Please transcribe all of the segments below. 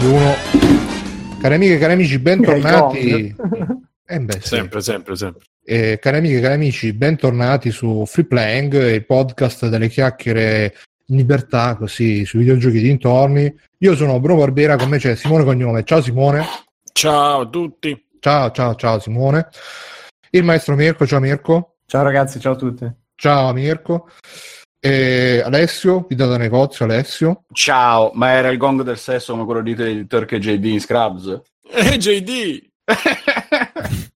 3, 2, 1. Cari amiche e cari amici, bentornati. Eh beh, sì. Sempre, sempre, sempre. Eh, cari amiche e cari amici, bentornati su Free Playing, il podcast delle chiacchiere in libertà, così, sui videogiochi dintorni. Io sono Bruno Barbera, con me c'è Simone Cognome. Ciao Simone. Ciao a tutti. Ciao, ciao, ciao Simone. Il maestro Mirko, ciao Mirko. Ciao ragazzi, ciao a tutti. Ciao Mirko. E Alessio, guida da negozio, Alessio. Ciao, ma era il gong del sesso come quello di Turk e JD in Scrubs? Eh, JD!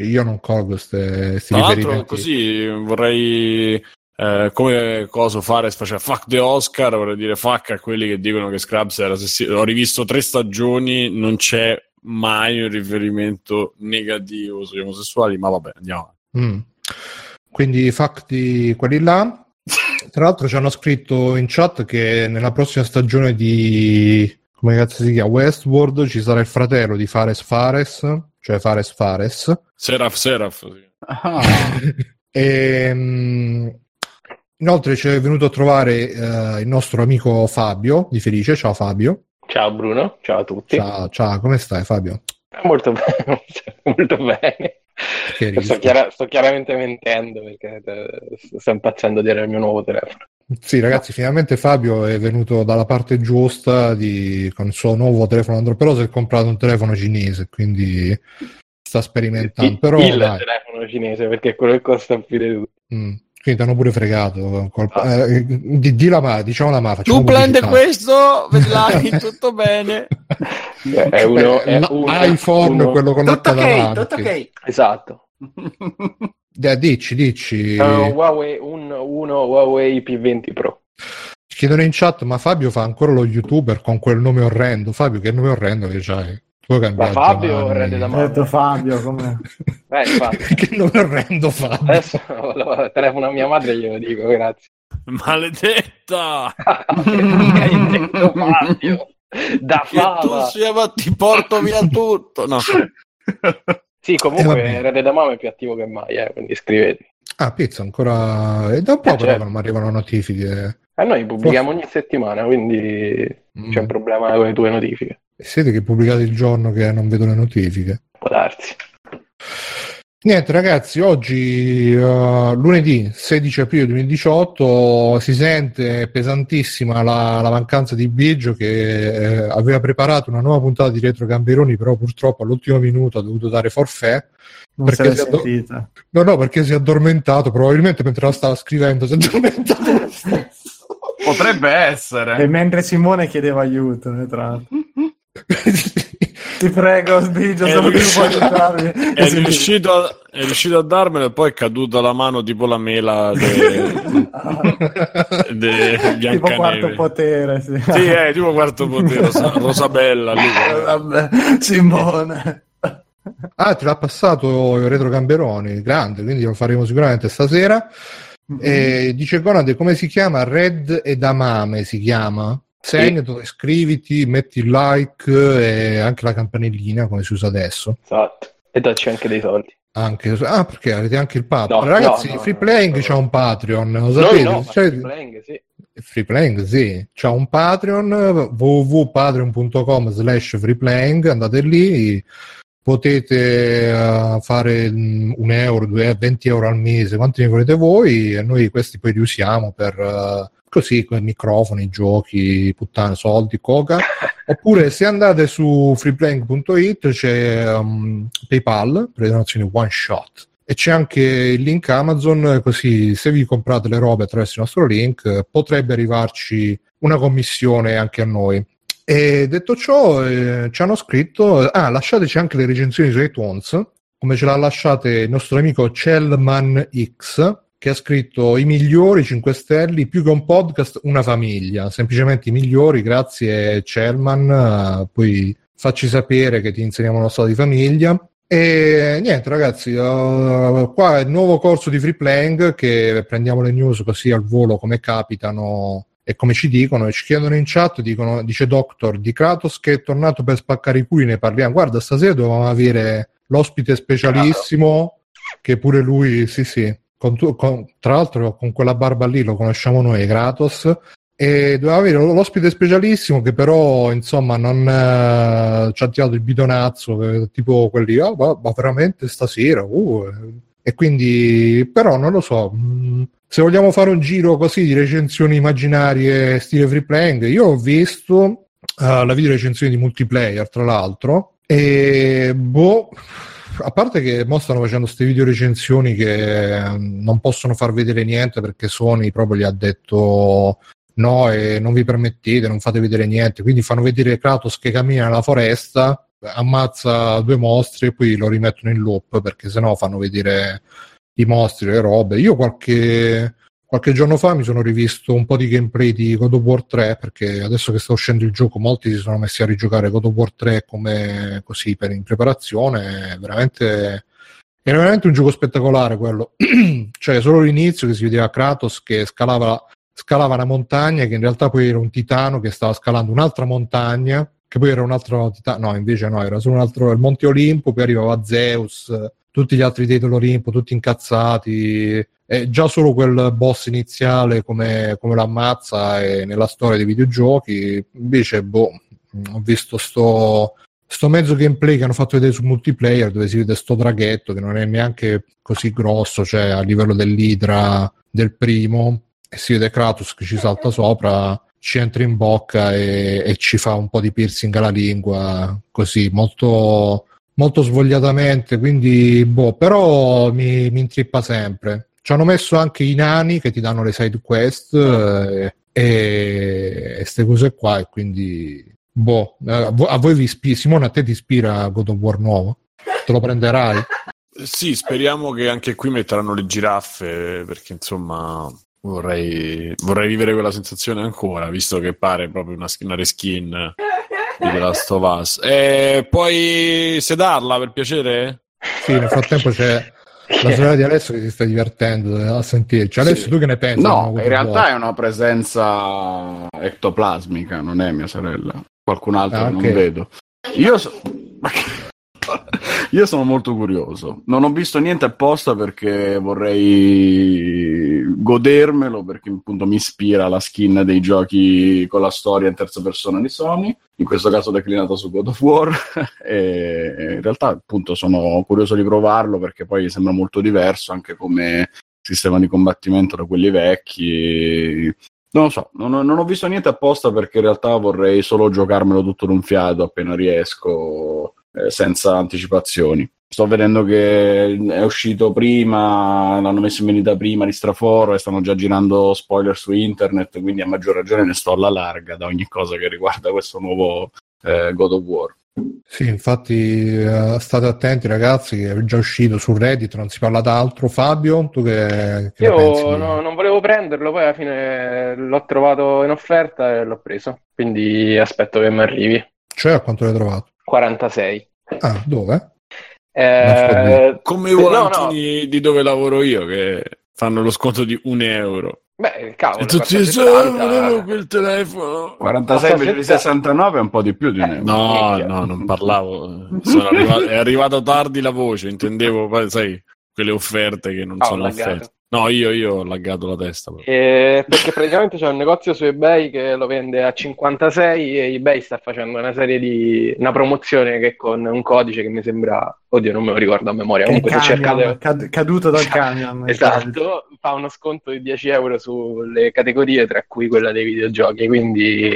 Io non colgo queste Tra l'altro così vorrei eh, come cosa fare faceva fuck the Oscar vorrei dire fuck a quelli che dicono che Scrubs era sessi- ho rivisto tre stagioni non c'è mai un riferimento negativo sugli omosessuali ma vabbè andiamo mm. quindi fuck di quelli là tra l'altro ci hanno scritto in chat che nella prossima stagione di come cazzo si chiama Westworld ci sarà il fratello di Fares Fares, cioè Fares Fares. Seraph Seraph. Sì. Ah. e, um, inoltre ci è venuto a trovare uh, il nostro amico Fabio di Felice. Ciao Fabio. Ciao Bruno, ciao a tutti. Ciao, ciao, come stai Fabio? Molto bene, molto bene. Sto, chiara- sto, chiaramente mentendo perché te, sto impazzendo di avere il mio nuovo telefono. Sì, ragazzi, finalmente Fabio è venuto dalla parte giusta di, con il suo nuovo telefono Android, però si è comprato un telefono cinese, quindi sta sperimentando. Il, però, il telefono cinese, perché è quello che costa più di tutto. Mm. Quindi ti hanno pure fregato. Col... Ah. Eh, di, di la ma, diciamo la ma. Tu prendi questo, vedrai tutto bene. è uno, è uno, iPhone, uno. quello con tutto ok, tutto ok. Esatto. Eh, dici, dici. Uh, Huawei, un, uno Huawei P20 Pro. Chiedono in chat, ma Fabio fa ancora lo youtuber con quel nome orrendo. Fabio, che nome orrendo che c'hai? Ma Fabio rende da mano. Detto Fabio, come... eh, che nome orrendo Fabio. Adesso telefono a mia madre e glielo dico, grazie. Maledetta! hai detto Fabio? Da fava. tu sia, ma ti porto via tutto. No. Sì, comunque eh, Rede da Mama è più attivo che mai, eh, quindi iscrivetevi. Ah, pizza ancora... È da un po' eh, però certo. non mi arrivano notifiche. Eh, noi pubblichiamo ogni settimana, quindi mm. c'è un problema con le tue notifiche. Siete che pubblicate il giorno che non vedo le notifiche? Può darsi. Niente ragazzi, oggi uh, lunedì 16 aprile 2018 si sente pesantissima la, la mancanza di Biggio che eh, aveva preparato una nuova puntata di Retro Gamberoni, però purtroppo all'ultimo minuto ha dovuto dare forfè. Non perché si addor- No, no, perché si è addormentato, probabilmente mentre la stava scrivendo si è addormentato. Potrebbe essere. E mentre Simone chiedeva aiuto, tra l'altro. Ti prego, Sbigio, è, riuscito, è, riuscito a, è riuscito a darmelo e poi è caduta la mano tipo la mela de, de tipo quarto potere sì. sì è tipo quarto potere Rosa, Rosabella Vabbè, Simone. Ah te l'ha passato il retro Gamberoni grande quindi lo faremo sicuramente stasera. Mm-hmm. e dice Conade come si chiama? Red ed Amame si chiama Segnalo, sì. iscriviti, metti il like e anche la campanellina come si usa adesso. Esatto. E dacci anche dei soldi. Anche, ah, perché avete anche il Patreon? No, Ragazzi, no, no, Free Playing c'ha un Patreon, lo sapete? No, cioè, free Playing, sì. Free Playing, sì. C'ha un Patreon, www.patreon.com slash freeplaying, andate lì, potete uh, fare un euro, due, 20 euro al mese, quanti ne volete voi, e noi questi poi li usiamo per... Uh, così con microfoni, giochi, puttane, soldi, coca. Oppure se andate su freeplaying.it c'è um, PayPal donazioni one shot e c'è anche il link Amazon, così se vi comprate le robe attraverso il nostro link potrebbe arrivarci una commissione anche a noi. E detto ciò, eh, ci hanno scritto, ah, lasciateci anche le recensioni su iTunes, come ce l'ha lasciate il nostro amico Cellman X, che ha scritto i migliori 5 Stelle, più che un podcast, una famiglia. Semplicemente i migliori, grazie Cellman. Poi facci sapere che ti insegniamo uno stato di famiglia. E niente ragazzi, uh, qua è il nuovo corso di free playing che prendiamo le news così al volo come capitano e come ci dicono e ci chiedono in chat, dicono, dice Doctor di Kratos che è tornato per spaccare i culi, ne parliamo. Guarda, stasera dovevamo avere l'ospite specialissimo che pure lui, sì sì, con, con, tra l'altro con quella barba lì lo conosciamo noi, Kratos, e doveva avere l'ospite specialissimo che però insomma non eh, ci ha tirato il bidonazzo eh, tipo quelli oh, ma, ma veramente stasera uh. e quindi però non lo so mh, mm, se vogliamo fare un giro così di recensioni immaginarie stile free playing io ho visto uh, la video recensione di multiplayer tra l'altro e boh a parte che mo stanno facendo queste video recensioni che non possono far vedere niente perché Sony proprio gli ha detto no e non vi permettete, non fate vedere niente, quindi fanno vedere Kratos che cammina nella foresta, ammazza due mostri e poi lo rimettono in loop perché sennò fanno vedere i mostri, le robe. Io qualche, qualche giorno fa mi sono rivisto un po' di gameplay di God of War 3 perché adesso che sta uscendo il gioco molti si sono messi a rigiocare God of War 3 come così per in preparazione, veramente era veramente un gioco spettacolare quello. cioè, solo l'inizio che si vedeva Kratos che scalava scalava una montagna che in realtà poi era un titano che stava scalando un'altra montagna che poi era un altro titano, no invece no, era solo un altro, il Monte Olimpo, poi arrivava Zeus, tutti gli altri dei dell'Olimpo, tutti incazzati, e già solo quel boss iniziale come, come l'ammazza è nella storia dei videogiochi, invece boh, ho visto sto, sto mezzo gameplay che hanno fatto vedere su multiplayer dove si vede sto draghetto che non è neanche così grosso, cioè a livello dell'idra del primo, e si vede Kratos che ci salta sopra, ci entra in bocca e, e ci fa un po' di piercing alla lingua, così, molto, molto svogliatamente, quindi boh, però mi, mi intrippa sempre. Ci hanno messo anche i nani che ti danno le side quest eh, e queste cose qua e quindi boh, a voi vi ispira, Simone a te ti ispira God of War nuovo? Te lo prenderai? Sì, speriamo che anche qui metteranno le giraffe perché insomma Vorrei, vorrei vivere quella sensazione ancora, visto che pare proprio una, una reskin di The Last of Us. E puoi sedarla per piacere? Sì, nel frattempo c'è la sorella di Alessio che si sta divertendo a sentirci. Alessio, sì. tu che ne pensi? No, in realtà è una presenza ectoplasmica, non è mia sorella. Qualcun altro ah, okay. non vedo. Io so... Io sono molto curioso. Non ho visto niente apposta perché vorrei godermelo, perché appunto mi ispira la skin dei giochi con la storia in terza persona di Sony, in questo caso declinato su God of War. e in realtà appunto sono curioso di provarlo perché poi sembra molto diverso anche come sistema di combattimento da quelli vecchi. Non lo so, non non ho visto niente apposta perché in realtà vorrei solo giocarmelo tutto d'un fiato appena riesco eh, senza anticipazioni. Sto vedendo che è uscito prima, l'hanno messo in vendita prima di Straforo e stanno già girando spoiler su internet, quindi a maggior ragione ne sto alla larga da ogni cosa che riguarda questo nuovo eh, God of War. Sì, infatti uh, state attenti ragazzi, che è già uscito su Reddit, non si parla d'altro. Fabio, tu che, che Io no, non volevo prenderlo, poi alla fine l'ho trovato in offerta e l'ho preso, quindi aspetto che mi arrivi. Cioè a quanto l'hai trovato? 46. Ah, dove? Eh, come i volantini no, no. di dove lavoro io che fanno lo sconto di un euro. Beh, cavolo. E tutti dicono, volevo quel telefono. 46 69 è un po' di più di un euro. No, no, non parlavo. Arrivato, è arrivata tardi la voce, intendevo, sai, quelle offerte che non oh, sono offerte. No, io, io, ho laggato la testa. Eh, perché praticamente c'è un negozio su eBay che lo vende a 56 e eBay sta facendo una serie di... una promozione che con un codice che mi sembra... Oddio, non me lo ricordo a memoria. Comunque se cercate... Cad- caduto dal camion. esatto, fa uno sconto di 10 euro sulle categorie, tra cui quella dei videogiochi, quindi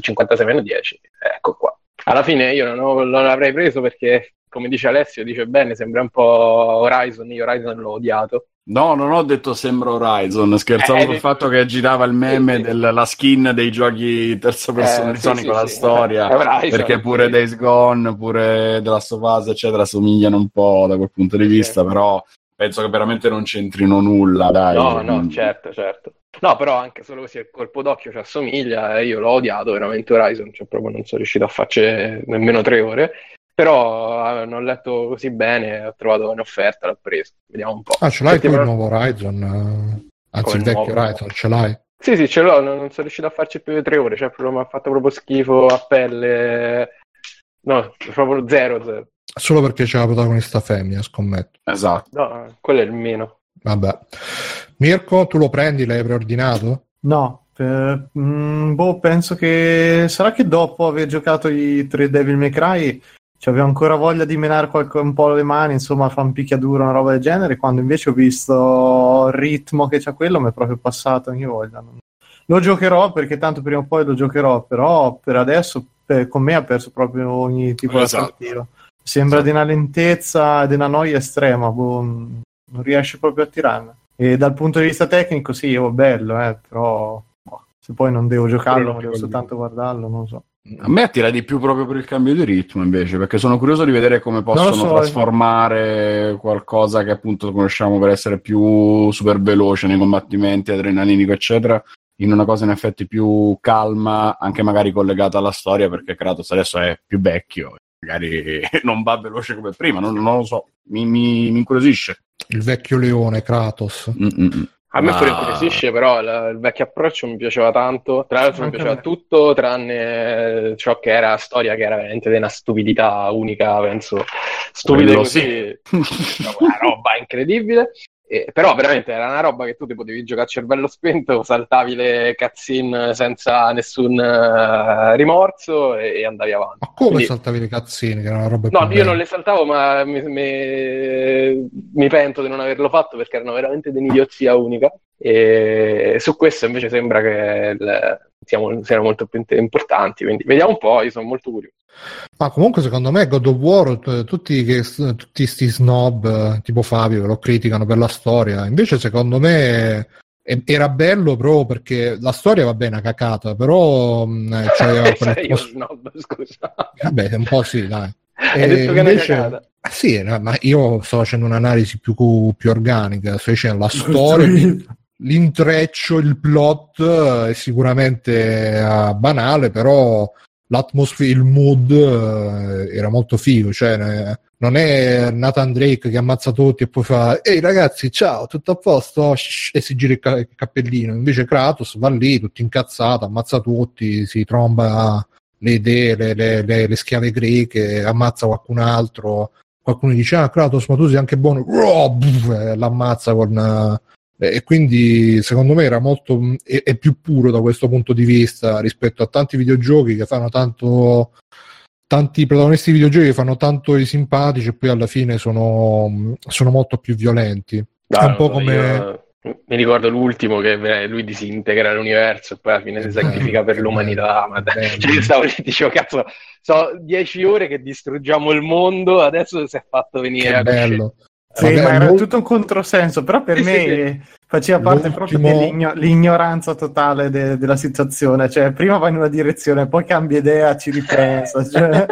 56 meno 10. Ecco qua. Alla fine io non, ho, non l'avrei preso perché come dice Alessio, dice bene, sembra un po' Horizon, io Horizon l'ho odiato. No, non ho detto sembra Horizon, scherzavo eh, sul fatto che girava il meme sì, della skin dei giochi terza persona eh, di Sony sì, con sì, la storia, Horizon, perché pure Days Gone, pure The Last of Us, eccetera, somigliano un po' da quel punto di vista, però penso che veramente non c'entrino nulla, dai. No, no, certo, certo. No, però anche solo così il colpo d'occhio ci assomiglia, e io l'ho odiato veramente Horizon, cioè proprio non sono riuscito a farci nemmeno tre ore. Però eh, non ho letto così bene, ho trovato un'offerta, l'ho preso. Vediamo un po'. Ah, ce l'hai tu il nuovo Horizon? Anzi, Come il vecchio nuovo? Horizon, ce l'hai? Sì, sì, ce l'ho, non, non sono riuscito a farci più di tre ore, cioè mi ha fatto proprio schifo a pelle. No, proprio zero, zero. Solo perché c'è la protagonista femmina, scommetto. Esatto. No, quello è il meno. Vabbè. Mirko, tu lo prendi? L'hai preordinato? No, Per, mm, boh, penso che sarà che dopo aver giocato i tre Devil May Cry cioè, avevo ancora voglia di menare qualche, un po' le mani, insomma, fare un picchiaduro, una roba del genere. Quando invece ho visto il ritmo che c'ha quello, mi è proprio passato ogni voglia. Lo giocherò perché tanto prima o poi lo giocherò, però per adesso per, con me ha perso proprio ogni tipo esatto. di attrattiva. Sembra esatto. di una lentezza e di una noia estrema, boh, non riesce proprio a tirarmi. E dal punto di vista tecnico, sì, è bello, eh, però boh, se poi non devo giocarlo, ma devo soltanto guardarlo, non so. A me attira di più proprio per il cambio di ritmo invece, perché sono curioso di vedere come possono so, trasformare eh. qualcosa che appunto conosciamo per essere più super veloce nei combattimenti, adrenalinico, eccetera, in una cosa in effetti più calma, anche magari collegata alla storia, perché Kratos adesso è più vecchio, magari non va veloce come prima, non, non lo so, mi, mi, mi, incuriosisce. Il vecchio leone Kratos. Mm-mm. A me pure incuriosisce, però la, il vecchio approccio mi piaceva tanto. Tra l'altro mi piaceva tutto, tranne ciò che era storia, che era veramente di una stupidità unica, penso. Stupida così. Sì. una roba incredibile. Eh, però veramente era una roba che tu ti potevi giocare a cervello spento, saltavi le cutscene senza nessun uh, rimorso e, e, andavi avanti. Ma come Quindi... saltavi le cutscene? Che era una roba no, io bella. non le saltavo, ma mi, mi, mi, pento di non averlo fatto perché erano veramente di un'idiozia unica. E su questo invece sembra che il, siamo, siano molto più importanti. Quindi vediamo un po', io sono molto curioso. Ma comunque secondo me God of War, tutti questi snob tipo Fabio che lo criticano per la storia, invece secondo me era bello proprio perché la storia va bene, cacata, però cioè, Sei io snob, scusa. Vabbè, un po' sì, dai. Hai detto che invece... è una Sì, ma io sto facendo un'analisi più, più organica, sto dicendo la storia, l'intreccio, il plot è sicuramente uh, banale, però l'atmosfera, il mood uh, era molto figo, cioè non è Nathan Drake che ammazza tutti e poi fa ehi ragazzi ciao tutto a posto? E si gira il, ca- il cappellino. Invece Kratos va lì tutto incazzato ammazza tutti si tromba le idee le, le, le, le schiave greche ammazza qualcun altro. Qualcuno dice ah Kratos ma tu sei anche buono. L'ammazza con e quindi secondo me era molto è, è, più puro da questo punto di vista rispetto a tanti videogiochi che fanno tanto tanti protagonisti di videogiochi che fanno tanto i simpatici e poi alla fine sono, sono molto più violenti no, è un po' come io... Mi ricordo l'ultimo che lui disintegra l'universo e poi alla fine si sacrifica per l'umanità. Ma cioè, io stavo lì dicevo, cazzo, so dieci ore che distruggiamo il mondo, adesso si è fatto venire che a bello. Sì, Vabbè, ma era molto... tutto un controsenso, però per sì, me sì, faceva parte L'ultimo... proprio dell'ignoranza totale de- della situazione. Cioè, prima va in una direzione, poi cambia idea, ci ripensa. Cioè...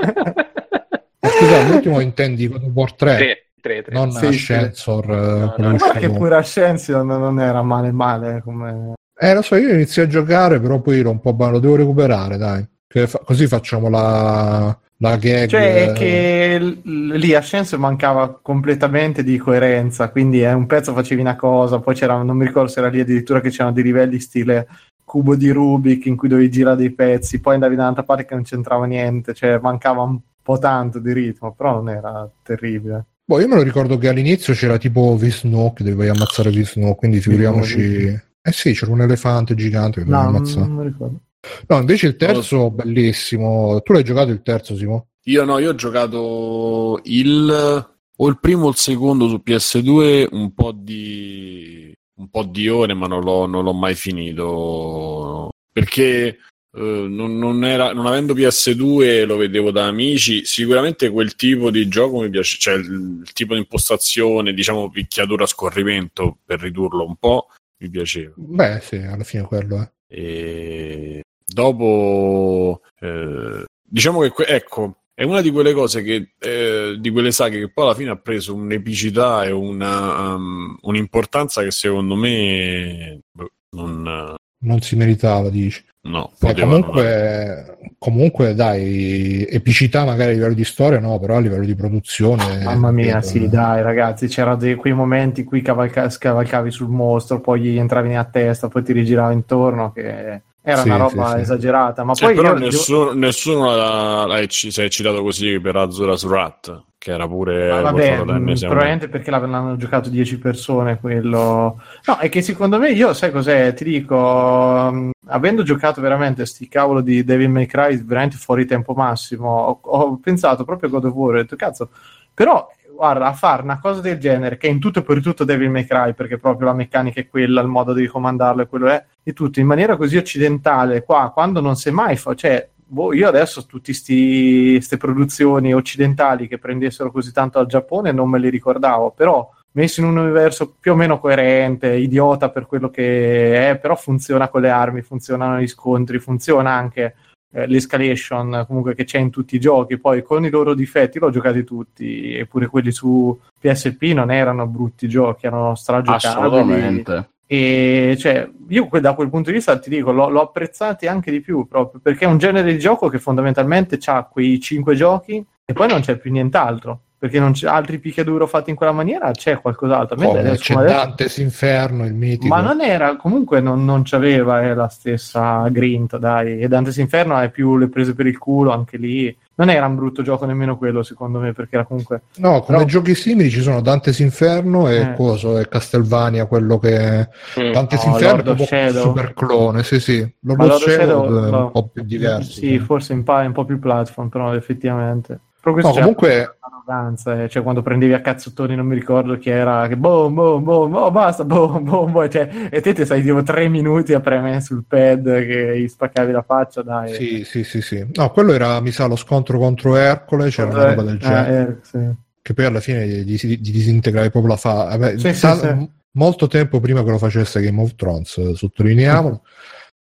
Scusa, l'ultimo intendi God of War 3? Sì. 3, 3. non sì, Ascensor sì. no, no, che pure Ascensor non era male male come... eh lo so io inizio a giocare però poi ero un po' lo devo recuperare dai fa... così facciamo la la gag. Cioè, è che l- lì a Scienze mancava completamente di coerenza, quindi è un pezzo facevi una cosa, poi c'era, non mi ricordo se era lì addirittura che c'erano dei livelli stile cubo di Rubik in cui dovevi girare dei pezzi, poi andavi da un'altra parte che non c'entrava niente, cioè mancava un po' tanto di ritmo, però non era terribile. Boh, io me lo ricordo che all'inizio c'era tipo V-Snow che dovevi ammazzare V-Snow, quindi figuriamoci... Eh sì, c'era un elefante gigante che dovevi no, ammazzare. Non mi ricordo. No, invece il terzo, bellissimo. Tu l'hai giocato il terzo, Simo? Io no, io ho giocato il o il primo o il secondo su PS2 un po' di un po' di ore, ma non l'ho, non l'ho mai finito. Perché Uh, non, non, era, non, avendo PS2 lo vedevo da amici. Sicuramente quel tipo di gioco mi piace cioè il, il tipo di impostazione diciamo picchiatura a scorrimento per ridurlo un po' mi piaceva. Beh sì alla fine quello è e dopo eh, diciamo che ecco è una di quelle cose che eh, di quelle saghe che poi alla fine ha preso un'epicità e una, um, un'importanza che secondo me boh, non, non si meritava dici no eh, comunque, comunque dai epicità magari a livello di storia no però a livello di produzione mamma mia sì no. dai ragazzi c'erano dei, quei momenti in cui cavalca- scavalcavi sul mostro poi gli entravi a testa poi ti rigiravi intorno che era sì, una roba sì, esagerata. Ma sì, poi però nessuno, io... nessuno l'ha, l'ha, si è citato così per Azura Surat, che era pure ma vabbè, probabilmente perché l'hanno giocato 10 persone quello. No, è che secondo me io sai cos'è, ti dico, um, avendo giocato veramente sti cavolo di Devil May Cry veramente fuori tempo massimo, ho, ho pensato proprio a God of War, ho detto cazzo, però guarda, a fare una cosa del genere, che è in tutto e per tutto Devil May Cry, perché proprio la meccanica è quella, il modo di comandarlo è quello è, e tutto in maniera così occidentale, qua, quando non si è mai fa, cioè, boh, io adesso tutte queste produzioni occidentali che prendessero così tanto al Giappone non me li ricordavo, però messo in un universo più o meno coerente, idiota per quello che è, però funziona con le armi, funzionano gli scontri, funziona anche eh, l'escalation comunque che c'è in tutti i giochi, poi con i loro difetti l'ho giocati tutti, eppure quelli su PSP non erano brutti giochi, erano stragiocabili. Assolutamente. E cioè, io da quel punto di vista ti dico, l'ho, l'ho apprezzati anche di più proprio perché è un genere di gioco che fondamentalmente ha quei cinque giochi e poi non c'è più nient'altro perché non c'è altri picchiaduro fatti in quella maniera, c'è qualcos'altro. Oh, adesso, c'è adesso... Dantes Inferno, il mitico. Ma non era, comunque non, non c'aveva eh, la stessa grinta, dai. E Dantes Inferno è più le prese per il culo, anche lì. Non era un brutto gioco nemmeno quello, secondo me, perché era comunque... No, come Però... giochi simili ci sono Dantes Inferno e eh. Coso, e Castelvania, quello che... Mm. Dantes no, Inferno è un super clone, sì sì. Lord, Lord Shadow, Shadow è un po' più diverso. Sì, forse un po', un po' più platform, però effettivamente... Però no, comunque arroganza, eh. cioè quando prendevi a cazzottoni non mi ricordo chi era, che boom, boom, boom, oh basta, boom, boom, boom, cioè, e te ti stai tipo tre minuti a premere sul pad che gli spaccavi la faccia, dai. Sì, sì, sì, sì. No, quello era, mi sa, lo scontro contro Ercole, c'era una roba del genere. Eh, sì. Che poi alla fine gli, gli, gli proprio la fa. sì, sa- sì, molto tempo prima che lo facesse Game of Thrones, sottolineiamolo.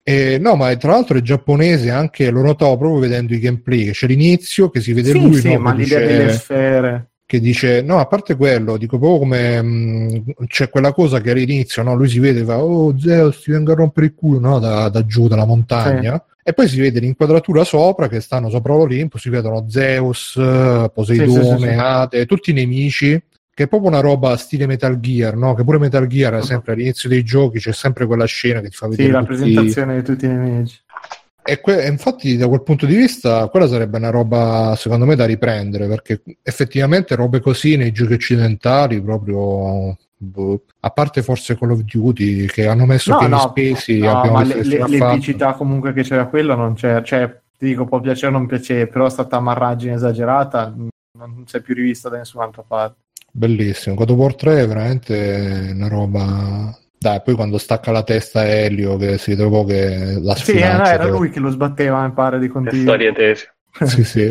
Eh, no, ma tra l'altro è giapponese anche, lo notavo proprio vedendo i gameplay, che c'è l'inizio che si vede sì, lui, sì, no, ma l'idea dice, delle sfere. Che dice, no, a parte quello, dico proprio come mh, c'è quella cosa che all'inizio, no, lui si vede, fa, oh Zeus ti venga a rompere il culo, no, da, da giù, dalla montagna. Sì. E poi si vede l'inquadratura sopra che stanno sopra l'Olimpo, si vedono Zeus, Poseidone, sì, Ade, tutti i nemici che è proprio una roba stile Metal Gear, no? Che pure Metal Gear, uh-huh. sempre all'inizio dei giochi, c'è sempre quella scena che ti fa vedere. Sì, la tutti... presentazione di tutti i nemici. E, que- infatti, da quel punto di vista, quella sarebbe una roba, secondo me, da riprendere, perché effettivamente robe così nei giochi occidentali, proprio boh, a parte forse Call of Duty che hanno messo no, no, spesi no, ma le, le, l'epicità comunque che c'era quello non c'è cioè ti dico può piacere o non piacere però è stata marraggine esagerata non si è più rivista da nessun'altra parte bellissimo. God of War 3 è veramente una roba. Dai, poi quando stacca la testa a Elio, che si trovò che la Sì, no, era per... lui che lo sbatteva, mi pare, di continuo. Storie tesi. sì, sì.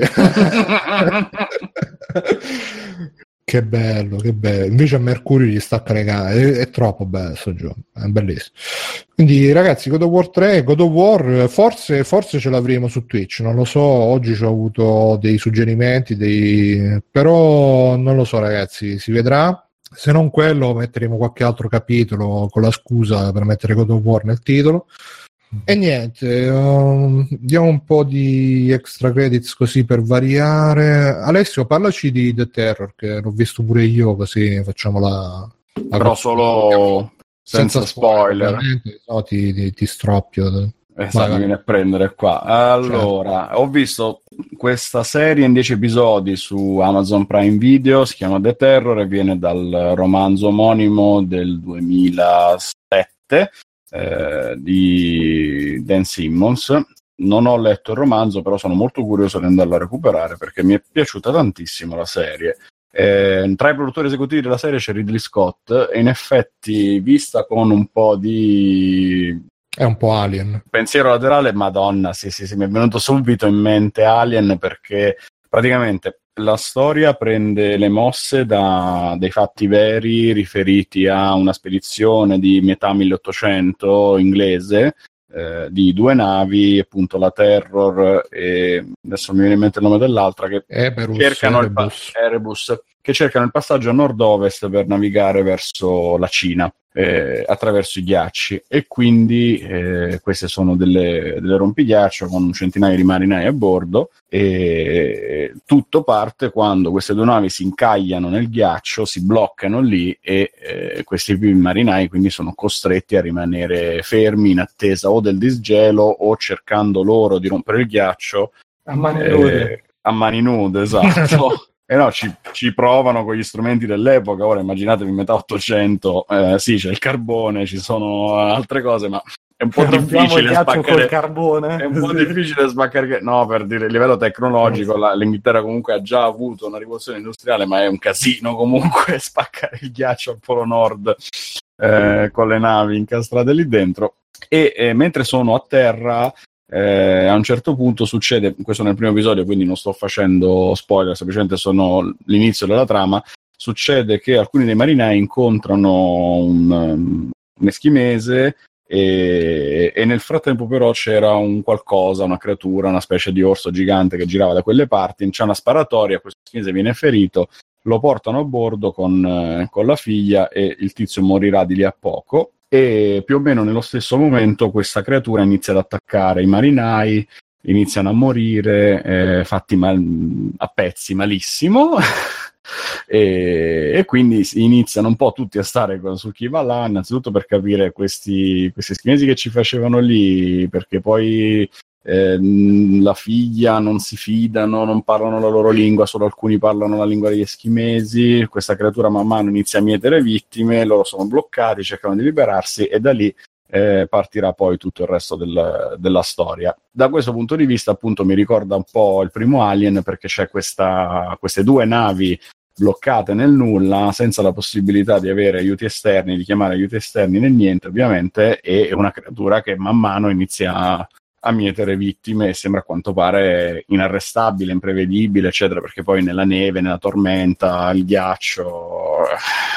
Che bello, che bello. Invece a Mercurio gli stacca le gambe. È, è, troppo bello questo gioco. È bellissimo. Quindi, ragazzi, God of War 3, God of War, forse, forse ce l'avremo su Twitch. Non lo so. Oggi ho avuto dei suggerimenti, dei... però non lo so, ragazzi. Si vedrà. Se non quello, metteremo qualche altro capitolo con la scusa per mettere God of War nel titolo. E niente, um, diamo un po' di extra credits così per variare. Alessio, parlaci di The Terror, che l'ho visto pure io, così facciamo la... la Però solo senza, senza spoiler. spoiler. No, ti, ti, ti stroppio. Esatto, mi viene a prendere qua. Allora, certo. ho visto questa serie in 10 episodi su Amazon Prime Video, si chiama The Terror e viene dal romanzo omonimo del 2007 eh, di Dan Simmons. Non ho letto il romanzo, però sono molto curioso di andarlo a recuperare perché mi è piaciuta tantissimo la serie. Eh, tra i produttori esecutivi della serie c'è Ridley Scott e in effetti vista con un po' di è un po' Alien. Pensiero laterale, madonna, sì, sì, sì, mi è venuto subito in mente Alien perché praticamente la storia prende le mosse da dei fatti veri riferiti a una spedizione di metà 1800 inglese eh, di due navi, appunto la Terror e adesso mi viene in mente il nome dell'altra che Eberus, cercano, Erebus. Il pa- Erebus, che cercano il passaggio a nord-ovest per navigare verso la Cina. eh, attraverso i ghiacci e quindi eh, queste sono delle, delle rompighiaccio con un centinaio di marinai a bordo e tutto parte quando queste due navi si incagliano nel ghiaccio, si bloccano lì e eh, questi marinai quindi sono costretti a rimanere fermi in attesa o del disgelo o cercando loro di rompere il ghiaccio a mani nude. Eh, a mani nude, esatto. E eh no, ci, ci, provano con gli strumenti dell'epoca. Ora immaginatevi metà 800, eh, sì, c'è il carbone, ci sono altre cose, ma è un po' difficile spaccare carbone. È un po' difficile spaccare. No, per dire a livello tecnologico, la, l'Inghilterra comunque ha già avuto una rivoluzione industriale, ma è un casino comunque spaccare il ghiaccio al Polo Nord eh, con le navi incastrate lì dentro. E eh, mentre sono a terra, eh, a un certo punto succede, questo nel primo episodio, quindi non sto facendo spoiler, semplicemente sono l'inizio della trama. Succede che alcuni dei marinai incontrano un, um, un eschimese e, e, nel frattempo però c'era un qualcosa, una creatura, una specie di orso gigante che girava da quelle parti, c'è una sparatoria, questo eschimese viene ferito, lo portano a bordo con, eh, con la figlia e il tizio morirà di lì a poco e più o meno nello stesso momento questa creatura inizia ad attaccare i marinai, iniziano a morire, eh, fatti mal- a pezzi malissimo. e, e, quindi iniziano un po' tutti a stare su chi va là, innanzitutto per capire questi, questi schinesi che ci facevano lì, perché poi eh, la figlia non si fidano, non parlano la loro lingua, solo alcuni parlano la lingua degli eschimesi, questa creatura man mano inizia a mietere vittime, loro sono bloccati, cercano di liberarsi e da lì eh, partirà poi tutto il resto del, della storia. Da questo punto di vista appunto mi ricorda un po' il primo Alien perché c'è questa, queste due navi bloccate nel nulla, senza la possibilità di avere aiuti esterni, di chiamare aiuti esterni né niente ovviamente, e una creatura che man mano inizia a mietere vittime e sembra a quanto pare inarrestabile, imprevedibile, eccetera, perché poi nella neve, nella tormenta, il ghiaccio,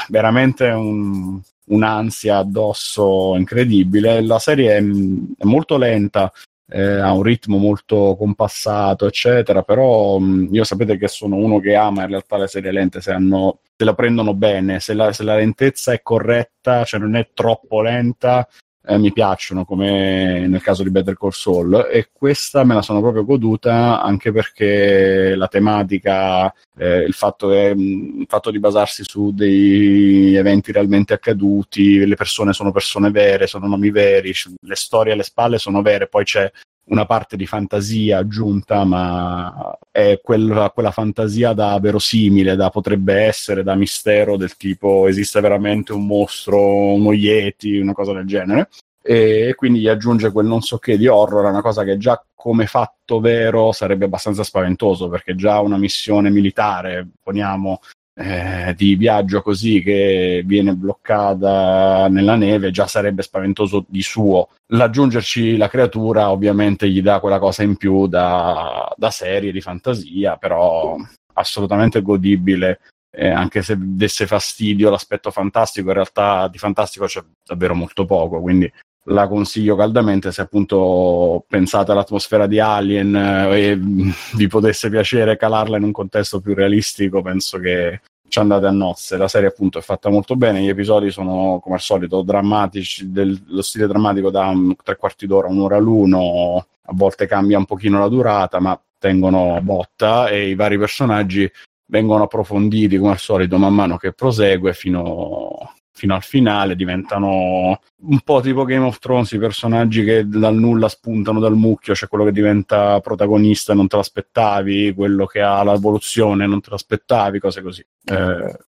veramente un, un'ansia addosso incredibile. La serie è, è molto lenta, eh, ha un ritmo molto compassato, eccetera, però mh, io sapete che sono uno che ama in realtà le serie lente se, hanno, se la prendono bene, se la, se la lentezza è corretta, cioè non è troppo lenta, eh, mi piacciono, come nel caso di Better Call Saul, e questa me la sono proprio goduta anche perché la tematica, eh, il, fatto che, il, fatto di basarsi su dei eventi realmente accaduti, le persone sono persone vere, sono nomi veri, le storie alle spalle sono vere, poi c'è una parte di fantasia aggiunta, ma è quella, quella, fantasia da verosimile, da potrebbe essere, da mistero del tipo esiste veramente un mostro, uno yeti, una cosa del genere. E quindi gli aggiunge quel non so che di horror, una cosa che già come fatto vero sarebbe abbastanza spaventoso, perché già una missione militare, poniamo, eh, di viaggio così che viene bloccata nella neve già sarebbe spaventoso di suo. L'aggiungerci la creatura ovviamente gli dà quella cosa in più da, da serie di fantasia, però assolutamente godibile. Eh, anche se desse fastidio l'aspetto fantastico, in realtà di fantastico c'è davvero molto poco, quindi la consiglio caldamente se appunto pensate all'atmosfera di Alien eh, e vi potesse piacere calarla in un contesto più realistico, penso che ci andate a nozze. La serie appunto è fatta molto bene, gli episodi sono come al solito drammatici, dello stile drammatico da tre quarti d'ora, un'ora l'uno, a volte cambia un pochino la durata, ma tengono botta e i vari personaggi vengono approfonditi come al solito man mano che prosegue fino, fino al finale diventano un po' tipo Game of Thrones, i personaggi che dal nulla spuntano dal mucchio, c'è quello che diventa protagonista non te l'aspettavi, quello che ha l'evoluzione non te l'aspettavi, cose così. Eh,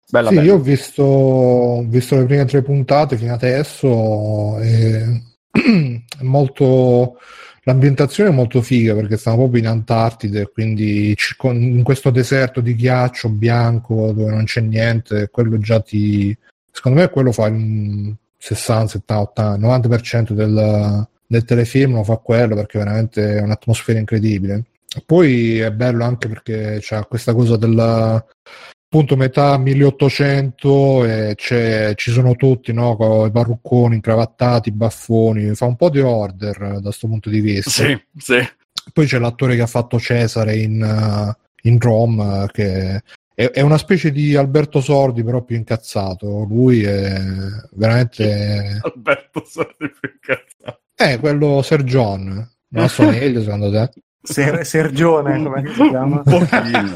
bella sì, bella. io ho visto, ho visto, le prime tre puntate fino adesso e è molto l'ambientazione è molto figa perché stiamo proprio in Antartide, quindi in questo deserto di ghiaccio bianco dove non c'è niente, quello già ti, secondo me quello fa il 60, 70, 80, 90% del, del telefilm lo fa quello perché veramente è un'atmosfera incredibile. Poi è bello anche perché c'è questa cosa del appunto metà 1800 e ci sono tutti no, con i parrucconi incravattati, i baffoni, fa un po' di order da questo punto di vista. Sì, sì. Poi c'è l'attore che ha fatto Cesare in, in Rome che è, è, una specie di Alberto Sordi, però più incazzato. Lui è veramente. Alberto Sordi più incazzato. Eh, quello Sir John. Non so meglio secondo te? Ser- Sergione, come si chiama? Un pochino.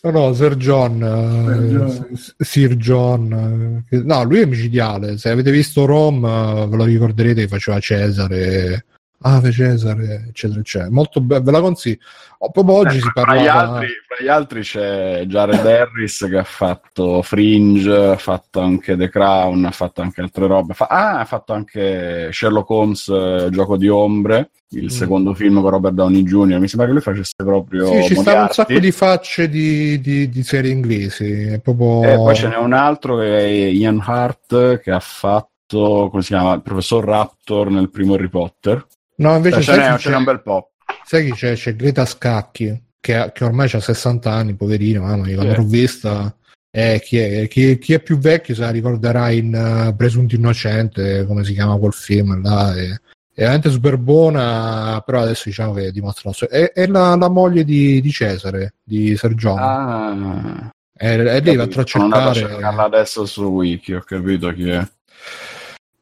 no, no, Sir John, uh, Sir John. No, lui è micidiale. Se avete visto Rome, uh, ve lo ricorderete che faceva Cesare Ave Cesare, eccetera, eccetera. Molto be- ve la consiglio. Oh, proprio oggi eh, si parla. Tra, tra gli altri c'è Jared Harris che ha fatto Fringe, ha fatto anche The Crown, ha fatto anche altre robe. Fa- ah, ha fatto anche Sherlock Holmes, eh, Gioco di Ombre, il mm. secondo film con Robert Downey Jr. Mi sembra che lui facesse proprio. Sì, ci stanno un sacco di facce di, di, di serie inglesi. Proprio... E poi ce n'è un altro che è Ian Hart che ha fatto, come si chiama, il professor Raptor nel primo Harry Potter. No, invece cioè, ce, n'è, ce n'è un bel po'. Sai chi c'è? C'è Greta Scacchi, che, che ormai ha 60 anni, poverino, mamma mia, l'avrò vista. Eh, chi, è, chi, chi, è, più vecchio se la ricorderà in uh, Presunto Innocente, come si chiama quel film là. È, è veramente super buona, però adesso diciamo che dimostra la sua... È, è la, la, moglie di, di, Cesare, di Sergione. Ah. E, e lei va a cercare... Sono adesso su Wiki, ho capito chi è.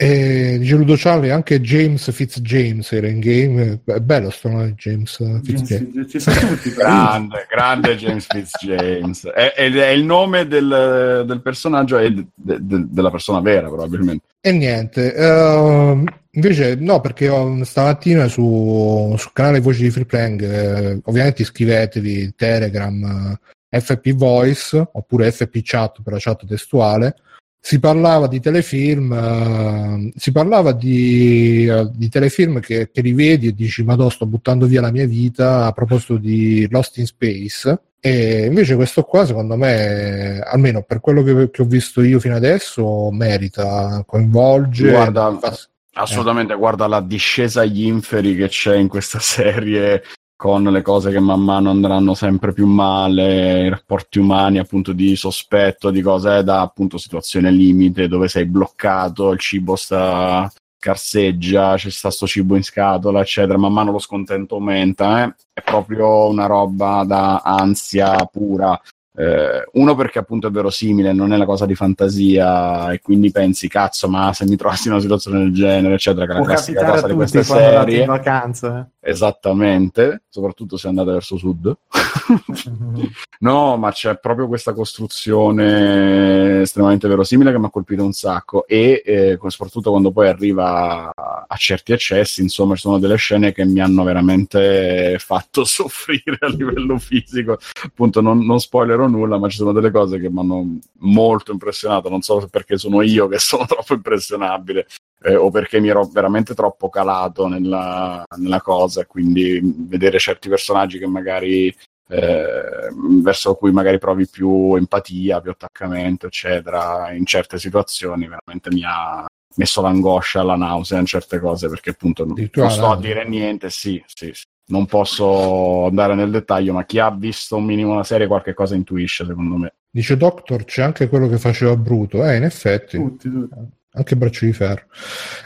E dice Ludo Charlie anche James Fitzjames era in game. È bello sto nome James Fitzjames. grande, grande James Fitzjames. È, è, è il nome del, del personaggio e de, de, de, della persona vera, probabilmente. E niente. Uh, invece, no, perché ho, stamattina su, sul canale Voci di Free Playing, eh, ovviamente iscrivetevi Telegram, eh, FP Voice oppure FP Chat per la chat testuale si parlava di telefilm, uh, si parlava di, uh, di telefilm che, che, rivedi e dici ma sto buttando via la mia vita a proposito di Lost in Space e invece questo qua secondo me almeno per quello che, che ho visto io fino adesso merita, coinvolge guarda, fa... assolutamente eh. guarda la discesa agli inferi che c'è in questa serie con le cose che man mano andranno sempre più male, i rapporti umani appunto di sospetto, di cose da appunto situazione limite dove sei bloccato, il cibo sta carseggia, c'è sta sto cibo in scatola, eccetera, man mano lo scontento aumenta, eh? è proprio una roba da ansia pura. Eh, uno perché appunto è verosimile, non è la cosa di fantasia e quindi pensi cazzo ma se mi trovassi in una situazione del genere eccetera che è la classica cosa di queste serie in vacanza eh. Esattamente soprattutto se andate verso sud no ma c'è proprio questa costruzione estremamente verosimile che mi ha colpito un sacco e eh, soprattutto quando poi arriva a certi eccessi insomma ci sono delle scene che mi hanno veramente fatto soffrire a livello fisico appunto non, non spoilerò nulla, ma ci sono delle cose che mi hanno molto impressionato. Non so perché sono io che sono troppo impressionabile eh, o perché mi ero veramente troppo calato nella, nella cosa. Quindi vedere certi personaggi che magari eh, verso cui magari provi più empatia, più attaccamento, eccetera, in certe situazioni veramente mi ha messo l'angoscia, la nausea in certe cose perché appunto non, non sto a dire niente. Sì, sì, sì non posso andare nel dettaglio, ma chi ha visto un minimo la serie qualche cosa intuisce, secondo me. Dice Doctor, c'è anche quello che faceva Bruto. Eh, in effetti. Tutti, tutti. Anche braccio di ferro.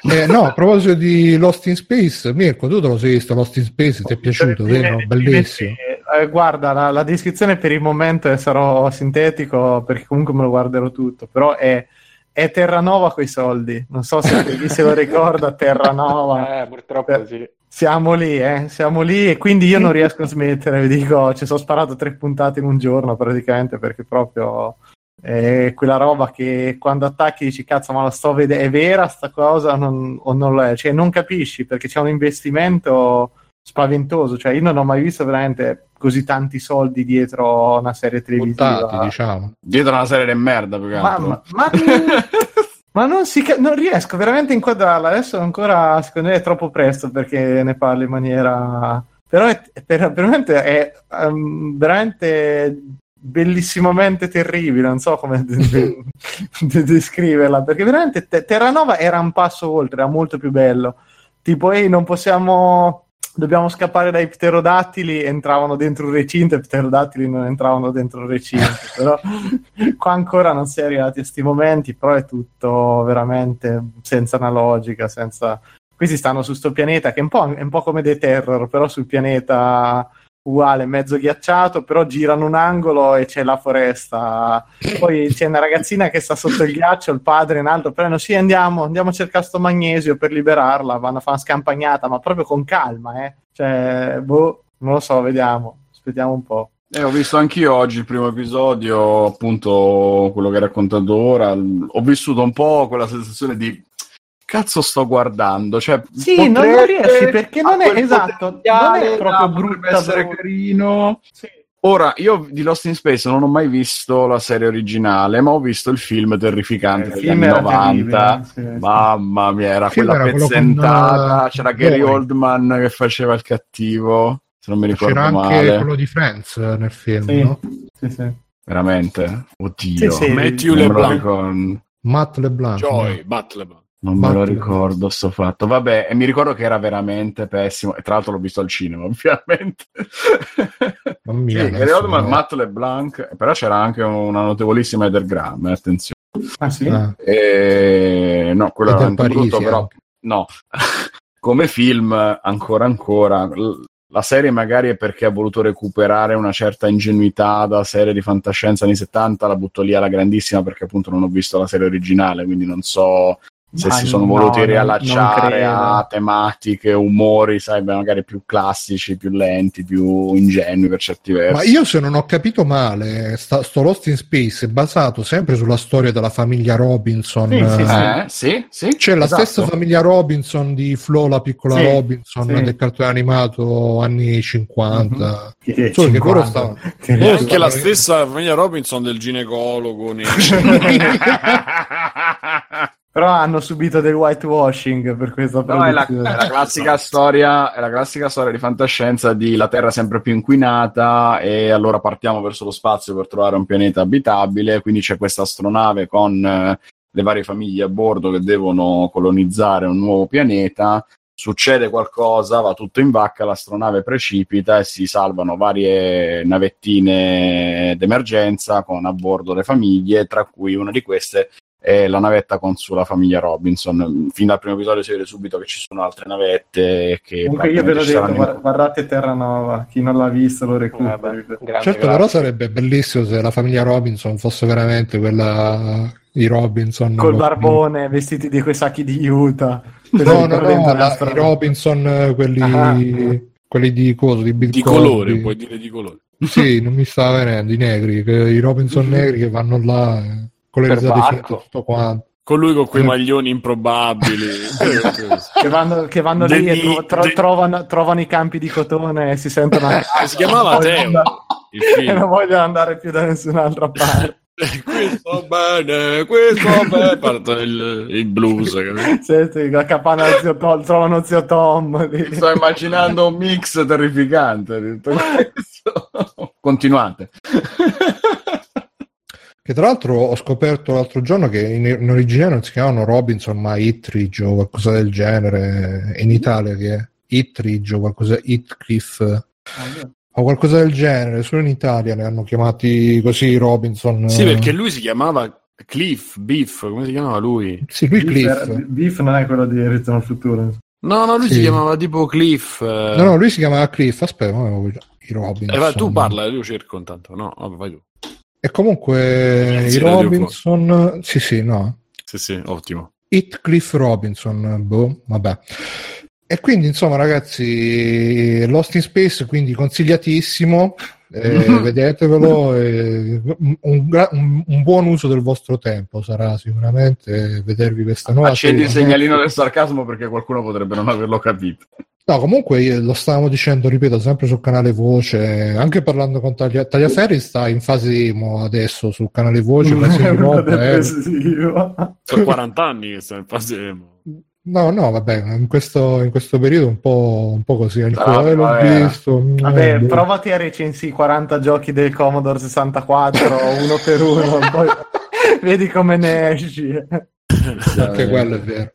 Eh, no, a proposito di Lost in Space, Mirko, tu te lo sei visto Lost in Space? Ti è piaciuto, vero? Bellissimo. Eh, guarda, la, la, descrizione per il momento sarò sintetico perché comunque me lo guarderò tutto, però è, è Terranova coi soldi. Non so se chi se lo ricorda, Terranova. Eh, purtroppo per, sì. Siamo lì, eh? siamo lì e quindi io non riesco a smettere, vi dico, ci sono sparato tre puntate in un giorno praticamente perché proprio è quella roba che quando attacchi dici cazzo ma la sto vedendo, è vera sta cosa non, o non lo è? Cioè non capisci perché c'è un investimento spaventoso, cioè io non ho mai visto veramente così tanti soldi dietro una serie televisiva. Buttati, diciamo. Dietro una serie di merda, più che altro. Ma, ma, ma Ma non, si, non, riesco veramente a inquadrarla. Adesso ancora, secondo me, è troppo presto perché ne parli in maniera. Però è, per, veramente è um, veramente bellissimamente terribile. Non so come descriverla. Perché veramente Terranova era un passo oltre, era molto più bello. Tipo, ehi, non possiamo dobbiamo scappare dai pterodattili, entravano dentro un recinto e pterodattili non entravano dentro il recinto. però qua ancora non si è arrivati a questi momenti, però è tutto veramente senza una logica, senza... Questi stanno su questo pianeta che è un, po', è un po' come The Terror, però sul pianeta uguale, mezzo ghiacciato, però girano un angolo e c'è la foresta. Poi c'è una ragazzina che sta sotto il ghiaccio, il padre in alto, prendono sì andiamo, andiamo a cercare sto magnesio per liberarla, vanno a fare una scampagnata, ma proprio con calma, eh. Cioè, boh, non lo so, vediamo, aspettiamo un po'. Eh, ho visto anch'io oggi il primo episodio, appunto quello che hai raccontato ora. Ho vissuto un po' quella sensazione di cazzo sto guardando? Cioè, sì, non, non riesci perché non è esatto, non è proprio brutto essere brutto. carino. Sì. Ora, io di Lost in Space non ho mai visto la serie originale, ma ho visto il film terrificante eh, degli anni 90. Sì, Mamma mia, era quella era pezzentata. Con, C'era Gary Oldman che faceva il cattivo, se non mi ricordo C'era male. C'era anche quello di Friends nel film, sì. no? Sì, sì. Veramente? Oddio. Sì, sì. Matthew LeBlanc. Con... Matt LeBlanc. Joy, no? Matt LeBlanc. Non me lo ricordo sto fatto. Vabbè, e mi ricordo che era veramente pessimo. E tra l'altro l'ho visto al cinema, ovviamente. Mia, sì, Oldman, no. Matt LeBlanc, però c'era anche una notevolissima Eder Graham, eh, attenzione. Ah sì? Ah. E... No, quello era un brutto, però... No. Come film, ancora ancora, la serie magari è perché ha voluto recuperare una certa ingenuità da serie di fantascienza anni 70, la butto lì alla grandissima perché appunto non ho visto la serie originale, quindi non so se si sono voluti no, riallacciare a tematiche, umori, sai, magari più classici, più lenti, più ingenui per certi versi. Ma io se non ho capito male, sta, sto Lost in Space è basato sempre sulla storia della famiglia Robinson. Sì, sì, eh, sì, sì C'è esatto. la stessa famiglia Robinson di Flo, la piccola Robinson del cartone animato anni 50. Mm-hmm. Che, Solo 50. che loro stavano... Che anche la stessa famiglia Robinson del ginecologo. Nei... Però hanno subito del whitewashing per questa no, è la, è la, classica storia, è la classica storia di fantascienza di la Terra sempre più inquinata e allora partiamo verso lo spazio per trovare un pianeta abitabile, quindi c'è questa astronave con eh, le varie famiglie a bordo che devono colonizzare un nuovo pianeta, succede qualcosa, va tutto in vacca, l'astronave precipita e si salvano varie navettine d'emergenza con a bordo le famiglie, tra cui una di queste e la navetta con sulla famiglia Robinson. Fin dal primo episodio si vede subito che ci sono altre navette. Che Comunque io ve l'ho detto, guard- guardate Terranova, chi non l'ha visto lo recupera. Eh, certo, grazie. però sarebbe bellissimo se la famiglia Robinson fosse veramente quella i Robinson. Col barbone, vestiti di quei sacchi di Utah. No, no, no, la, i Robinson, quelli, ah. quelli di coso, di, di colore, puoi dire di colore. Sì, non mi stava venendo, i negri, i Robinson negri che vanno là. Eh con le risate tutto quanto. Con lui con quei maglioni improbabili che vanno, che vanno lì e tro- tro- trovano, trovano, i campi di cotone e si sentono. Si chiamava Teo e non vogliono andare più da nessun'altra parte. questo bene, questo bene. Parte il, il blues. Sì, la capanna zio Tom, trovano zio Tom. Lì. Sto immaginando un mix terrificante. Continuate. Che tra l'altro ho scoperto l'altro giorno che in, in originale non si chiamano Robinson ma Ittridge o qualcosa del genere. in Italia che è Ittridge o qualcosa, Itcliffe ah, o qualcosa del genere. Solo in Italia ne hanno chiamati così Robinson. Sì, perché lui si chiamava Cliff, Beef, come si chiamava lui? Sì, lui Beef, Cliff. Beef non è quello di Ritorno al futuro. No, no, lui sì. si chiamava tipo Cliff. Eh... No, no, lui si chiamava Cliff. Aspetta, ma i Robinson. Eh, vai, tu parla, io cerco intanto. No, vabbè, vai tu. E comunque i Robinson, sì, sì, no. Sì, sì, ottimo. Cliff Robinson, boh, vabbè. E quindi, insomma, ragazzi, Lost in Space, quindi consigliatissimo. Eh, vedetevelo. Eh, un, un, un, buon uso del vostro tempo sarà sicuramente vedervi questa nuova. Accendi il segnalino del sarcasmo perché qualcuno potrebbe non averlo capito. No, comunque lo stavamo dicendo, ripeto, sempre sul canale Voce, anche parlando con Taglia, Tagliaferri sta in fase emo adesso sul canale Voce, roba, eh. Sono 40 anni che sta in fase emo. No, no, vabbè, in questo, in questo periodo un po', un po' così. Ah, l'ho vabbè. visto. Vabbè, mm, provati a recensire 40 giochi del Commodore 64 uno per uno, poi vedi come ne esci. Anche quello è vero.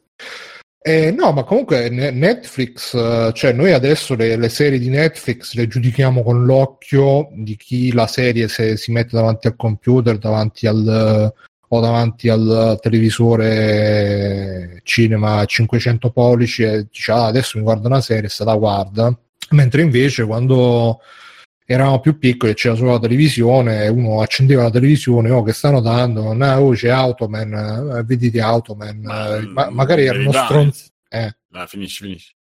Eh, no, ma comunque Netflix, eh, cioè noi adesso le, le, serie di Netflix le giudichiamo con l'occhio di chi la serie se si mette davanti al computer, davanti al, o davanti al televisore cinema 500 pollici e dice ah, adesso mi guardo una serie e se la guarda. Mentre invece quando eravamo più piccoli, c'era solo la televisione, uno accendeva la televisione, oh che stanno dando, no, oh, c'è Automan, eh, vedete Automan, ma, eh, ma, magari erano stronzi. Eh. No, finisci, finisci.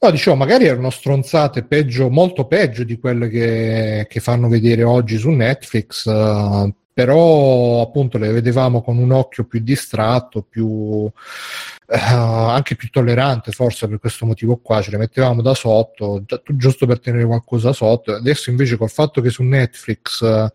No, dicevo, magari erano stronzate peggio, molto peggio di quelle che, che fanno vedere oggi su Netflix, uh, però appunto le vedevamo con un occhio più distratto, più, uh, anche più tollerante forse per questo motivo qua, ce le mettevamo da sotto, giusto per tenere qualcosa sotto. Adesso invece col fatto che su Netflix uh,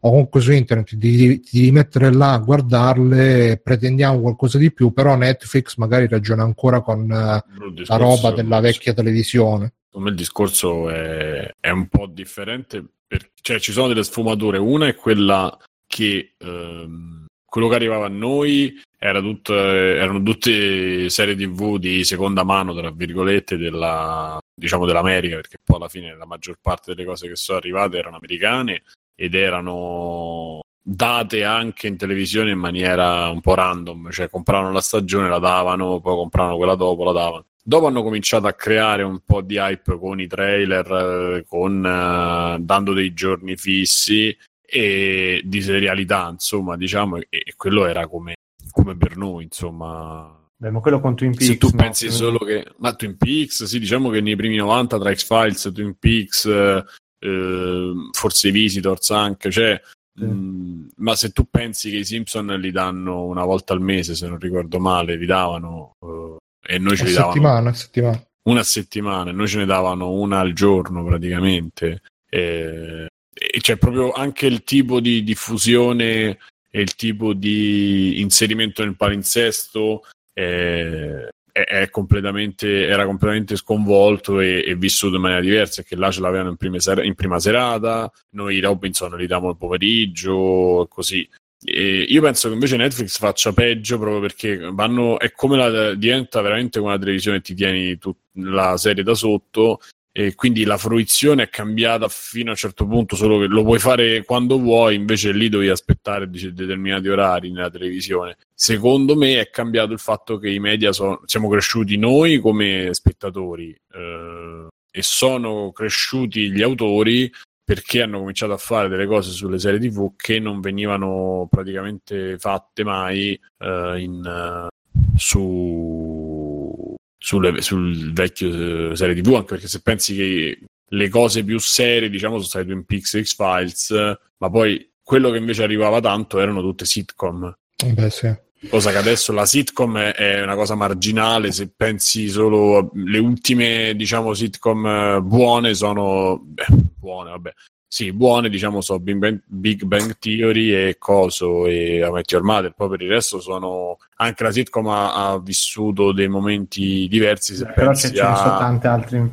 o comunque su internet di, di mettere là a guardarle, pretendiamo qualcosa di più, però Netflix magari ragiona ancora con uh, la roba della vecchia televisione. Secondo me il discorso è, è un po' differente, per, cioè ci sono delle sfumature, una è quella che ehm, quello che arrivava a noi era tutto, erano tutte serie tv di seconda mano, tra virgolette, della, diciamo dell'America, perché poi alla fine la maggior parte delle cose che sono arrivate erano americane ed erano date anche in televisione in maniera un po' random, cioè compravano la stagione, la davano, poi compravano quella dopo, la davano. Dopo hanno cominciato a creare un po' di hype con i trailer, con, uh, dando dei giorni fissi e di serialità, insomma, diciamo, e, e quello era come, come, per noi, insomma. Beh, ma quello con Twin Peaks. Se tu no? pensi solo che. Ma Twin Peaks, sì, diciamo che nei primi 90 tra X-Files, Twin Peaks, eh, forse i Visitors anche, cioè. Sì. Mh, mm, ma se tu pensi che i Simpson li danno una volta al mese, se non ricordo male, li davano uh, e noi ce li davano settimana, settimana. una settimana, e noi ce ne davano una al giorno praticamente. E c'è proprio anche il tipo di diffusione e il tipo di inserimento nel palinsesto è, è, è completamente, era completamente sconvolto e, e, vissuto in maniera diversa, che là ce l'avevano in, ser- in prima serata, noi Robinson li diamo il pomeriggio, così. E io penso che invece Netflix faccia peggio proprio perché vanno, è come la, diventa veramente come la televisione ti tieni tut, la serie da sotto e quindi la fruizione è cambiata fino a un certo punto, solo che lo puoi fare quando vuoi, invece lì devi aspettare determinati orari nella televisione. Secondo me è cambiato il fatto che i media sono, siamo cresciuti noi come spettatori eh, e sono cresciuti gli autori perché hanno cominciato a fare delle cose sulle serie tv che non venivano praticamente fatte mai eh, in, uh, su sulle, sul vecchio eh, serie TV, anche perché se pensi che le cose più serie, diciamo, sono state Twin Peaks e X-Files, ma poi quello che invece arrivava tanto erano tutte sitcom. Beh, sì. Cosa che adesso la sitcom è una cosa marginale, se pensi solo alle ultime, diciamo, sitcom eh, buone sono... Beh, buone, vabbè. Sì, buone, diciamo, sono Big Bang, Big Bang Theory e Coso e A Met Your Mother. Poi per il resto sono... Anche la sitcom ha, ha vissuto dei momenti diversi. Se Beh, però pensi ce a... ne sono tante altre.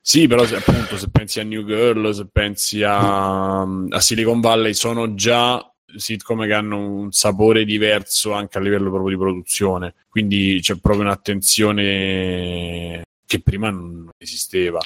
Sì, però se, appunto se pensi a New Girl, se pensi a, a Silicon Valley, sono già sitcom che hanno un sapore diverso anche a livello proprio di produzione. Quindi c'è proprio un'attenzione che prima non esisteva.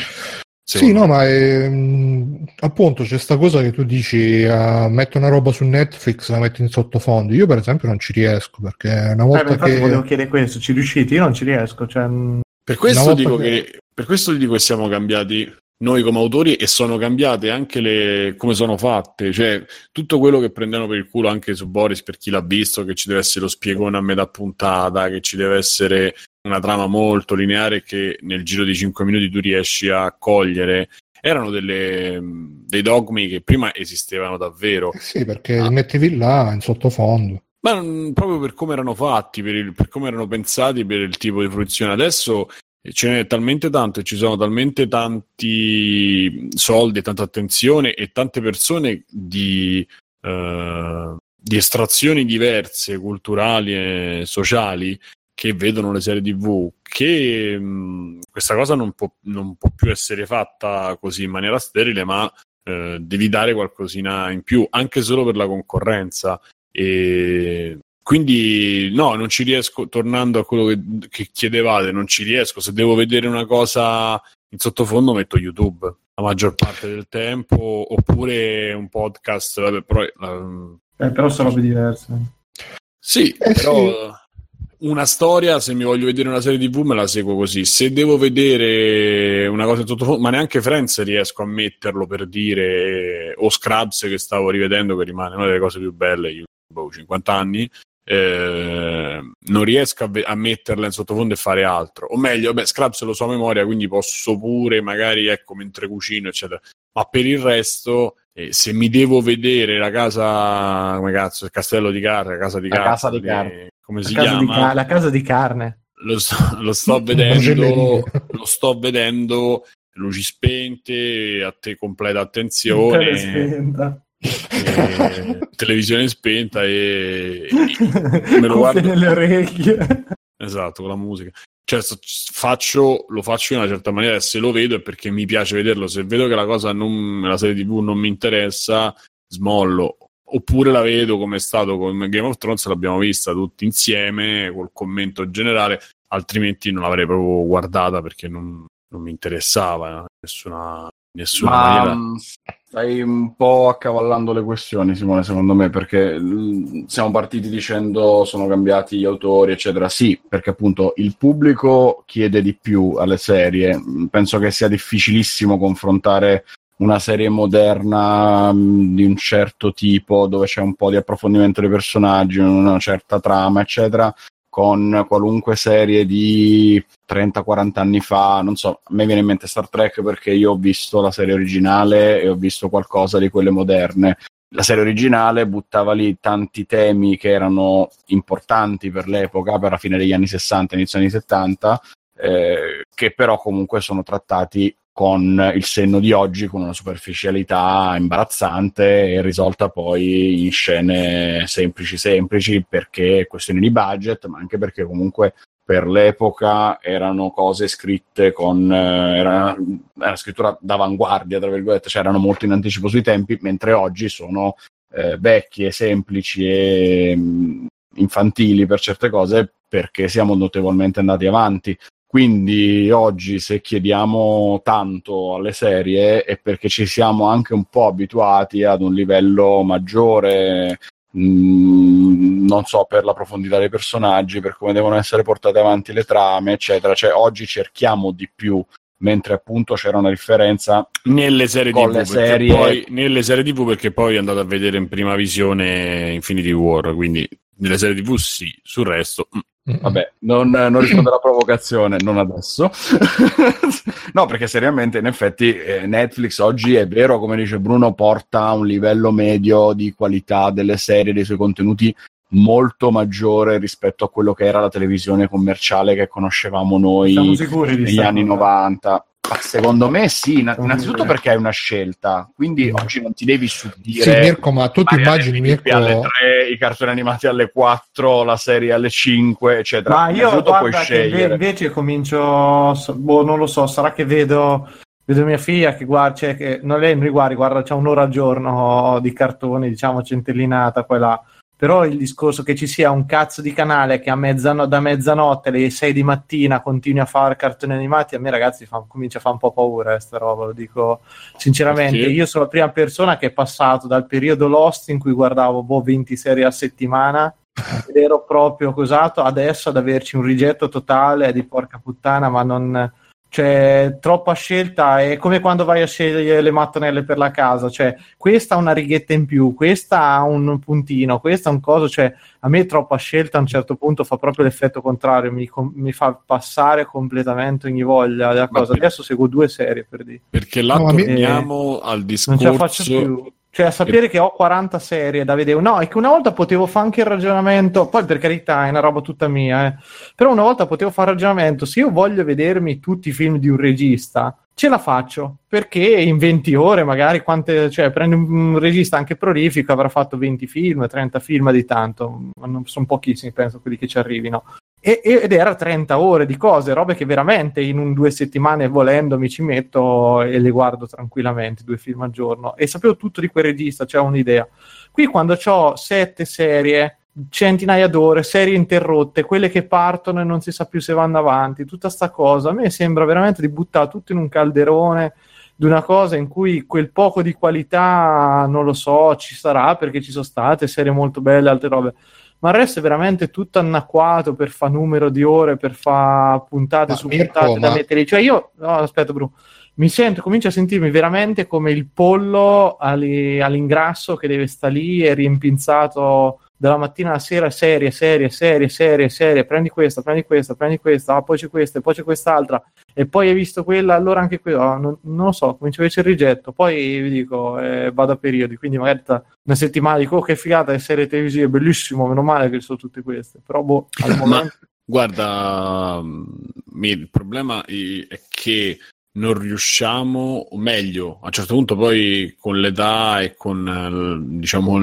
Sì, no, ma è, mm, appunto c'è sta cosa che tu dici, uh, metto una roba su Netflix, la metto in sottofondo. Io per esempio non ci riesco perché una volta eh, che... volevo chiedere questo, ci riuscite? Io non ci riesco. Cioè... Mm, per, questo dico che... che... per questo dico che siamo cambiati noi come autori e sono cambiate anche le come sono fatte, cioè tutto quello che prendono per il culo anche su Boris per chi l'ha visto, che ci deve essere lo spiegone a metà puntata, che ci deve essere una trama molto lineare che nel giro di 5 minuti tu riesci a cogliere erano delle, dei dogmi che prima esistevano davvero. Eh sì, perché ah. li mettevi là in sottofondo. Ma proprio per come erano fatti, per, il, per, come erano pensati, per il tipo di fruizione. Adesso ce n'è talmente tanto e ci sono talmente tanti soldi, tanta attenzione e tante persone di, uh, di estrazioni diverse, culturali e sociali, che vedono le serie tv che mh, questa cosa non può, non può, più essere fatta così in maniera sterile ma eh, devi dare qualcosina in più anche solo per la concorrenza. E quindi no non ci riesco tornando a quello che, che chiedevate non ci riesco. Se devo vedere una cosa in sottofondo metto youtube la maggior parte del tempo oppure un podcast vabbè, però, eh, però sono robe diverse. Sì eh, però sì una storia, se mi voglio vedere una serie TV me la seguo così. Se devo vedere una cosa in sottofondo, ma neanche Friends riesco a metterlo per dire, o Scrubs che stavo rivedendo, che rimane una delle cose più belle, io ho 50 anni, eh, non riesco a, ve- a, metterla in sottofondo e fare altro. O meglio, beh, Scrubs lo so a memoria, quindi posso pure, magari, ecco, mentre cucino, eccetera. Ma per il resto, eh, se mi devo vedere la casa, come cazzo, il castello di carne, la casa di la carne, casa di carne. Come la si chiama? Ca- la casa di carne. Lo sto, lo sto vedendo, lo sto vedendo, luci spente, a te completa attenzione. Eh, televisione spenta e, e me lo guardo. nelle orecchie. Esatto con la musica. Cioè faccio, lo faccio in una certa maniera e se lo vedo è perché mi piace vederlo. Se vedo che la cosa non, la serie tv non mi interessa smollo oppure la vedo come è stato con Game of Thrones l'abbiamo vista tutti insieme col commento generale altrimenti non l'avrei proprio guardata perché non, non mi interessava nessuna, nessuna Ma, maniera mm, Stai un po' accavallando le questioni, Simone, secondo me, perché siamo partiti dicendo sono cambiati gli autori, eccetera. Sì, perché appunto il pubblico chiede di più alle serie. Penso che sia difficilissimo confrontare una serie moderna di un certo tipo, dove c'è un po' di approfondimento dei personaggi, una certa trama, eccetera, con qualunque serie di 30-40 anni fa, non so, a me viene in mente Star Trek perché io ho visto la serie originale e ho visto qualcosa di quelle moderne. La serie originale buttava lì tanti temi che erano importanti per l'epoca, per la fine degli anni 60, inizio anni 70, eh, che però comunque sono trattati con il senno di oggi, con una superficialità imbarazzante e risolta poi in scene semplici semplici perché questioni di budget, ma anche perché comunque per l'epoca erano cose scritte con eh, era una scrittura d'avanguardia, tra virgolette, cioè erano molto in anticipo sui tempi, mentre oggi sono eh, vecchie, semplici e mh, mm, infantili per certe cose perché siamo notevolmente andati avanti. Quindi oggi se chiediamo tanto alle serie è perché ci siamo anche un po' abituati ad un livello maggiore, mh, mm, non so, per la profondità dei personaggi, per come devono essere portate avanti le trame, eccetera. Cioè oggi cerchiamo di più mentre appunto c'era una differenza nelle serie con TV, le serie... Poi, nelle serie TV perché poi è andato a vedere in prima visione Infinity War, quindi nelle serie TV sì, sul resto mm. Vabbè, non, non rispondo alla provocazione, non adesso. no, perché seriamente, in effetti, eh, Netflix oggi è vero, come dice Bruno, porta un livello medio di qualità delle serie, dei suoi contenuti molto maggiore rispetto a quello che era la televisione commerciale che conoscevamo noi negli anni 90. Ma secondo me sì, innanzitutto perché è una scelta, quindi oggi non ti devi subire. Sì, Mirko, ma tu ti immagini Mirko... alle 3, i cartoni animati alle 4, la serie alle 5, eccetera. Ma io guarda che invece comincio, boh, non lo so, sarà che vedo, vedo mia figlia che guarda, cioè, che non lei mi riguarda, guarda, c'è un'ora al giorno di cartoni, diciamo centellinata, quella però il discorso che ci sia un cazzo di canale che a mezzano- da mezzanotte alle 6 di mattina continui a fare cartoni animati, a me ragazzi fa, comincia a fare un po' paura questa roba, lo dico sinceramente. Perché? Io sono la prima persona che è passato dal periodo Lost in cui guardavo boh, 20 serie a settimana ed ero proprio cosato, adesso ad averci un rigetto totale di porca puttana, ma non c'è troppa scelta, è come quando vai a scegliere le mattonelle per la casa, cioè questa ha una righetta in più, questa ha un puntino, questa ha un coso, cioè a me troppa scelta a un certo punto fa proprio l'effetto contrario, mi, mi fa passare completamente ogni voglia della cosa. Per... Adesso seguo due serie per dire. Perché là no, torniamo e... al discorso... Cioè, a sapere e... che ho 40 serie da vedere. No, è che una volta potevo fare anche il ragionamento, poi per carità è una roba tutta mia, eh. però una volta potevo fare il ragionamento, se io voglio vedermi tutti i film di un regista, ce la faccio, perché in 20 ore magari, quante, cioè, prendi un regista anche prolifico, avrà fatto 20 film, 30 film di tanto, sono pochissimi, penso, quelli che ci arrivino e, ed era 30 ore di cose, robe che veramente in un due settimane volendo mi ci metto e le guardo tranquillamente, due film al giorno. E sapevo tutto di quel regista, c'è un'idea. Qui quando ho sette serie, centinaia d'ore, serie interrotte, quelle che partono e non si sa più se vanno avanti, tutta sta cosa, a me sembra veramente di buttare tutto in un calderone di una cosa in cui quel poco di qualità, non lo so, ci sarà perché ci sono state serie molto belle, altre robe ma il resto è veramente tutto anacquato per fare numero di ore, per fare puntate Ma su puntate da ma- mettere. Cioè io, no, aspetta Bru, mi sento, comincio a sentirmi veramente come il pollo all'ingrasso che deve stare lì e riempinzato dalla mattina alla sera, serie, serie, serie, serie, serie, prendi questa, prendi questa, prendi questa, ah, poi c'è questa, e poi c'è quest'altra, e poi hai visto quella, allora anche quella, Ah, non, non lo so, comincio invece il rigetto, poi vi dico, eh, vado a periodi, quindi magari una settimana dico, oh che figata, le serie televisive, bellissimo, meno male che sono tutte queste, però boh, al Ma- momento... Guarda, mm, mi- il problema è che non riusciamo, o meglio, a un certo punto poi con l'età e con eh, diciamo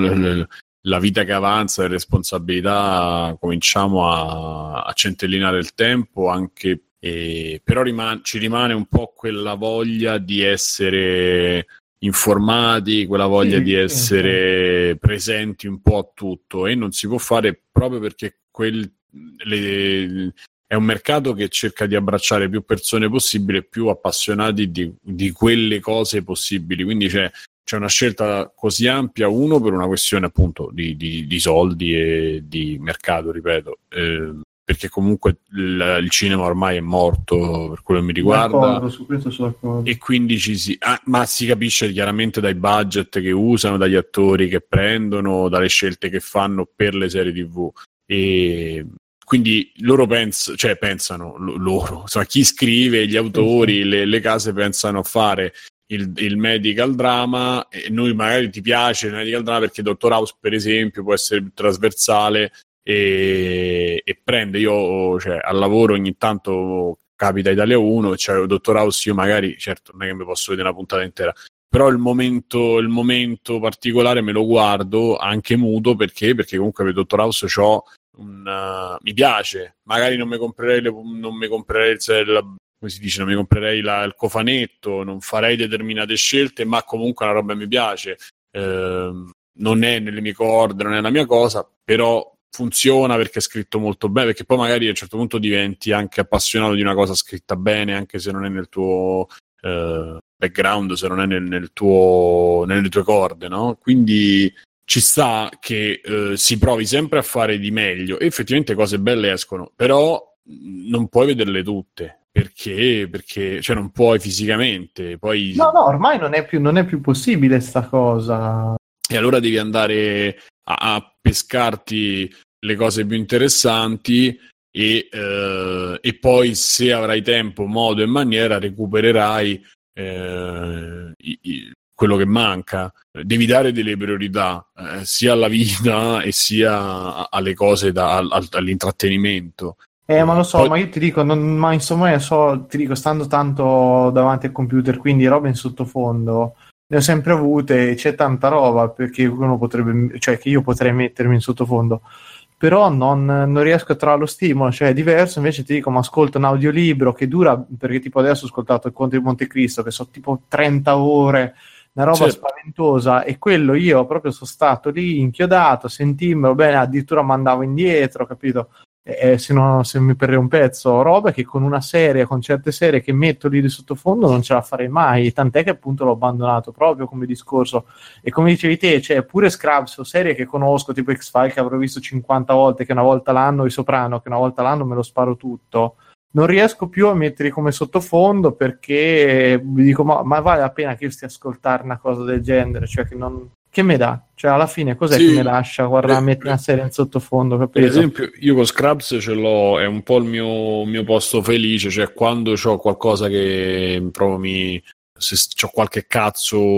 la vita che avanza le responsabilità cominciamo a, a centellinare il tempo anche e- però riman- ci rimane un po' quella voglia di essere informati, quella voglia Sì, di sì, essere presenti un po' a tutto e non si può fare proprio perché quel, le- è un mercato che cerca di abbracciare più persone possibile e più appassionati di, di quelle cose possibili. Quindi c'è, c'è una scelta così ampia, uno per una questione appunto di, di- di soldi e di mercato, ripeto, eh, perché comunque il, il cinema ormai è morto per quello che mi riguarda. E quindi ci si, ah, ma si capisce chiaramente dai budget che usano, dagli attori che prendono, dalle scelte che fanno per le serie TV. E quindi loro pens- cioè pensano, lo- loro, insomma, chi scrive, gli autori, le, le case pensano a fare il, il medical drama e noi magari ti piace il medical drama perché Dottor House, per esempio, può essere più trasversale e, e prende. Io cioè, al lavoro ogni tanto capita Italia 1 cioè Dottor House io magari certo non è che mi posso vedere una puntata intera però il momento, il momento particolare me lo guardo anche muto perché? Perché comunque per Dottor House c'ho un, uh, mi piace. Magari non mi comprerei, le, non mi comprerei il, come si dice non mi comprerei la, il cofanetto non farei determinate scelte ma comunque una roba mi piace Ehm, non è nelle mie corde non è la mia cosa però funziona perché è scritto molto bene, perché poi magari a un certo punto diventi anche appassionato di una cosa scritta bene, anche se non è nel tuo eh, background, se non è nel, nel tuo, nelle tue corde, no? Quindi ci sta che eh, si provi sempre a fare di meglio e effettivamente cose belle escono, però mh, non puoi vederle tutte. Perché? Perché cioè non puoi fisicamente, poi No, no, ormai non è più, non è più possibile sta cosa. e allora devi andare a, a pescarti le cose più interessanti e, eh, e poi se avrai tempo, modo e maniera recupererai eh, i- i- quello che manca. Devi dare delle priorità eh, sia alla vita e sia alle cose da- al- all'intrattenimento. Eh, ma lo so, Poi- ma io ti dico, non, ma insomma, io so, ti dico, stando tanto davanti al computer, quindi roba in sottofondo, ne ho sempre avute, c'è tanta roba perché uno potrebbe, cioè che io potrei mettermi in sottofondo, però non, non riesco a trovare lo stimolo, cioè è diverso, invece ti dico, ma ascolto un audiolibro che dura, perché tipo adesso ho ascoltato il Conte di Monte Cristo, che sono tipo 30 ore, una roba Certo. spaventosa, e quello io proprio sono stato lì inchiodato, sentimelo bene, addirittura mandavo indietro, capito? Eh, se, no, se mi perrei un pezzo, roba che con una serie, con certe serie che metto lì di sottofondo non ce la farei mai, tant'è che appunto l'ho abbandonato proprio come discorso. E come dicevi te, cioè pure Scrubs o serie che conosco, tipo X-File che avrò visto 50 volte, che una volta l'anno, i Soprano, che una volta l'anno me lo sparo tutto. Non riesco più a metterli come sottofondo perché mi dico, ma, ma vale la pena che io stia a ascoltare una cosa del genere? Cioè, che non, che me dà? Cioè, alla fine, cos'è Sì. che mi lascia? Guarda, Eh, metti una serie in sottofondo, Per capito? esempio, io con Scrubs ce l'ho, è un po' il mio, mio posto felice, cioè quando ho qualcosa che proprio mi. Se ho qualche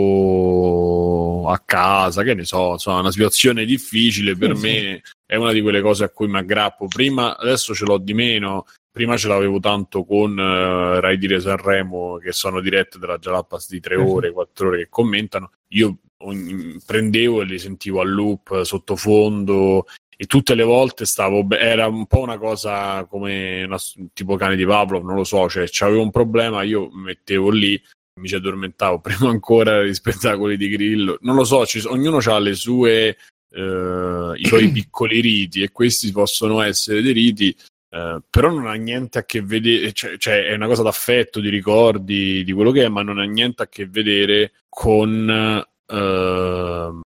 cazzo a casa, che ne so, insomma, una situazione difficile per Sì, me è una di quelle cose a cui mi aggrappo. Prima, adesso ce l'ho di meno, prima ce l'avevo tanto con eh, Rai Dire Sanremo, che sono dirette dalla Jalapas di tre Sì, sì. ore, quattro ore che commentano. Io ogni- prendevo e li sentivo a loop, sottofondo, e tutte le volte stavo era un po' una cosa come una, tipo cane di Pavlov non lo so cioè c'avevo un problema io mettevo lì mi ci addormentavo prima ancora di spettacoli di Grillo. Non lo so ci ognuno ha le sue eh, i suoi piccoli riti e questi possono essere dei riti eh, però non ha niente a che vedere cioè, cioè, è una cosa d'affetto di ricordi di quello che è ma non ha niente a che vedere con eh,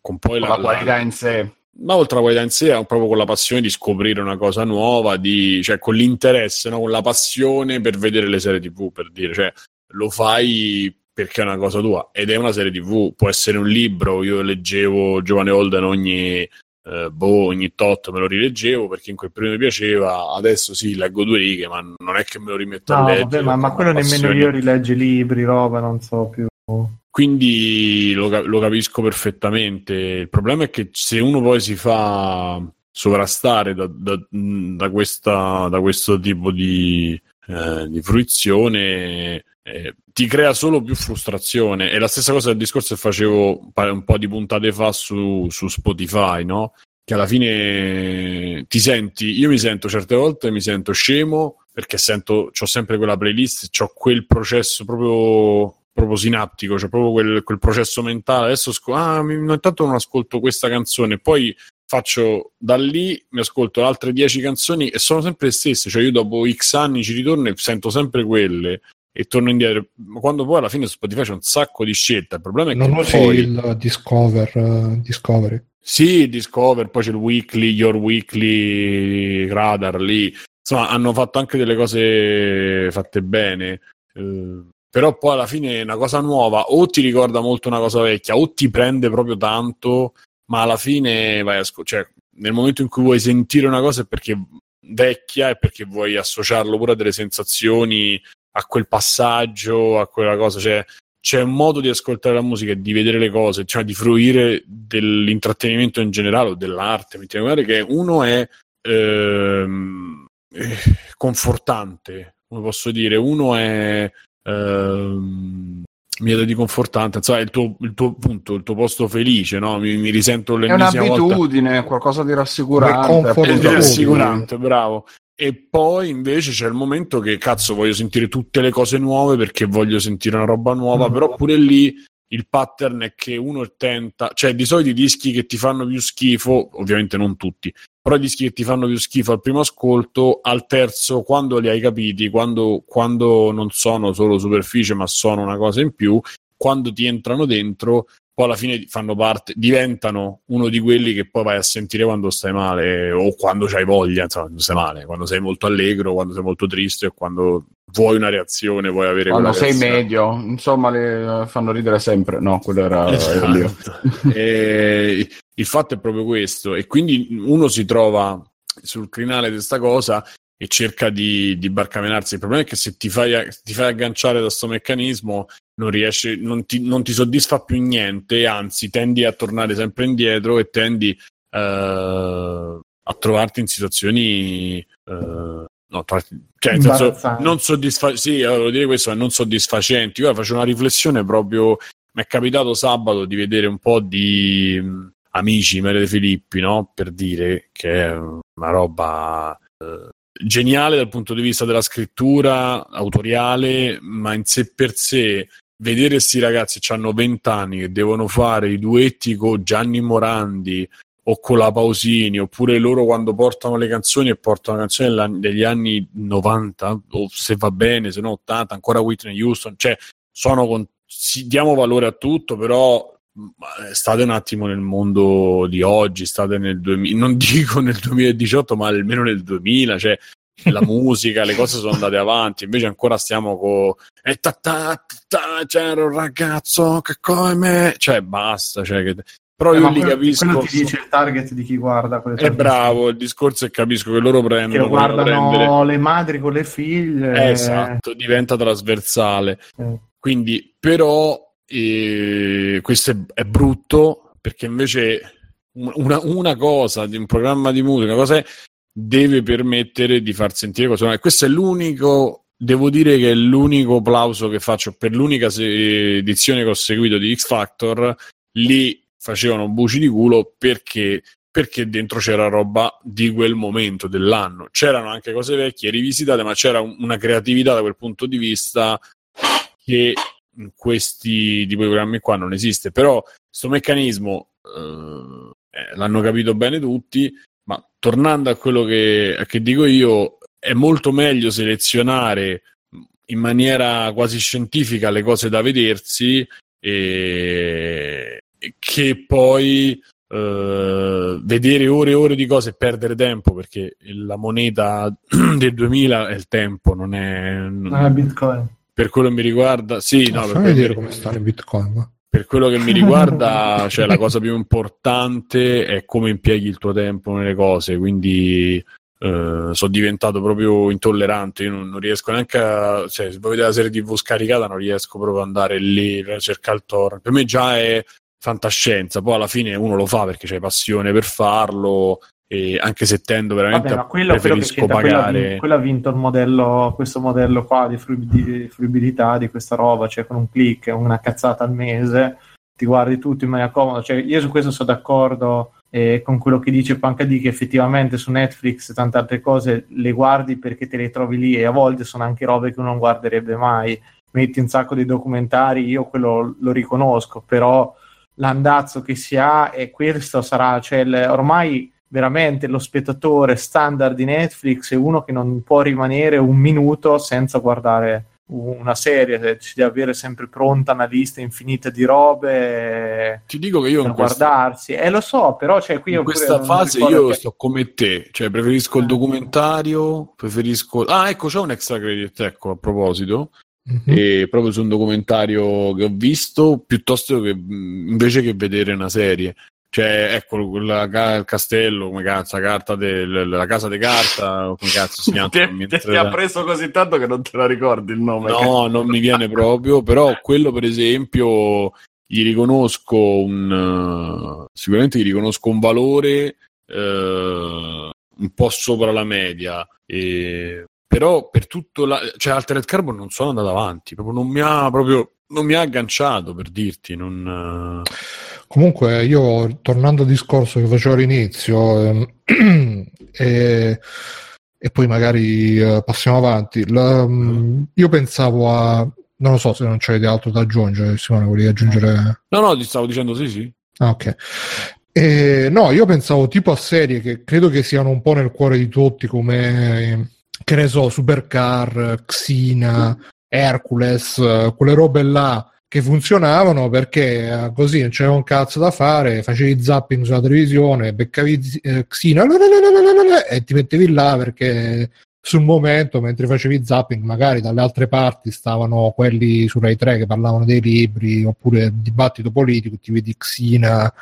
con poi Con la, la qualità in sé. ma oltre alla qualità in sé, è proprio con la passione di scoprire una cosa nuova, di, cioè con l'interesse, no? con la passione per vedere le serie TV, per dire, cioè lo fai perché è una cosa tua ed è una serie TV, può essere un libro, io leggevo Giovane Holden ogni eh, boh, ogni tot me lo rileggevo perché in quel periodo mi piaceva, adesso sì, leggo due righe, ma non è che me lo rimetto no, a leggere. Vabbè, ma, ma quello nemmeno io rileggi libri, roba, non so più. Quindi lo, lo, capisco perfettamente. Il problema è che se uno poi si fa sovrastare da, da, da, questa, da questo tipo di, eh, di fruizione, eh, ti crea solo più frustrazione. È la stessa cosa del discorso che facevo un po' di puntate fa su, su Spotify, no? Che alla fine ti senti, io mi sento certe volte mi sento scemo perché sento, ho sempre quella playlist, ho quel processo proprio proprio sinaptico, cioè proprio quel, quel processo mentale. Adesso sc- ah, mi, intanto non ascolto questa canzone, poi faccio da lì, mi ascolto altre 10 canzoni e sono sempre le stesse, cioè io dopo X anni ci ritorno e sento sempre quelle e torno indietro. Ma quando poi alla fine su Spotify c'è un sacco di scelte, il problema è non che usi poi... il Discover, uh, Discovery. Sì, Discover, poi c'è il Weekly, Your Weekly, Radar lì. Insomma, hanno fatto anche delle cose fatte bene. Uh, però poi alla fine una cosa nuova o ti ricorda molto una cosa vecchia o ti prende proprio tanto, ma alla fine vai a sc- cioè, nel momento in cui vuoi sentire una cosa è perché vecchia e perché vuoi associarlo pure a delle sensazioni, a quel passaggio, a quella cosa, cioè c'è un modo di ascoltare la musica e di vedere le cose, cioè di fruire dell'intrattenimento in generale o dell'arte, guardare che uno è ehm, eh, confortante, come posso dire, uno è Ehm, mi è di confortante, insomma, è il tuo, il tuo punto, il tuo posto felice, no? Mi, mi risento l'ennesima È un'abitudine, volta. qualcosa di rassicurante. È di rassicurante, bravo. E poi invece c'è il momento che cazzo voglio sentire tutte le cose nuove perché voglio sentire una roba nuova, mm. però pure lì il pattern è che uno tenta, cioè di solito i dischi che ti fanno più schifo, ovviamente non tutti, però i dischi che ti fanno più schifo al primo ascolto, al terzo, quando li hai capiti, quando, quando non sono solo superficie ma sono una cosa in più, quando ti entrano dentro, poi alla fine fanno parte, diventano uno di quelli che poi vai a sentire quando stai male o quando hai voglia, insomma, quando stai male, quando sei molto allegro, quando sei molto triste o quando vuoi una reazione, vuoi avere quando sei reazione. medio, insomma, le fanno ridere sempre. No, quello era, esatto. era e, il fatto è proprio questo e quindi uno si trova sul crinale di questa cosa e cerca di, di barcamenarsi. Il problema è che se ti fai, ti fai agganciare da questo meccanismo non riesci, non ti, non ti, soddisfa più niente, anzi tendi a tornare sempre indietro e tendi uh, a trovarti in situazioni uh, no, tra, cioè, nel senso, non soddisfacenti. Sì, volevo dire questo, ma non soddisfacenti. Io faccio una riflessione proprio. Mi è capitato sabato di vedere un po' di amici Mere De Filippi, no? Per dire che è una roba. Uh, geniale dal punto di vista della scrittura autoriale, ma in sé per sé vedere questi ragazzi che hanno 20 anni che devono fare i duetti con Gianni Morandi o con la Pausini, oppure loro quando portano le canzoni e portano canzoni degli anni 90, o se va bene, se no 80, ancora Whitney Houston, cioè sono con, diamo valore a tutto, però state un attimo nel mondo di oggi, state nel 2000, non dico nel 2018, ma almeno nel 2000, cioè la musica, le cose sono andate avanti, invece ancora stiamo con e ta ta ta c'era un ragazzo che come cioè basta, cioè che però eh, io li capisco. Quello ti dice il target di chi guarda. È bravo, il discorso è capisco che loro prendono. Che guardano prendere... le madri con le figlie. Esatto, diventa trasversale. Eh. Quindi, però, eh, questo è, è, brutto perché invece una, una, cosa di un programma di musica, cosa è deve permettere di far sentire cose nuove. Questo è l'unico, devo dire che è l'unico applauso che faccio per l'unica edizione che ho seguito di X Factor. Lì facevano buci di culo perché, perché dentro c'era roba di quel momento dell'anno. C'erano anche cose vecchie rivisitate, ma c'era una creatività da quel punto di vista che questi di quei programmi qua non esiste. Però questo meccanismo eh, eh, l'hanno capito bene tutti ma tornando a quello che, che dico io, è molto meglio selezionare in maniera quasi scientifica le cose da vedersi e che poi uh, vedere ore e ore di cose e perdere tempo perché la moneta del 2000 è il tempo, non è, non è Bitcoin. Per quello che mi riguarda, sì, no, per vedere come sta il Bitcoin. Ma. Per quello che mi riguarda, cioè, la cosa più importante è come impieghi il tuo tempo nelle cose, quindi Uh, sono diventato proprio intollerante. Io non, non riesco neanche a. Cioè, se voi vedete la serie TV scaricata, non riesco proprio ad andare lì a cercare il torrent. Per me già è fantascienza. Poi alla fine uno lo fa perché c'è passione per farlo. E anche se tendo veramente Vabbè, quello, preferisco quello pagare. Quello ha, vinto il modello, questo modello qua di fruibilità di questa roba, cioè con un click, una cazzata al mese, ti guardi tutto in maniera comoda. Cioè, io su questo sono d'accordo eh, con quello che dice Pancadì che effettivamente su Netflix tante altre cose le guardi perché te le trovi lì e a volte sono anche robe che uno non guarderebbe mai metti un sacco di documentari io quello lo riconosco però l'andazzo che si ha e questo sarà cioè il, ormai veramente lo spettatore standard di Netflix è uno che non può rimanere un minuto senza guardare una serie, ci deve avere sempre pronta una lista infinita di robe. Ti dico che io per in questa... guardarsi, eh, lo so, però cioè, qui in questa fase io che... sto come te, cioè preferisco il eh. documentario, preferisco. Ah, ecco, c'è un extra credit, ecco, a proposito. Mm-hmm. E proprio su un documentario che ho visto piuttosto che invece che vedere una serie cioè, ecco, quella, il castello, come cazzo, la carta del, la casa di carta, come cazzo si chiama? ti, ti, ti ha preso così tanto che non te la ricordi il nome. No, non mi viene proprio, però quello per esempio gli riconosco un... sicuramente gli riconosco un valore eh, un po' sopra la media. E, però per tutto la... cioè Altered Carbon non sono andato avanti, proprio non mi ha proprio non mi ha agganciato per dirti, non... Comunque, io tornando al discorso che facevo all'inizio, ehm, e, e, poi magari eh, passiamo avanti, la, mm. io pensavo a. Non lo so se non c'è altro da aggiungere, Simone, volevi aggiungere. No, no, ti stavo dicendo sì, sì. Ah, ok. E, no, io pensavo tipo a serie che credo che siano un po' nel cuore di tutti, come che ne so, Supercar, Xina, Hercules, quelle robe là che funzionavano perché eh, così non c'era un cazzo da fare, facevi zapping sulla televisione, beccavi eh, Xina e ti mettevi là perché sul momento mentre facevi zapping magari dalle altre parti stavano quelli su Rai 3 che parlavano dei libri oppure dibattito politico, ti vedi Xina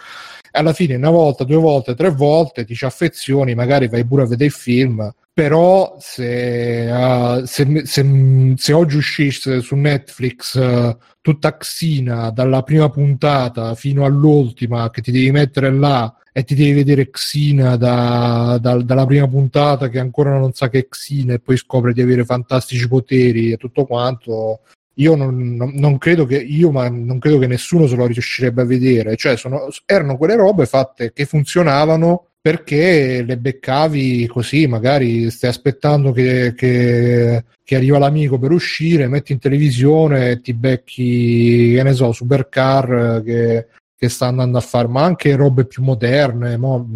alla fine una volta, due volte, tre volte ti ci affezioni, magari vai pure a vedere il film però se, uh, se, se, se, oggi uscisse su Netflix uh, tutta Xina dalla prima puntata fino all'ultima che ti devi mettere là e ti devi vedere Xina da, da, dalla prima puntata che ancora non sa che è Xina e poi scopre di avere fantastici poteri e tutto quanto. Io non, non, non, credo che io ma non credo che nessuno se lo riuscirebbe a vedere. Cioè sono, erano quelle robe fatte che funzionavano perché le beccavi così, magari stai aspettando che, che, che, arriva l'amico per uscire, metti in televisione e ti becchi, che ne so, Supercar che, che sta andando a fare, ma anche robe più moderne, mo,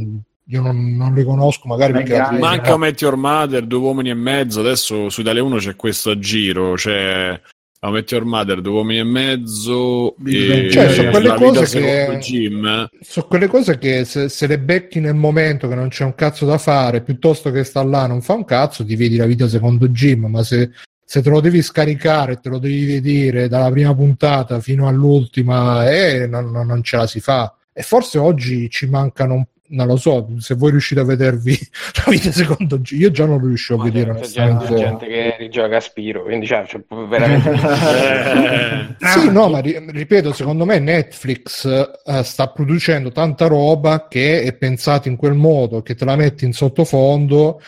io non, non le conosco, magari perché magari, manca no. Meteor Mother, due uomini e mezzo, adesso su Italia 1 c'è questo giro, c'è Met Your Mother, due uomini e mezzo e cioè, sono quelle cose che Jim. sono quelle cose che se, se, le becchi nel momento che non c'è un cazzo da fare piuttosto che sta là non fa un cazzo ti vedi la vita secondo Jim ma se, se te lo devi scaricare te lo devi vedere dalla prima puntata fino all'ultima e eh, non, non, non ce la si fa. E forse oggi ci mancano un non lo so, se voi riuscite a vedervi la vita secondo G, io già non riuscivo Ma a vedere c'è gente, c'è gente che rigioca a Spiro, quindi cioè, cioè veramente... sì, no, ma ripeto, secondo me Netflix uh, sta producendo tanta roba che è pensata in quel modo, che te la metti in sottofondo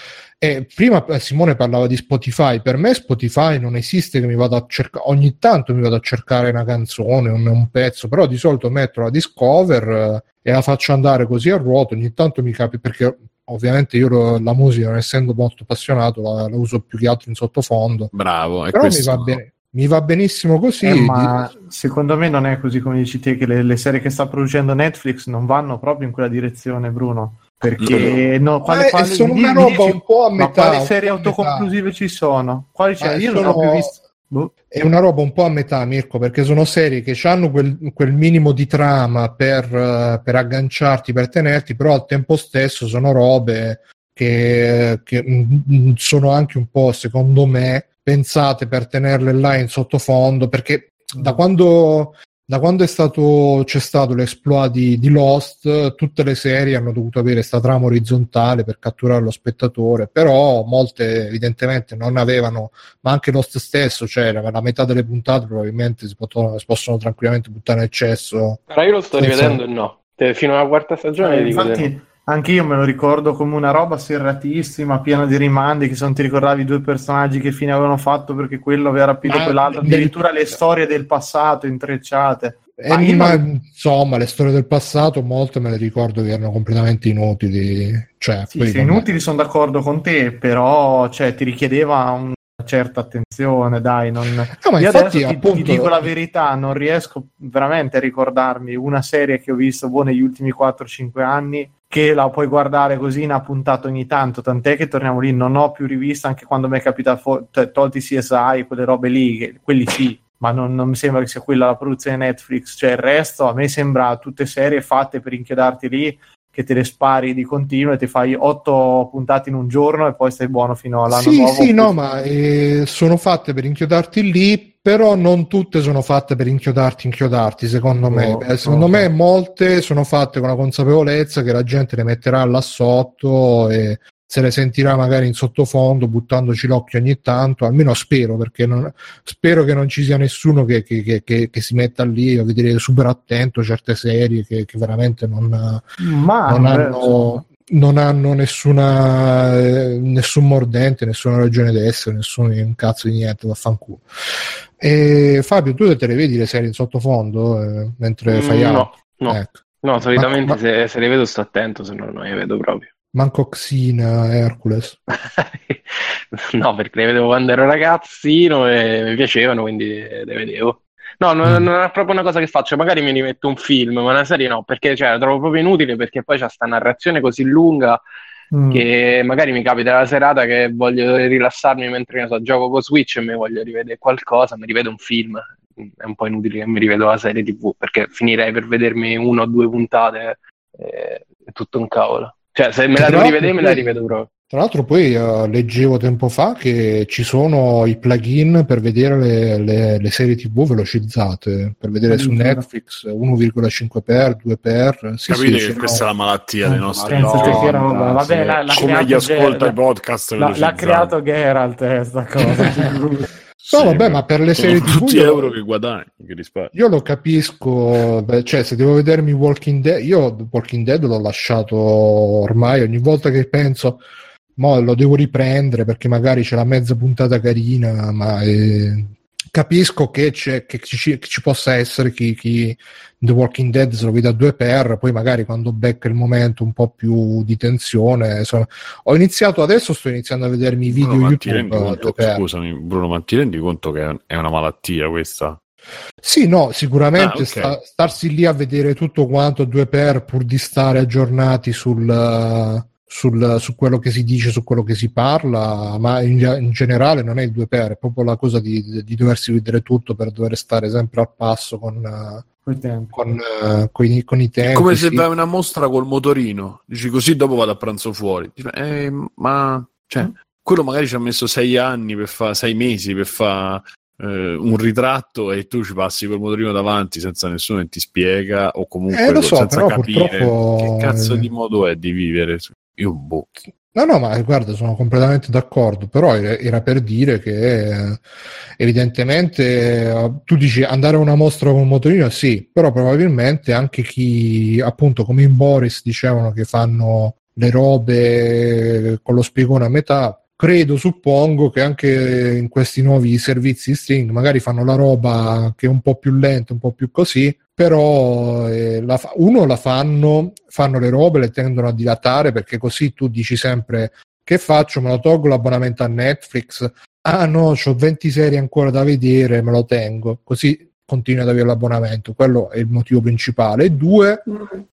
e prima eh, Simone parlava di Spotify, per me Spotify non esiste che mi vado a cercare, ogni tanto mi vado a cercare una canzone, un, un pezzo, però di solito metto la Discover eh, e la faccio andare così a ruota, ogni tanto mi capita perché ovviamente io lo, la musica non essendo molto appassionato la, la, uso più che altro in sottofondo. Bravo, però questo... mi va bene. Mi va benissimo così. Eh, ma secondo me non è così come dici te, che le, le serie che sta producendo Netflix non vanno proprio in quella direzione, Bruno perché no, quale, eh, quale, sono una roba un po' a metà. Ma quali serie autoconclusive ci sono? Quali c'è? Io sono... non ho più visto Boh. È una roba un po' a metà, Mirko, perché sono serie che hanno quel, quel minimo di trama per, per, agganciarti, per tenerti, però al tempo stesso sono robe che, che mm, sono anche un po', secondo me, pensate per tenerle là in sottofondo, perché da mm. quando da quando stato, c'è stato l'esploit di, di, Lost, tutte le serie hanno dovuto avere questa trama orizzontale per catturare lo spettatore, però molte evidentemente non avevano, ma anche Lost stesso, cioè la metà delle puntate probabilmente si, potò, si possono tranquillamente buttare nel cesso. Però io lo sto senza... rivedendo e no, fino alla quarta stagione eh, infatti, anche io me lo ricordo come una roba serratissima, piena di rimandi, che se non ti ricordavi i due personaggi che fine avevano fatto perché quello aveva rapito ma quell'altro, addirittura le storie del passato intrecciate. Ma, eh, ma non... insomma, le storie del passato molte me le ricordo che erano completamente inutili. Cioè, sì, sì inutili sono d'accordo con te, però cioè, ti richiedeva un certa attenzione, dai. Non... No, ma Io infatti, adesso appunto... ti, dico la verità, non riesco veramente a ricordarmi una serie che ho visto boh, negli ultimi 4-5 anni che la puoi guardare così in appuntato ogni tanto, tant'è che torniamo lì, non ho più rivista anche quando mi è capitato, fo- cioè, tolti CSI, quelle robe lì, che, quelli sì, ma non, non, mi sembra che sia quella la produzione Netflix, cioè il resto a me sembra tutte serie fatte per inchiodarti lì che te le spari di continuo e ti fai otto puntate in un giorno e poi stai buono fino all'anno sì, nuovo. Sì, sì, no, ma eh, sono fatte per inchiodarti lì, però non tutte sono fatte per inchiodarti, inchiodarti, secondo me. Eh, secondo no. me molte sono fatte con la consapevolezza che la gente le metterà là sotto e se le sentirà magari in sottofondo buttandoci l'occhio ogni tanto, almeno spero, perché non, spero che non ci sia nessuno che, che, che, che, si metta lì a vedere super attento certe serie che, veramente non, Ma, non hanno, non hanno nessuna, eh, nessun mordente, nessuna ragione d'essere, nessun un cazzo di niente, vaffanculo. E Fabio, tu te le vedi le serie in sottofondo eh, mentre fai mm, no, No, ecco. no, solitamente ma, ma... Se, se, le vedo sto attento, se no non le vedo proprio. Manco Xina, Hercules. no, perché le vedevo quando ero ragazzino e mi piacevano, quindi le vedevo. No, non, mm. non, è proprio una cosa che faccio, magari mi rimetto un film, ma una serie no, perché cioè, la trovo proprio inutile perché poi c'è questa narrazione così lunga mm. che magari mi capita la serata che voglio rilassarmi mentre so, gioco con Switch e mi voglio rivedere qualcosa, mi rivedo un film. È un po' inutile che mi rivedo la serie TV perché finirei per vedermi una o due puntate e è tutto un cavolo. Cioè, se me la devo rivedere, me la rivedo proprio. Tra l'altro poi uh, leggevo tempo fa che ci sono i plugin per vedere le, le, le serie tv velocizzate, per vedere su Netflix 1,5x, 2x. Sì, Capite sì, che questa è la malattia dei nostri no, no, Vabbè, la, la Come gli ascolta i podcast L'ha creato Geralt questa cosa. No, sì, vabbè, ma per le serie TV. Tutti io, euro che guadagni, che risparmi. Io lo capisco, beh, cioè, se devo vedermi Walking Dead, io Walking Dead l'ho lasciato ormai ogni volta che penso, mo lo devo riprendere perché magari c'è la mezza puntata carina, ma eh, capisco che, c'è, che, ci, che, ci, possa essere chi, chi, The Walking Dead se lo vede a due per, poi magari quando becca il momento un po' più di tensione. Insomma, ho iniziato adesso, sto iniziando a vedermi i video Bruno, YouTube. Conto, scusami, Bruno, ma ti rendi conto che è una malattia questa? Sì, no, sicuramente ah, okay. sta, starsi lì a vedere tutto quanto due per pur di stare aggiornati sul sul, su quello che si dice, su quello che si parla, ma in, in generale non è il 2 per, è proprio la cosa di, di, doversi vedere tutto per dover stare sempre al passo con, con, con, i, con i tempi. È come se sì. vai a una mostra col motorino, dici così dopo vado a pranzo fuori. Dici, eh, ma cioè, mm. quello magari ci ha messo sei anni per fare, sei mesi per fare eh, un ritratto e tu ci passi col motorino davanti senza nessuno che ti spiega o comunque eh, so, senza capire purtroppo... che cazzo di modo è di vivere io boh. No, no, ma guarda, sono completamente d'accordo, però era per dire che evidentemente tu dici andare a una mostra con un motorino, sì, però probabilmente anche chi, appunto, come in Boris dicevano che fanno le robe con lo spiegone a metà, credo, suppongo che anche in questi nuovi servizi string magari fanno la roba che è un po' più lenta, un po' più così, però eh, la fa- uno la fanno, fanno le robe, le tendono a dilatare perché così tu dici sempre che faccio, me lo tolgo l'abbonamento a Netflix, ah no, ho 20 serie ancora da vedere, me lo tengo, così continui ad avere l'abbonamento, quello è il motivo principale. Due,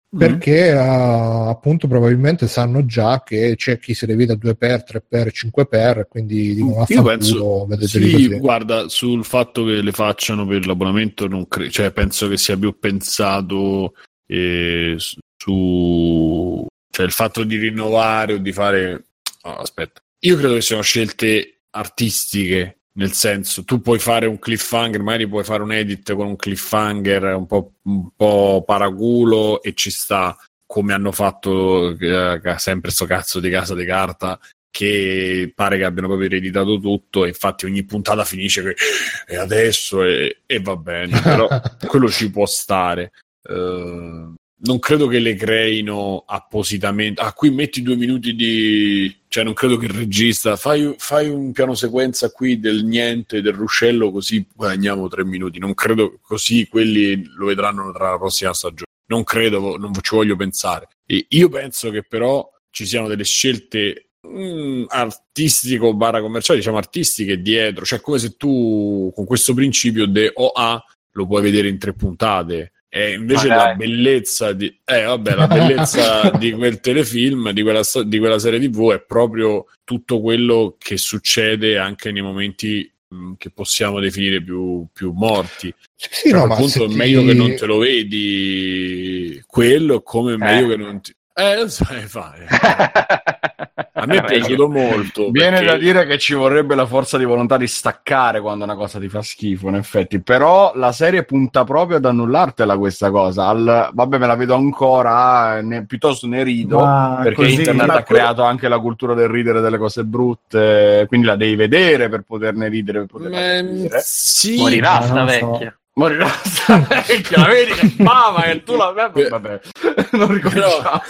perché uh, appunto probabilmente sanno già che c'è chi se le vede a 2x, 3x, 5x quindi dicono io penso sì, guarda sul fatto che le facciano per l'abbonamento non cre- cioè penso che sia più pensato eh, su cioè il fatto di rinnovare o di fare oh, aspetta. Io credo che siano scelte artistiche nel senso tu puoi fare un cliffhanger, magari puoi fare un edit con un cliffhanger un po', un po paraculo e ci sta come hanno fatto eh, sempre sto cazzo di casa di carta che pare che abbiano proprio ereditato tutto e infatti ogni puntata finisce che e adesso e, e va bene però quello ci può stare. Uh, non credo che le creino appositamente. Ah, qui metti due minuti di. cioè, non credo che il regista. Fai, fai un piano sequenza qui del niente, del ruscello, così guadagniamo tre minuti. Non credo così quelli lo vedranno tra la prossima stagione. Non credo, non ci voglio pensare. E io penso che però ci siano delle scelte mm, artistico barra commerciali, diciamo artistiche dietro. Cioè, come se tu con questo principio de OA lo puoi vedere in tre puntate e invece la bellezza, di, eh, vabbè, la bellezza di quel telefilm, di quella, di quella serie TV è proprio tutto quello che succede anche nei momenti mh, che possiamo definire più, più morti. Sì, cioè, no, appunto è meglio che non te lo vedi quello, come è meglio eh. che non ti... Eh, lo sai fare. A me è piaciuto molto. Viene perché... da dire che ci vorrebbe la forza di volontà di staccare quando una cosa ti fa schifo, in effetti. Però la serie punta proprio ad annullartela questa cosa. Al... Vabbè, me la vedo ancora, ne... piuttosto ne rido, ma perché così, internet ha creato anche la cultura del ridere delle cose brutte, quindi la devi vedere per poterne ridere. Per poterne ma... ridere. Sì, morirà sta vecchia. Morirà vecchia, la vedi che fama e tu la vabbè, non ricominciamo.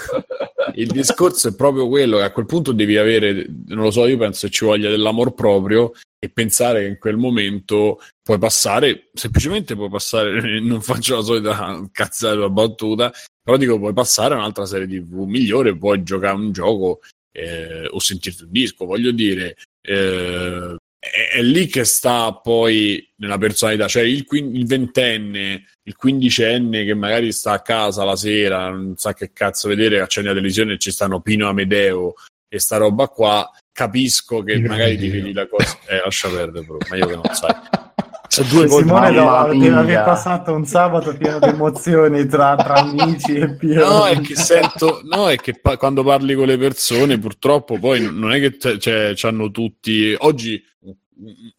il discorso è proprio quello che a quel punto devi avere, non lo so, io penso che ci voglia dell'amor proprio e pensare che in quel momento puoi passare, semplicemente puoi passare, non faccio la solita cazzata della battuta, però dico puoi passare a un'altra serie TV migliore, puoi giocare un gioco eh, o sentirti un disco, voglio dire, eh, è, è, lì che sta poi nella personalità, cioè il, il, ventenne, il quindicenne che magari sta a casa la sera, non sa che cazzo vedere, accende la televisione e ci stanno Pino Amedeo e sta roba qua, capisco che Pino magari ti vedi la cosa, eh lascia perdere però, meglio che non sai. Due Simone deve aver passato un sabato pieno di emozioni tra, tra amici e Pio. No, è che sento, no, è che pa- quando parli con le persone, purtroppo poi non è che c- cioè, hanno tutti. Oggi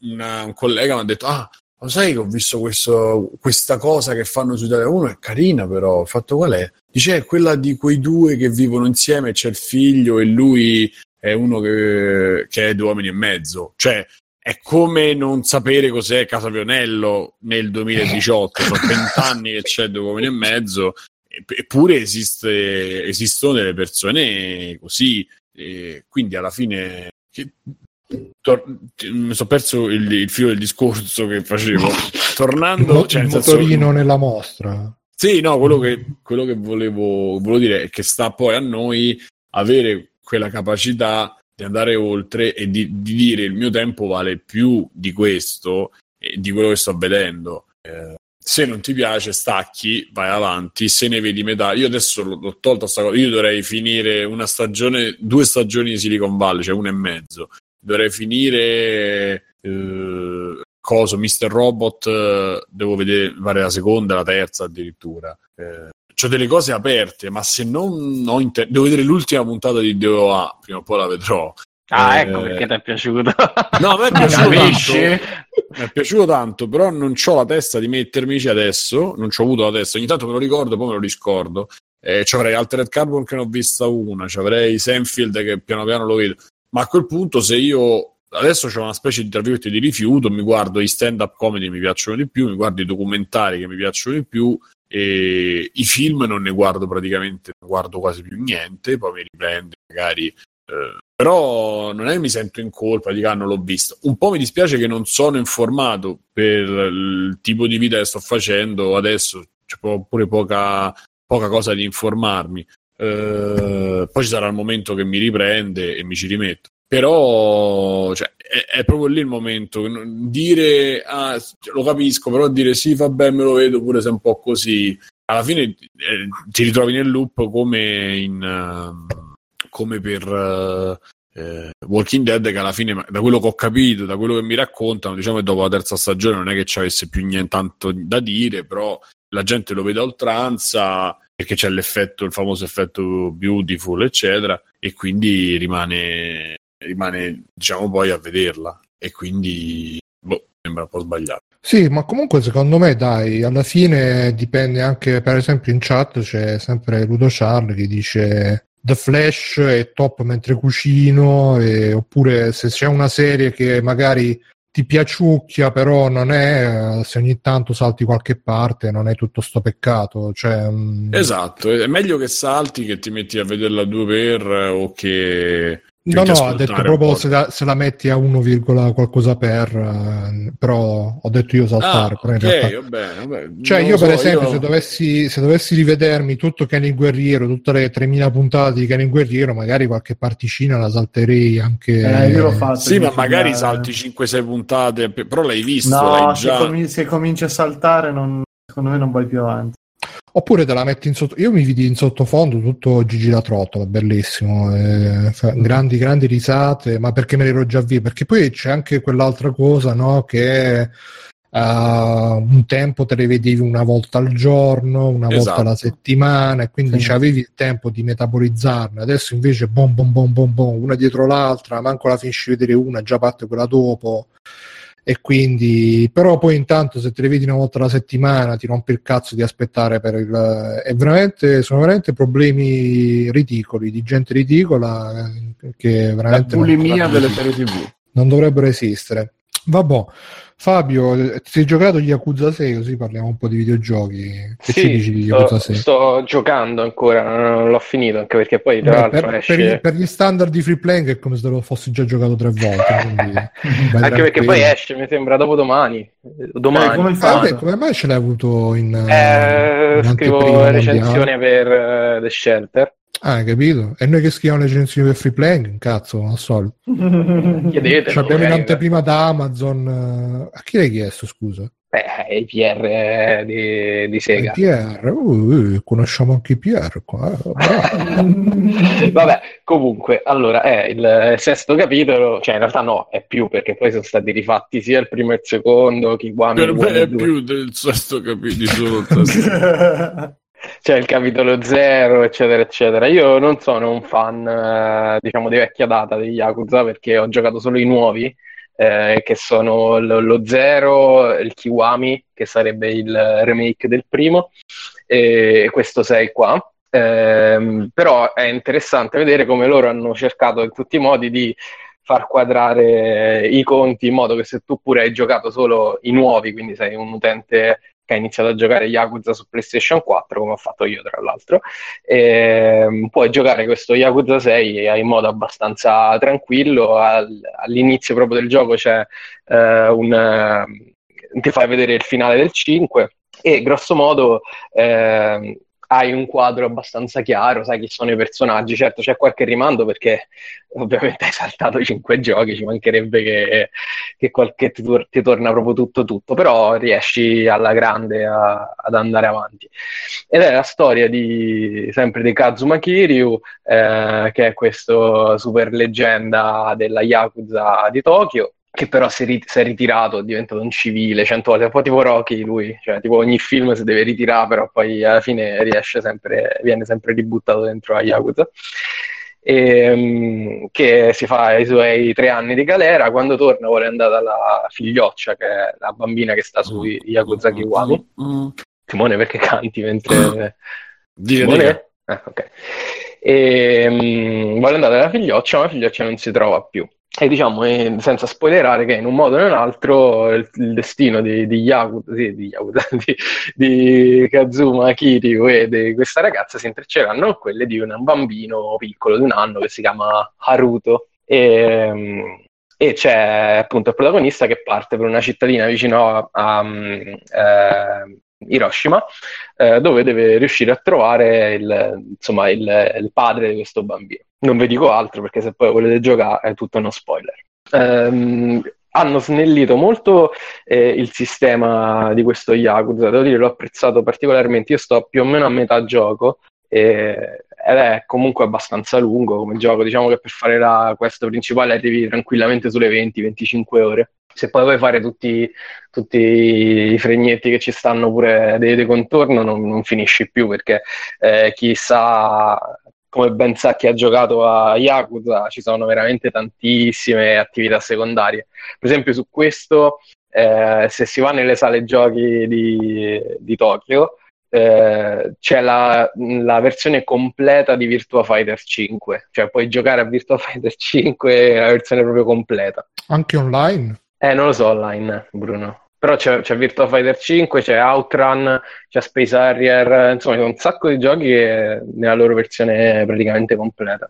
una, un collega mi ha detto: Ah, lo sai che ho visto questo, questa cosa che fanno su Italia 1 è carina, però. Il fatto qual è? Dice: È quella di quei due che vivono insieme, c'è il figlio e lui è uno che, che è due uomini e mezzo. Cioè, è come non sapere cos'è Casa Pionello nel 2018, sono vent'anni che c'è due uomini e mezzo, eppure esiste, esistono delle persone così, quindi alla fine tor- mi sono perso il, il, filo del discorso che facevo. Tornando, il, cioè, il motorino senso, nella mostra. Sì, no, quello che, quello che volevo, volevo dire è che sta poi a noi avere quella capacità di andare oltre e di, di, dire il mio tempo vale più di questo e di quello che sto vedendo. Eh, se non ti piace, stacchi, vai avanti. Se ne vedi metà, io adesso l'ho, tolta sta cosa. Io dovrei finire una stagione, due stagioni di Silicon Valley, cioè una e mezzo. Dovrei finire eh, coso, Mr. Robot. Eh, devo vedere, fare la seconda, la terza addirittura. Eh, ho delle cose aperte, ma se non ho inter- devo vedere l'ultima puntata di DOA, prima o poi la vedrò. Ah, eh, ecco perché ti è piaciuto. No, a me è piaciuto tanto. Mi è piaciuto tanto, però non ho la testa di mettermici adesso. Non ci ho avuto la testa. Ogni tanto me lo ricordo, poi me lo riscordo. Eh, ci avrei Altered Carbon che ne ho vista una, ci avrei Senfield che piano piano lo vedo. Ma a quel punto, se io adesso c'è una specie di di rifiuto, mi guardo i stand-up comedy che mi piacciono di più, mi guardo i documentari che mi piacciono di più e I film non ne guardo praticamente, non guardo quasi più niente, poi mi riprende magari. Eh, però non è che mi sento in colpa di che non l'ho visto. Un po' mi dispiace che non sono informato per il tipo di vita che sto facendo adesso, c'è pure poca, poca cosa di informarmi. Eh, poi ci sarà il momento che mi riprende e mi ci rimetto. Però cioè, è, è, proprio lì il momento. Dire ah, lo capisco, però dire sì, vabbè, me lo vedo pure se è un po' così. alla fine eh, ti ritrovi nel loop come in uh, come per uh, eh, Walking Dead che alla fine da quello che ho capito da quello che mi raccontano diciamo che dopo la terza stagione non è che ci avesse più niente da dire però la gente lo vede a oltranza perché c'è l'effetto il famoso effetto beautiful eccetera e quindi rimane rimane diciamo poi a vederla e quindi boh, sembra un po' sbagliato sì, ma comunque secondo me, dai, alla fine dipende anche, per esempio in chat c'è sempre Ludo Charles che dice The Flash è top mentre cucino, e, oppure se c'è una serie che magari ti piaciucchia, però non è, se ogni tanto salti qualche parte, non è tutto sto peccato. Cioè, um... Esatto, è meglio che salti che ti metti a vederla due per o che No, no, ha detto proprio se la, se la, metti a 1, qualcosa per, uh, però ho detto io saltare. Ah, però in okay, realtà... vabbè, vabbè. Cioè, io per esempio, io... Se, dovessi, se dovessi rivedermi tutto Kenny Guerriero, tutte le 3000 puntate di Kenny Guerriero, magari qualche particina la salterei anche. Eh, io l'ho fatto. Sì, ma magari salti 5-6 puntate, però l'hai visto. No, l'hai già... se, cominci, se cominci a saltare, non, secondo me non vai più avanti. Oppure te la metti in sotto. Io mi vidi in sottofondo tutto Gigi la trottola, bellissimo. Eh, grandi, grandi risate, ma perché me l'ero già visto? Perché poi c'è anche quell'altra cosa, no? Che uh, un tempo te le vedevi una volta al giorno, una esatto. volta alla settimana, e quindi sì. avevi il tempo di metabolizzarne. Adesso invece, bom, bom, bom, bom, bom, una dietro l'altra, manco la finisci di vedere una, già parte quella dopo e quindi però poi intanto se te le vedi una volta alla settimana ti rompi il cazzo di aspettare per il è veramente sono veramente problemi ridicoli di gente ridicola che veramente la bulimia delle serie tv. Non dovrebbero esistere. Vabbè Fabio, ti hai giocato gli Yakuza 6 così parliamo un po' di videogiochi. Che sì, ci dici di Yakuza 6? Sto giocando ancora, non l'ho finito anche perché poi tra Beh, l'altro per, esce... per, gli, per, gli, standard di free playing è come se lo fossi già giocato tre volte. anche perché poi esce, mi sembra dopo domani. Domani. Eh, come, fate? come mai ce l'hai avuto in... Eh, in scrivo recensione per uh, The Shelter. Ah, capito? E noi che scriviamo le recensioni per free playing, cazzo, al solito. Chiedete. Cioè, abbiamo in anteprima da Amazon. A chi l'hai chiesto, scusa? Beh, i PR eh, di, di Sega. I PR, uh, conosciamo anche i PR qua. Vabbè, comunque, allora è il sesto capitolo, cioè in realtà no, è più perché poi sono stati rifatti sia il primo e il secondo, Kiwami. Per me è più del sesto capitolo. c'è il capitolo zero, eccetera, eccetera. Io non sono un fan, eh, diciamo, di vecchia data degli Yakuza perché ho giocato solo i nuovi, eh, che sono lo, lo Zero, il Kiwami, che sarebbe il remake del primo, e questo 6 qua. Eh, però è interessante vedere come loro hanno cercato in tutti i modi di far quadrare i conti in modo che se tu pure hai giocato solo i nuovi, quindi sei un utente che ha iniziato a giocare Yakuza su PlayStation 4, come ho fatto io tra l'altro, e, ehm, puoi giocare questo Yakuza 6 in modo abbastanza tranquillo, All, all'inizio proprio del gioco c'è eh, un... Eh, ti fai vedere il finale del 5 e grosso modo eh, hai un quadro abbastanza chiaro, sai chi sono i personaggi. Certo, c'è qualche rimando perché ovviamente hai saltato cinque giochi, ci mancherebbe che, che, qualche, ti, ti, torna proprio tutto tutto, però riesci alla grande a, ad andare avanti. Ed è la storia di, sempre di Kazuma Kiryu, eh, che è questo super leggenda della Yakuza di Tokyo, che però si, rit- si, è ritirato, è diventato un civile cento volte, un po' tipo Rocky lui, cioè tipo ogni film si deve ritirare, però poi alla fine riesce sempre, viene sempre ributtato dentro a Yakuza. E, um, che si fa i suoi tre anni di galera, quando torna vuole andare dalla figlioccia, che è la bambina che sta su Yakuza Kiwami. Mm. Simone, perché canti mentre... Dire, Simone? Ah, ok. E, um, vuole andare dalla figlioccia, ma la figlioccia non si trova più e diciamo, eh, senza spoilerare, che in un modo o in un altro il, il destino di, di, Yakuza, sì, di, Yakuza di, di, Kazuma Kiryu e di questa ragazza si intrecceranno con quelle di un bambino piccolo di un anno che si chiama Haruto. E, ehm, e c'è appunto il protagonista che parte per una cittadina vicino a, a, a eh, Hiroshima, eh, dove deve riuscire a trovare il, insomma, il, il, padre di questo bambino. Non vi dico altro perché se poi volete giocare è tutto uno spoiler. Um, hanno snellito molto eh, il sistema di questo Yakuza, devo dire l'ho apprezzato particolarmente, io sto più o meno a metà gioco e, ed è comunque abbastanza lungo come gioco, diciamo che per fare la quest principale arrivi tranquillamente sulle 20-25 ore. Se poi vuoi fare tutti, tutti, i fregnetti che ci stanno pure dei, dei contorno, non, non, finisci più perché eh, chi come ben sa chi ha giocato a Yakuza, ci sono veramente tantissime attività secondarie. Per esempio, su questo, eh, se si va nelle sale giochi di, di Tokyo, eh, c'è la, la, versione completa di Virtua Fighter 5, cioè puoi giocare a Virtua Fighter 5 la versione proprio completa. Anche online? Eh, non lo so online, Bruno. Però c'è, c'è Virtua Fighter 5, c'è Outrun, c'è Space Harrier, insomma, c'è un sacco di giochi che nella loro versione praticamente completa.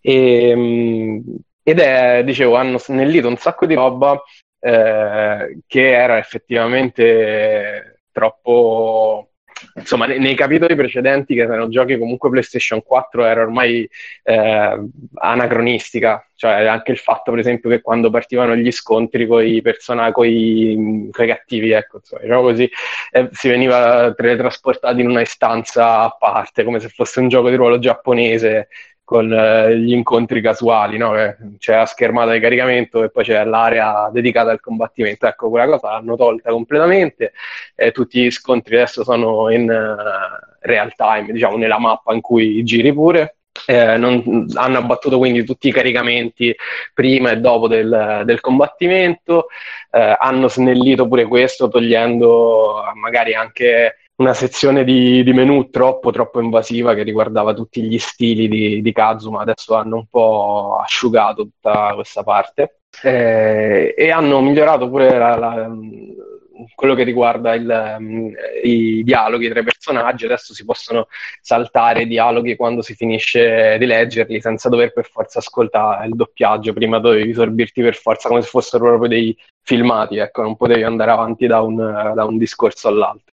E, ehm, ed è, dicevo, hanno snellito un sacco di roba eh, che era effettivamente troppo insomma, nei, nei, capitoli precedenti, che erano giochi comunque PlayStation 4, era ormai eh, anacronistica. Cioè, anche il fatto, per esempio, che quando partivano gli scontri con i personaggi, cattivi, ecco, insomma, diciamo così, eh, si veniva teletrasportati in una istanza a parte, come se fosse un gioco di ruolo giapponese con eh, gli incontri casuali, no? c'è la schermata di caricamento e poi c'è l'area dedicata al combattimento. Ecco, quella cosa l'hanno tolta completamente, eh, tutti gli scontri adesso sono in uh, real time, diciamo nella mappa in cui giri pure. Eh, non, hanno abbattuto quindi tutti i caricamenti prima e dopo del, del combattimento, eh, hanno snellito pure questo togliendo magari anche una sezione di, di, menu troppo, troppo invasiva che riguardava tutti gli stili di, di Kazuma. Adesso hanno un po' asciugato tutta questa parte eh, e hanno migliorato pure la, la, quello che riguarda il, i dialoghi tra i personaggi. Adesso si possono saltare i dialoghi quando si finisce di leggerli senza dover per forza ascoltare il doppiaggio. Prima dovevi sorbirti per forza come se fossero proprio dei filmati, ecco, non potevi andare avanti da un, da un discorso all'altro.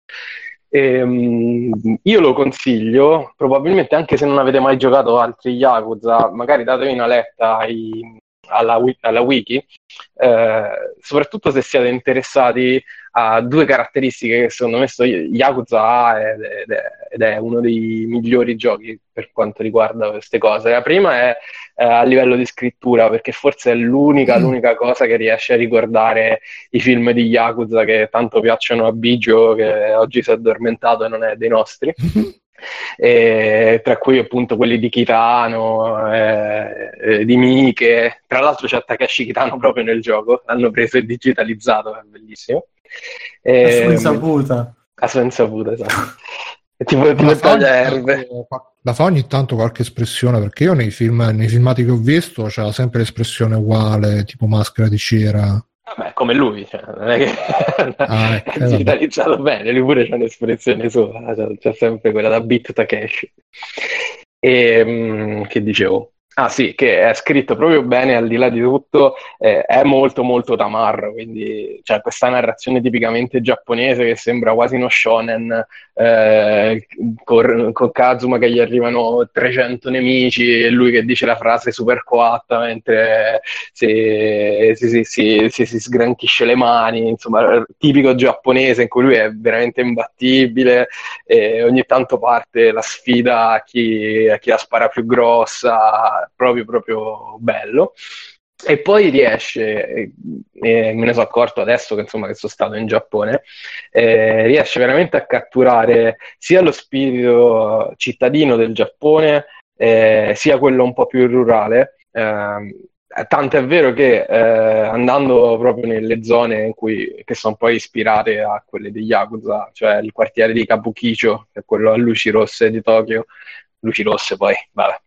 Ehm, io lo consiglio, probabilmente anche se non avete mai giocato altri Yakuza, magari datevi una letta ai, alla, alla, wiki, eh, soprattutto se siete interessati a due caratteristiche che secondo me Yakuza ha ed è, ed è, uno dei migliori giochi per quanto riguarda queste cose. La prima è eh, a livello di scrittura, perché forse è l'unica, mm. l'unica cosa che riesce a ricordare i film di Yakuza che tanto piacciono a Bigio, che oggi si è addormentato e non è dei nostri. E, tra cui appunto quelli di Kitano, eh, eh, di Miche. Tra l'altro c'è Takeshi Kitano proprio nel gioco, l'hanno preso e digitalizzato, è bellissimo. E, a sua insaputa. A sua insaputa, esatto. tipo, tipo tagliare La fa ogni tanto qualche espressione perché io nei film nei filmati che ho visto c'era sempre l'espressione uguale tipo maschera di cera Vabbè, come lui, cioè, non è che ah, ecco, è digitalizzato bene, lui pure c'ha un'espressione sua, c'è sempre quella da Bit Takeshi. E um, che dicevo? Ah sì, che è scritto proprio bene al di là di tutto, eh, è molto molto tamarro, quindi c'è questa narrazione tipicamente giapponese che sembra quasi uno shonen, eh, con, Kazuma che gli arrivano 300 nemici e lui che dice la frase super coatta mentre si, si, si, si, sgranchisce le mani, insomma, tipico giapponese in cui lui è veramente imbattibile e ogni tanto parte la sfida a chi, a chi la spara più grossa proprio, proprio bello. E poi riesce, e me ne sono accorto adesso che, insomma, che sono stato in Giappone, eh, riesce veramente a catturare sia lo spirito cittadino del Giappone, eh, sia quello un po' più rurale. Eh, tanto è vero che eh, andando proprio nelle zone cui, che sono poi ispirate a quelle di Yakuza, cioè il quartiere di Kabukicho, che quello a luci rosse di Tokyo, luci rosse poi, vabbè,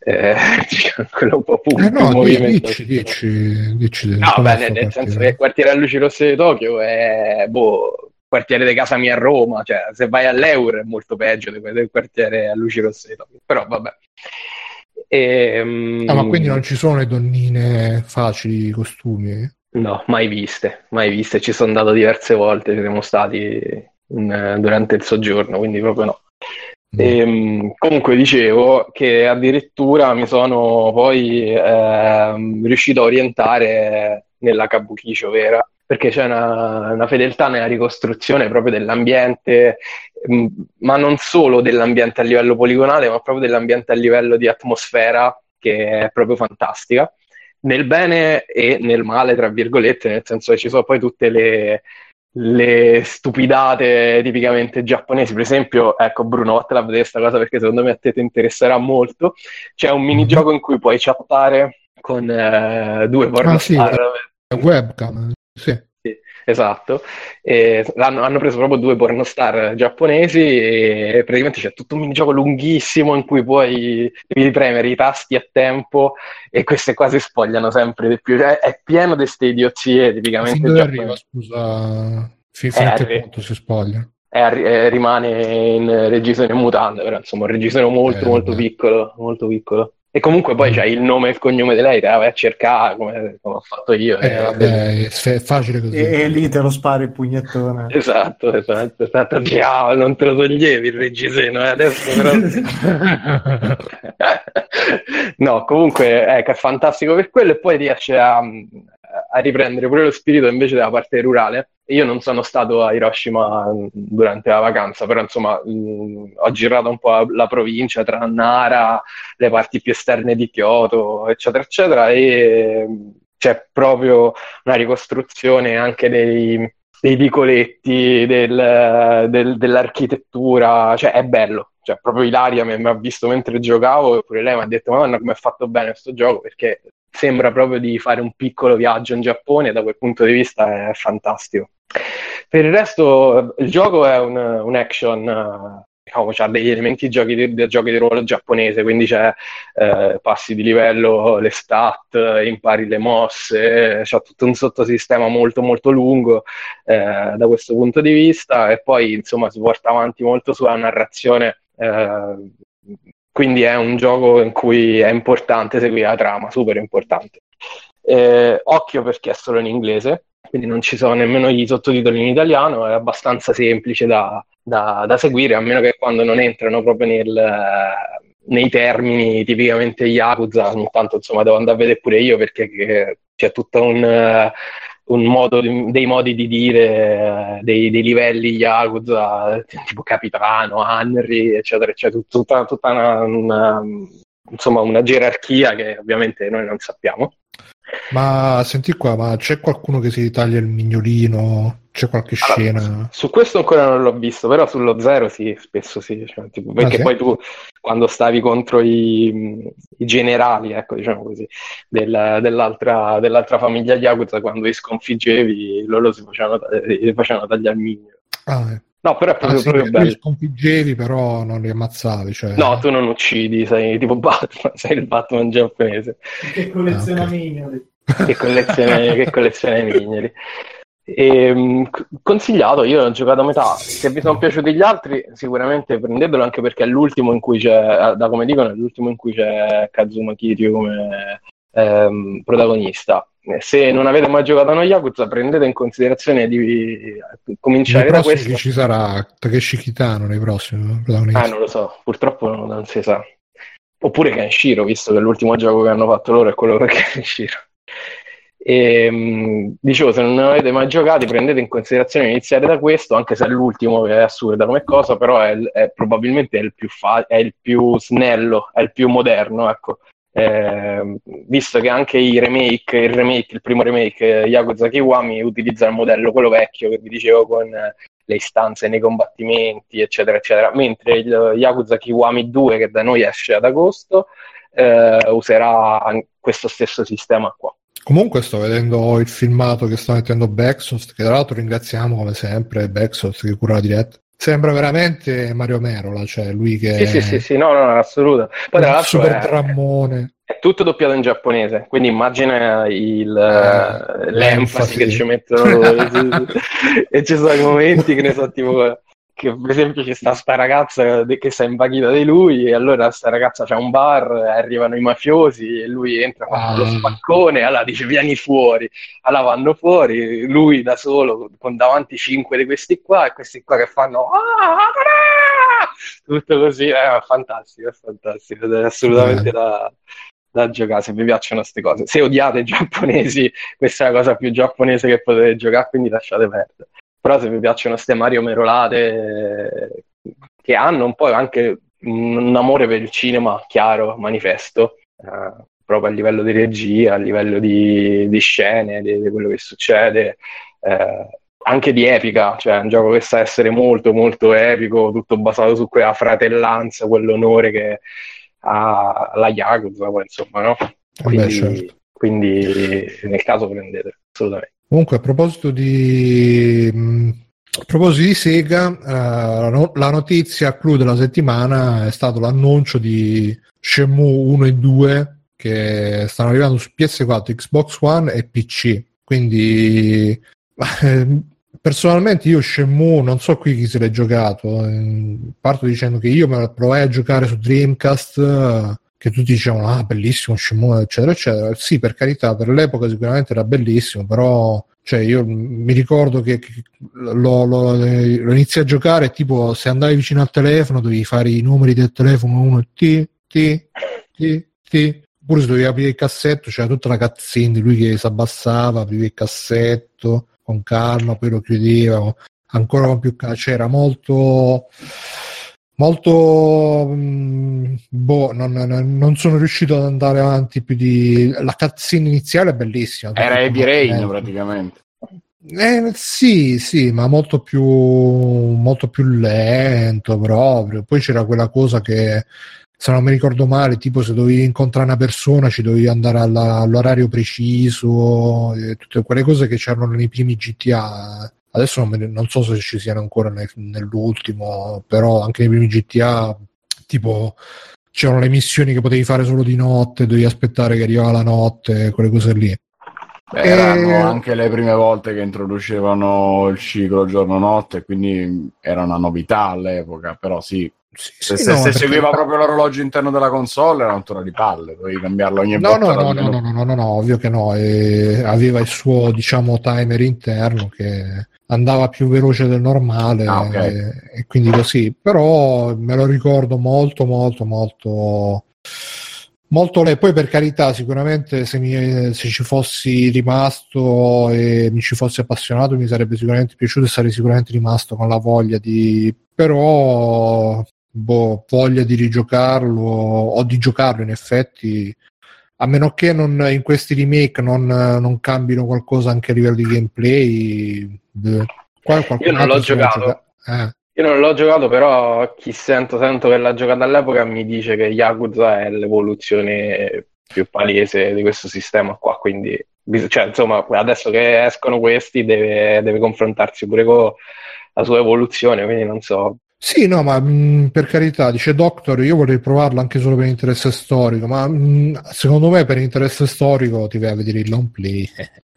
eh, quello un po' pubblico. Eh no, dici, dici, dici, no, beh, nel, senso che il quartiere a luci rosse di Tokyo è boh, quartiere di casa mia a Roma, cioè se vai all'Euro è molto peggio del quartiere a luci rosse di Tokyo, però vabbè. E, um... ah, ma quindi non ci sono le donnine facili, i costumi? No, mai viste, mai viste, ci sono andato diverse volte, siamo stati in, durante il soggiorno, quindi proprio no. E, ehm, comunque dicevo che addirittura mi sono poi eh, riuscito a orientare nella Kabukicho vera, perché c'è una, una fedeltà nella ricostruzione proprio dell'ambiente, mh, ma non solo dell'ambiente a livello poligonale, ma proprio dell'ambiente a livello di atmosfera, che è proprio fantastica. Nel bene e nel male, tra virgolette, nel senso che ci sono poi tutte le, le stupidate tipicamente giapponesi. Per esempio, ecco Bruno, vattene a vedere questa cosa perché secondo me a te ti interesserà molto. C'è un minigioco in cui puoi chattare con eh, due pornostar. Ah, sì, webcam, sì esatto. Hanno, hanno, preso proprio due pornostar giapponesi e praticamente c'è tutto un minigioco lunghissimo in cui puoi devi premere i tasti a tempo e queste cose spogliano sempre di più. Cioè, è pieno di queste idiozie tipicamente. Fin dove arriva, scusa? Fino a che punto si spoglia? È, rimane in reggiseno mutande, però insomma un reggiseno molto eh, molto piccolo, molto piccolo. E comunque poi mm. c'hai il nome e il cognome di lei, te la vai a cercare come, come ho fatto io. Eh, eh, vabbè, è facile così. E, e, lì te lo spari il pugnettone. Esatto, esatto, esatto. Ah, non te lo toglievi il reggiseno, eh, adesso però... no, comunque ecco, è fantastico per quello e poi riesce a, a riprendere pure lo spirito invece della parte rurale. Io non sono stato a Hiroshima durante la vacanza, però insomma mh, ho girato un po' la provincia tra Nara, le parti più esterne di Kyoto, eccetera, eccetera, e c'è proprio una ricostruzione anche dei, dei vicoletti, del, del, dell'architettura, cioè è bello, cioè proprio Ilaria mi, ha visto mentre giocavo e pure lei mi ha detto madonna come è fatto bene questo gioco perché sembra proprio di fare un piccolo viaggio in Giappone, da quel punto di vista è fantastico. Per il resto, il gioco è un, un action, diciamo, ha degli elementi giochi di, di, giochi di ruolo giapponese, quindi c'è eh, passi di livello, le stat, impari le mosse, c'è tutto un sottosistema molto molto lungo eh, da questo punto di vista e poi insomma si porta avanti molto sulla narrazione eh, quindi è un gioco in cui è importante seguire la trama, super importante. Eh, occhio perché è solo in inglese, quindi non ci sono nemmeno i sottotitoli in italiano, è abbastanza semplice da, da, da seguire, a meno che quando non entrano proprio nel, nei termini tipicamente Yakuza, ogni tanto insomma devo andare a vedere pure io perché c'è tutto un un modo, dei modi di dire, dei, dei livelli Yakuza, tipo capitano, Henry, eccetera, eccetera, tutta, tutta una, una, insomma, una gerarchia che ovviamente noi non sappiamo. Ma senti qua, ma c'è qualcuno che si taglia il mignolino? C'è qualche allora, scena? Su questo ancora non l'ho visto, però sullo zero sì, spesso sì. Cioè, tipo, perché ah, sì? poi tu quando stavi contro i, i generali, ecco, diciamo così, del, dell'altra, dell'altra, famiglia Yakuza, quando li sconfiggevi, loro si facevano, si facevano tagliare il mignolo. Ah, eh. No, però è proprio, ah, sì, proprio bello. Li sconfiggevi, però non li ammazzavi. Cioè... No, tu non uccidi, sei tipo Batman, sei il Batman giapponese. Che colleziona ah, okay. mignoli. Che colleziona, che colleziona mignoli. E, ehm, consigliato, io ho giocato a metà. Se vi sono piaciuti gli altri, sicuramente prendetelo anche perché è l'ultimo in cui c'è, da come dicono, è l'ultimo in cui c'è Kazuma Kiryu come ehm, protagonista. Se non avete mai giocato a No Yakuza, prendete in considerazione di cominciare nei da questo. ci sarà Takeshi Kitano nei prossimi protagonisti? Ah, non lo so, purtroppo non si sa. Oppure Kenshiro, visto che l'ultimo gioco che hanno fatto loro è quello per Kenshiro. E, ehm, dicevo, se non avete mai giocato, prendete in considerazione iniziare da questo, anche se è l'ultimo che è assurda come cosa, però è, è probabilmente è il, più fa- è il più snello, è il più moderno, ecco. Eh, visto che anche i remake, il remake, il primo remake, Yakuza Kiwami, utilizza il modello quello vecchio che vi dicevo con le istanze nei combattimenti, eccetera, eccetera, mentre il Yakuza Kiwami 2, che da noi esce ad agosto, eh, userà questo stesso sistema qua. Comunque sto vedendo il filmato che sta mettendo Backsoft, che tra l'altro ringraziamo come sempre Backsoft che cura la diretta. Sembra veramente Mario Merola, cioè lui che... Sì, sì, sì, sì no, no, assoluto. Poi tra l'altro super è, drammone. È tutto doppiato in giapponese, quindi immagina il, eh, l'enfasi che ci mettono e ci sono i momenti che ne so, tipo che per esempio c'è sta, sta ragazza che è invaghita di lui e allora sta ragazza c'è un bar, arrivano i mafiosi e lui entra con ah. lo spaccone, allora dice vieni fuori, allora vanno fuori, lui da solo con davanti cinque di questi qua e questi qua che fanno ah, ah, tutto così, è fantastico, è fantastico, è assolutamente da, da giocare se vi piacciono queste cose. Se odiate i giapponesi, questa è la cosa più giapponese che potete giocare, quindi lasciate perdere. Però se vi piacciono queste Mario Merolate che hanno un po' anche un amore per il cinema chiaro, manifesto, eh, proprio a livello di regia, a livello di, di scene, di, di, quello che succede, eh, anche di epica, cioè è un gioco che sa essere molto molto epico, tutto basato su quella fratellanza, quell'onore che ha la Yakuza, insomma, no? Quindi, Beh, certo. quindi nel caso prendete, assolutamente. Comunque, a proposito di, a proposito di Sega, uh, la notizia clou della settimana è stato l'annuncio di Shenmue 1 e 2 che stanno arrivando su PS4, Xbox One e PC. Quindi personalmente io Shenmue non so qui chi se l'è giocato. Eh, parto dicendo che io me lo provai a giocare su Dreamcast che tutti dicevano ah bellissimo Shenmue eccetera eccetera. Sì, per carità, per l'epoca sicuramente era bellissimo, però cioè io mi ricordo che, che lo, lo, lo inizi a giocare tipo se andavi vicino al telefono dovevi fare i numeri del telefono uno T T T T oppure se dovevi aprire il cassetto c'era tutta la cazzina di lui che si abbassava apriva il cassetto con calma poi lo chiudeva ancora con più calma c'era cioè molto molto mh, boh, non, non, sono riuscito ad andare avanti più di la cazzina iniziale è bellissima era Heavy Rain praticamente eh, sì, sì, ma molto più, molto più lento proprio. Poi c'era quella cosa che, se non mi ricordo male, tipo se dovevi incontrare una persona ci dovevi andare alla, all'orario preciso, tutte quelle cose che c'erano nei primi GTA. Adesso non, me, non so se ci siano ancora nel, nell'ultimo, però anche nei primi GTA, tipo c'erano le missioni che potevi fare solo di notte, dovevi aspettare che arrivava la notte, quelle cose lì. Beh, erano e... anche le prime volte che introducevano il ciclo giorno-notte, quindi era una novità all'epoca, però sì, sì, se, sì, se, no, se seguiva proprio l'orologio interno della console era un toro di palle, dovevi cambiarlo ogni no, volta. No, no, no, no, no, no, no, ovvio che no, e aveva il suo diciamo timer interno che andava più veloce del normale ah, okay. e, e quindi così, però me lo ricordo molto molto molto molto lei poi per carità sicuramente se, mi, se, ci fossi rimasto e mi ci fossi appassionato mi sarebbe sicuramente piaciuto e sarei sicuramente rimasto con la voglia di però boh, voglia di rigiocarlo o di giocarlo in effetti a meno che non, in questi remake non, non cambino qualcosa anche a livello di gameplay qua io non l'ho giocato eh. Io non l'ho giocato, però chi sento, sento che l'ha giocato all'epoca mi dice che Yakuza è l'evoluzione più palese di questo sistema qua, quindi cioè, insomma, adesso che escono questi deve, deve confrontarsi pure con la sua evoluzione, quindi non so. Sì, no, ma mh, per carità, dice Doctor, io vorrei provarlo anche solo per interesse storico, ma mh, secondo me per interesse storico ti vai a vedere il long play.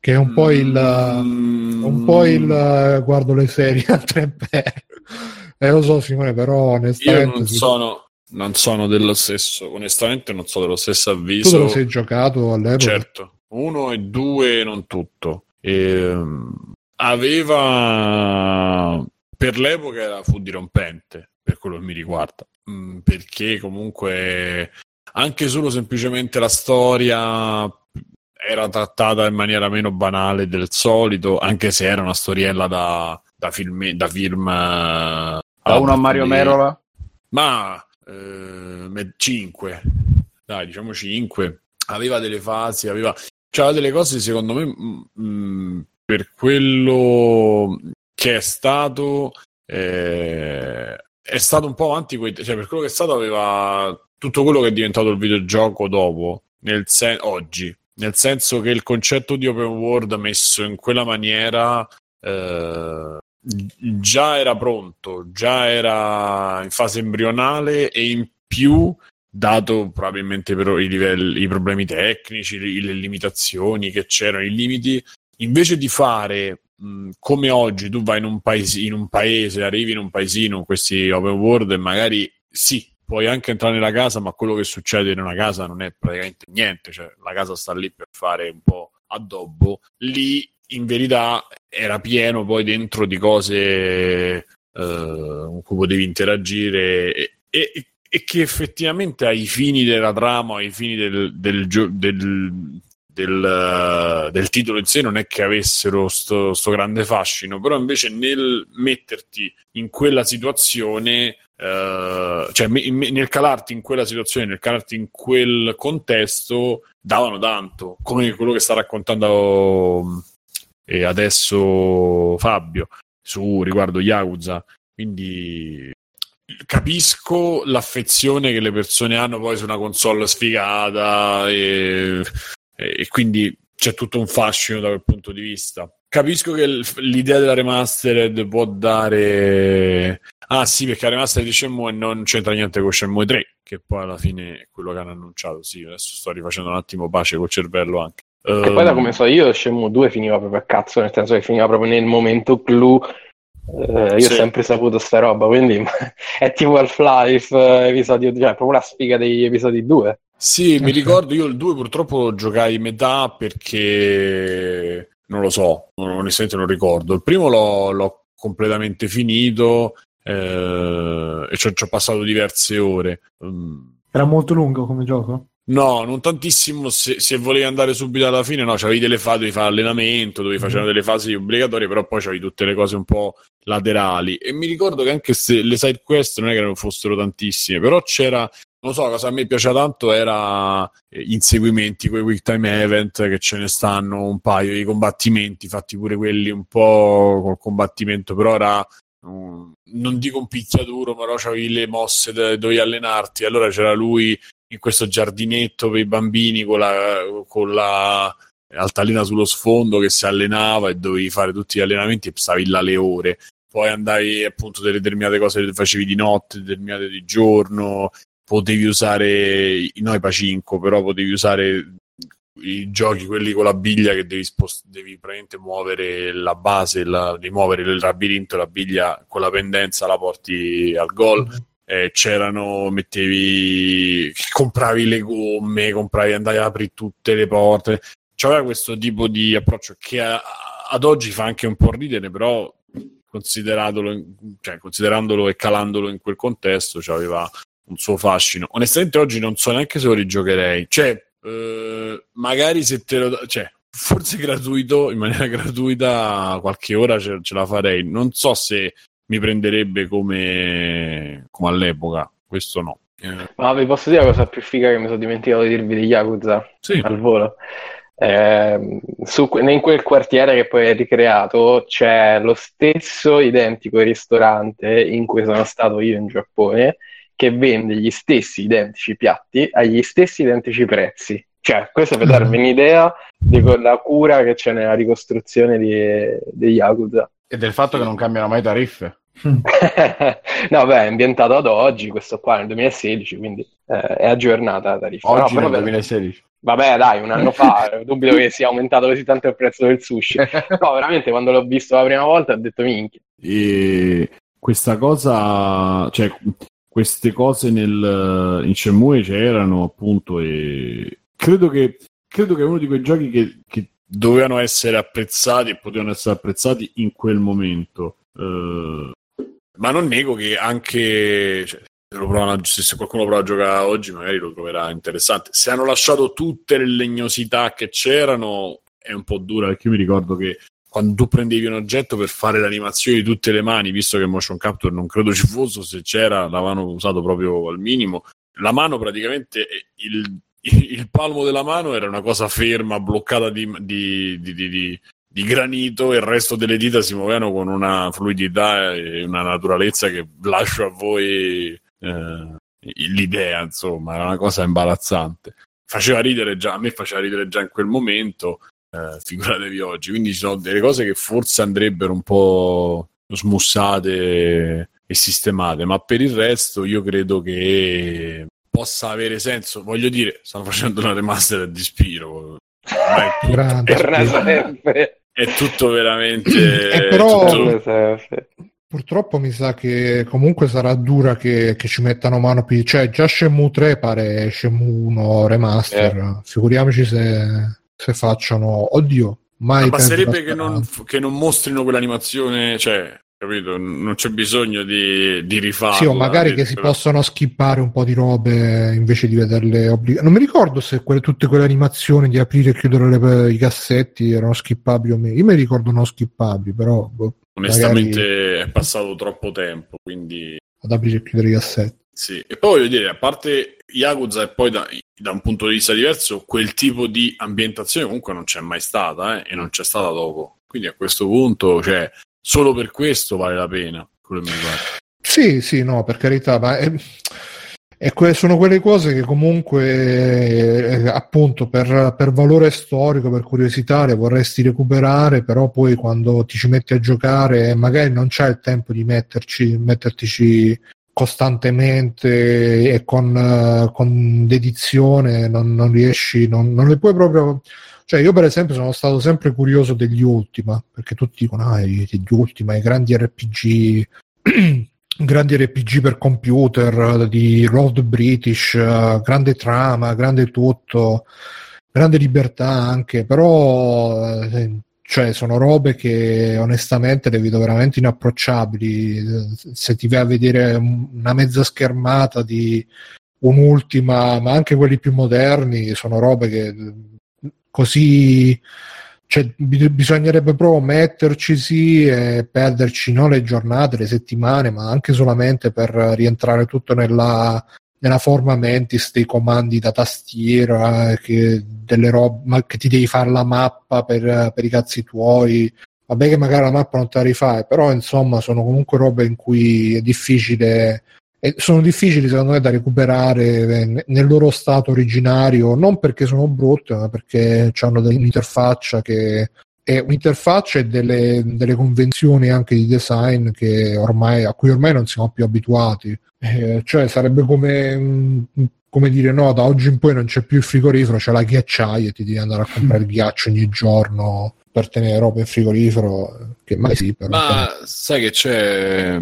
che è un po' il, mm. un po' il guardo le serie a tre per. Eh, lo so Simone però onestamente io non sono non sono dello stesso onestamente non so dello stesso avviso. Tu te lo sei giocato all'epoca? Certo. Uno e due non tutto. E, ehm, aveva per l'epoca era, fu dirompente per quello che mi riguarda mm, perché comunque anche solo semplicemente la storia era trattata in maniera meno banale del solito, anche se era una storiella da, da film. Da, film, da uno a Mario Merola? Ma eh, 5, dai, diciamo 5. Aveva delle fasi, aveva. C'era delle cose, secondo me, mh, mm, mm, per quello che è stato. Eh, è stato un po' avanti, cioè per quello che è stato aveva tutto quello che è diventato il videogioco dopo, nel sen- oggi, nel senso che il concetto di open world messo in quella maniera eh, già era pronto, già era in fase embrionale e in più dato probabilmente però i, livelli, i problemi tecnici, le, limitazioni che c'erano, i limiti, invece di fare come oggi tu vai in un, paese, in un paese, arrivi in un paesino, in questi open world e magari sì, puoi anche entrare nella casa, ma quello che succede in una casa non è praticamente niente, cioè la casa sta lì per fare un po' addobbo. Lì in verità era pieno poi dentro di cose eh, con cui potevi interagire e, e, e che effettivamente ai fini della trama, ai fini del, del, del, del, del titolo in sé non è che avessero sto, sto, grande fascino, però invece nel metterti in quella situazione, uh, cioè me, nel calarti in quella situazione, nel calarti in quel contesto, davano tanto, come quello che sta raccontando eh, adesso Fabio su riguardo Yakuza. Quindi capisco l'affezione che le persone hanno poi su una console sfigata e, e quindi c'è tutto un fascino da quel punto di vista. Capisco che l'idea della remastered può dare... Ah sì, perché la remastered di Shenmue non c'entra niente con Shenmue 3, che poi alla fine è quello che hanno annunciato. Sì, adesso sto rifacendo un attimo pace col cervello anche. E poi da come so io, Shenmue 2 finiva proprio a cazzo, nel senso che finiva proprio nel momento clou eh, io sì. ho sempre saputo sta roba, quindi è tipo Half-Life eh, episodio, cioè proprio la sfiga degli episodi 2. Sì, mi ricordo, io il 2 purtroppo giocai metà perché non lo so, onestamente non ricordo. Il primo l'ho, l'ho completamente finito eh, e ci ho, ci ho, passato diverse ore. Um, Era molto lungo come gioco? No, non tantissimo. Se, se, volevi andare subito alla fine, no, c'avevi delle fasi, dovevi fare allenamento, dovevi fare delle fasi obbligatorie, però poi c'avevi tutte le cose un po' laterali. E mi ricordo che anche se le side quest non è che non fossero tantissime, però c'era. Non so, cosa a me piaceva tanto era inseguimenti, quei quick time event che ce ne stanno un paio, i combattimenti, fatti pure quelli un po' col combattimento, però era non dico un picchiaduro, però c'avevi le mosse dove allenarti. Allora c'era lui in questo giardinetto per i bambini con la, con la altalena sullo sfondo che si allenava e dovevi fare tutti gli allenamenti e stavi là le ore. Poi andavi appunto delle determinate cose le facevi di notte, determinate di giorno, potevi usare, noi Pacinco, però potevi usare i giochi, quelli con la biglia che devi, spost- devi praticamente muovere la base, la, di muovere il labirinto, la biglia con la pendenza la porti al gol. Mm-hmm eh, c'erano, mettevi, compravi le gomme, compravi, andavi ad aprire tutte le porte. C'aveva questo tipo di approccio che a, ad oggi fa anche un po' ridere, però consideratelo, cioè, considerandolo e calandolo in quel contesto, aveva un suo fascino. Onestamente oggi non so neanche se lo rigiocherei. Cioè, eh, magari se te lo... Cioè, forse gratuito, in maniera gratuita, qualche ora ce, ce la farei. Non so se mi prenderebbe come, come all'epoca, questo no. Eh. Ma vi posso dire la cosa più figa che mi sono dimenticato di dirvi di Yakuza sì. al volo? Eh, su, in quel quartiere che poi è ricreato c'è lo stesso identico ristorante in cui sono stato io in Giappone che vende gli stessi identici piatti agli stessi identici prezzi. Cioè, questo per darvi mm. un'idea della cura che c'è nella ricostruzione di, di Yakuza. E del fatto che non cambiano mai tariffe. no, beh, è ambientato ad oggi, questo qua nel 2016, quindi eh, è aggiornata la tariffa. Oggi no, nel 2016. Vabbè, dai, un anno fa, dubito che sia aumentato così tanto il prezzo del sushi. No, veramente, quando l'ho visto la prima volta ho detto minchia. E questa cosa, cioè, queste cose nel, in Shenmue c'erano appunto e credo che, credo che è uno di quei giochi che, che dovevano essere apprezzati e potevano essere apprezzati in quel momento. Uh, ma non nego che anche cioè, se, se, qualcuno prova a giocare oggi, magari lo troverà interessante. Se hanno lasciato tutte le legnosità che c'erano, è un po' dura perché io mi ricordo che quando tu prendevi un oggetto per fare l'animazione di tutte le mani, visto che motion capture non credo ci fosse, se c'era l'avevano usato proprio al minimo. La mano praticamente il il palmo della mano era una cosa ferma, bloccata di, di, di, di, di granito, e il resto delle dita si muovevano con una fluidità e una naturalezza che lascio a voi eh, l'idea, insomma, era una cosa imbarazzante. Faceva ridere già, a me faceva ridere già in quel momento, eh, figuratevi oggi. Quindi ci sono delle cose che forse andrebbero un po' smussate e sistemate, ma per il resto io credo che possa avere senso. Voglio dire, stanno facendo una remaster di Spiro. È tutto, è, è tutto veramente. Eh, però, tutto... purtroppo mi sa che comunque sarà dura che, che ci mettano mano più. Cioè, già Shenmue 3 pare Shenmue 1 remaster. Eh. Figuriamoci se, se facciano. Oddio, Mai Ma basterebbe che non, che non, mostrino quell'animazione, cioè capito? Non c'è bisogno di, di rifarlo. Sì, o magari che si possono skippare un po' di robe invece di vederle obbligate. Non mi ricordo se quelle, tutte quelle animazioni di aprire e chiudere le, i cassetti erano skippabili o meno. Io mi ricordo non skippabili, però... Boh, Onestamente magari... è passato troppo tempo, quindi... Ad aprire e chiudere i cassetti. Sì, e poi voglio dire, a parte Yakuza e poi da, da, un punto di vista diverso, quel tipo di ambientazione comunque non c'è mai stata eh, e non c'è stata dopo. Quindi a questo punto, cioè, solo per questo vale la pena. Sì, sì, no, per carità, ma è, è que- sono quelle cose che comunque, eh, appunto, per, per, valore storico, per curiosità, le vorresti recuperare, però poi quando ti ci metti a giocare magari non c'è il tempo di metterci, mettertici costantemente e con, con dedizione, non, non riesci, non, non le puoi proprio cioè, io per esempio sono stato sempre curioso degli Ultima, perché tutti dicono, ah, gli Ultima, i grandi RPG, grandi RPG per computer, di Road British, grande trama, grande tutto, grande libertà anche, però... Eh, cioè sono robe che onestamente le vedo veramente inapprocciabili. Se ti vai a vedere una mezza schermata di un'ultima ma anche quelli più moderni sono robe che così cioè, bisognerebbe proprio metterci sì, e perderci non le giornate, le settimane, ma anche solamente per rientrare tutto nella, nella forma mentis dei comandi da tastiera, che, ma che ti devi fare la mappa per, per i cazzi tuoi. Vabbè che magari la mappa non te la rifai, però insomma sono comunque robe in cui è difficile e sono difficili secondo me da recuperare nel loro stato originario, non perché sono brutte, ma perché hanno un'interfaccia che è un'interfaccia e delle, delle, convenzioni anche di design ormai, a cui ormai non siamo più abituati. Eh, cioè sarebbe come, come, dire no, da oggi in poi non c'è più il frigorifero, c'è la ghiacciaia e ti devi andare a comprare il ghiaccio ogni giorno per tenere roba in frigorifero, che mai sì. Però, Ma sai che c'è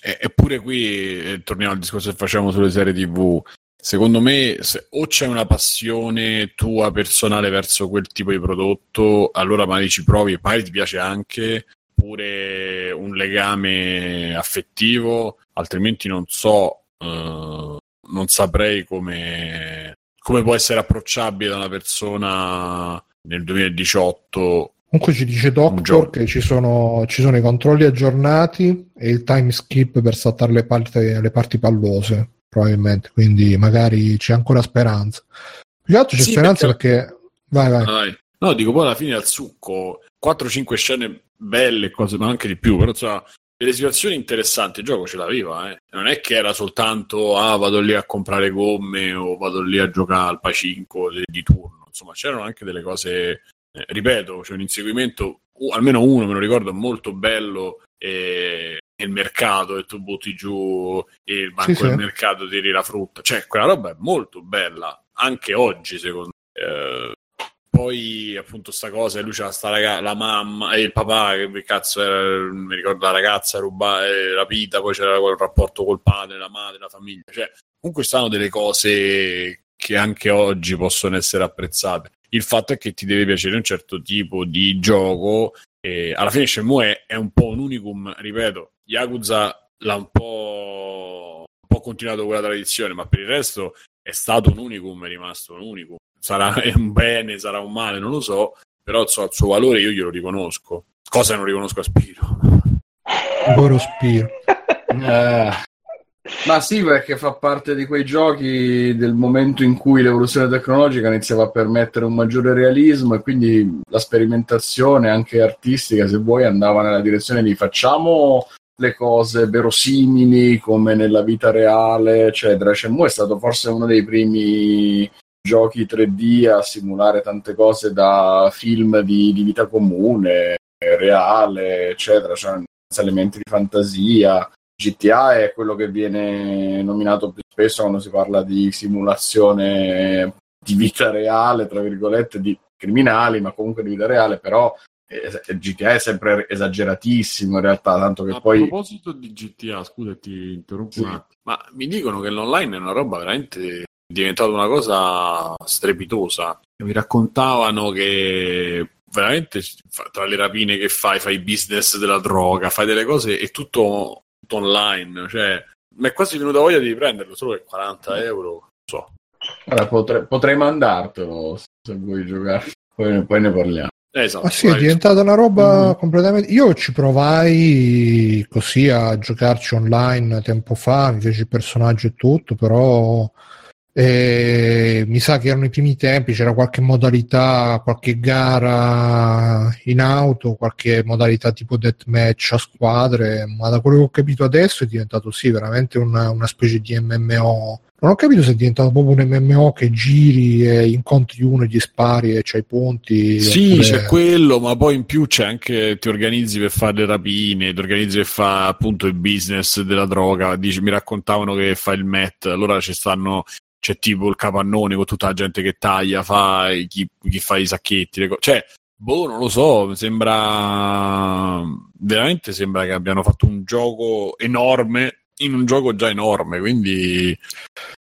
Eppure qui eh, torniamo al discorso che facciamo sulle serie TV. Secondo me, se, o c'è una passione tua personale verso quel tipo di prodotto, allora magari ci provi e poi ti piace anche, oppure un legame affettivo, altrimenti non so, uh, non saprei come, come può essere approcciabile da una persona nel 2018 Comunque ci dice Doctor che ci sono, ci sono, i controlli aggiornati e il time skip per saltare le parti, le parti pallose, probabilmente, quindi magari c'è ancora speranza. Più che altro c'è sì, speranza perché... perché... Vai, vai. vai. No, dico poi alla fine al succo, 4-5 scene belle, cose, ma anche di più, però insomma, delle situazioni interessanti, il gioco ce l'aveva, eh. Non è che era soltanto, ah, vado lì a comprare gomme o vado lì a giocare al pacinco di, di turno, insomma, c'erano anche delle cose eh, ripeto, c'è un inseguimento, uh, almeno uno me lo ricordo, molto bello eh, nel mercato e tu butti giù il banco sì, del sì. mercato, tiri la frutta. Cioè, quella roba è molto bella, anche oggi secondo me. Eh, poi appunto sta cosa, lui c'era sta ragazza, la mamma e il papà che cazzo era, mi ricordo la ragazza rubata, eh, rapita, poi c'era quel rapporto col padre, la madre, la famiglia, cioè comunque stanno delle cose che anche oggi possono essere apprezzate. Il fatto è che ti deve piacere un certo tipo di gioco. E alla fine Shenmue è, un po' un unicum, ripeto, Yakuza l'ha un po', un po' continuato quella tradizione, ma per il resto è stato un unicum, è rimasto un unicum. Sarà un bene, sarà un male, non lo so, però so, il suo valore io glielo riconosco. Cosa non riconosco a Spiro? Loro Spiro. Eh, ma sì, perché fa parte di quei giochi del momento in cui l'evoluzione tecnologica iniziava a permettere un maggiore realismo e quindi la sperimentazione anche artistica, se vuoi, andava nella direzione di facciamo le cose verosimili come nella vita reale, eccetera. Shenmue è stato forse uno dei primi giochi 3D a simulare tante cose da film di, di vita comune, reale, eccetera, cioè elementi di fantasia GTA è quello che viene nominato più spesso quando si parla di simulazione di vita reale, tra virgolette, di criminali, ma comunque di vita reale, però eh, GTA è sempre esageratissimo in realtà, tanto che a poi... A proposito di GTA, scusa ti interrompo sì. un attimo, ma mi dicono che l'online è una roba veramente diventata una cosa strepitosa. Mi raccontavano che veramente tra le rapine che fai, fai business della droga, fai delle cose, è tutto, tutto online. Cioè, mi è quasi venuta voglia di prenderlo solo per 40 euro. Non so. Allora, potrei, potrei mandartelo se vuoi giocare, poi, poi ne parliamo. Esatto, ah, sì, è diventata una roba mm. completamente. Io ci provai così a giocarci online tempo fa, mi fece il personaggio e tutto, però eh, mi sa che erano i primi tempi, c'era qualche modalità, qualche gara in auto, qualche modalità tipo deathmatch a squadre, ma da quello che ho capito adesso è diventato sì, veramente una, una specie di MMO non ho capito se è diventato proprio un MMO che giri e incontri uno e gli spari e c'hai punti. Sì, oppure... c'è quello, ma poi in più c'è anche ti organizzi per fare le rapine, ti organizzi per fare appunto il business della droga. Dici, mi raccontavano che fa il MET, allora ci stanno c'è tipo il capannone con tutta la gente che taglia, fa chi, chi fa i sacchetti, co- cioè boh, non lo so, sembra veramente sembra che abbiano fatto un gioco enorme in un gioco già enorme, quindi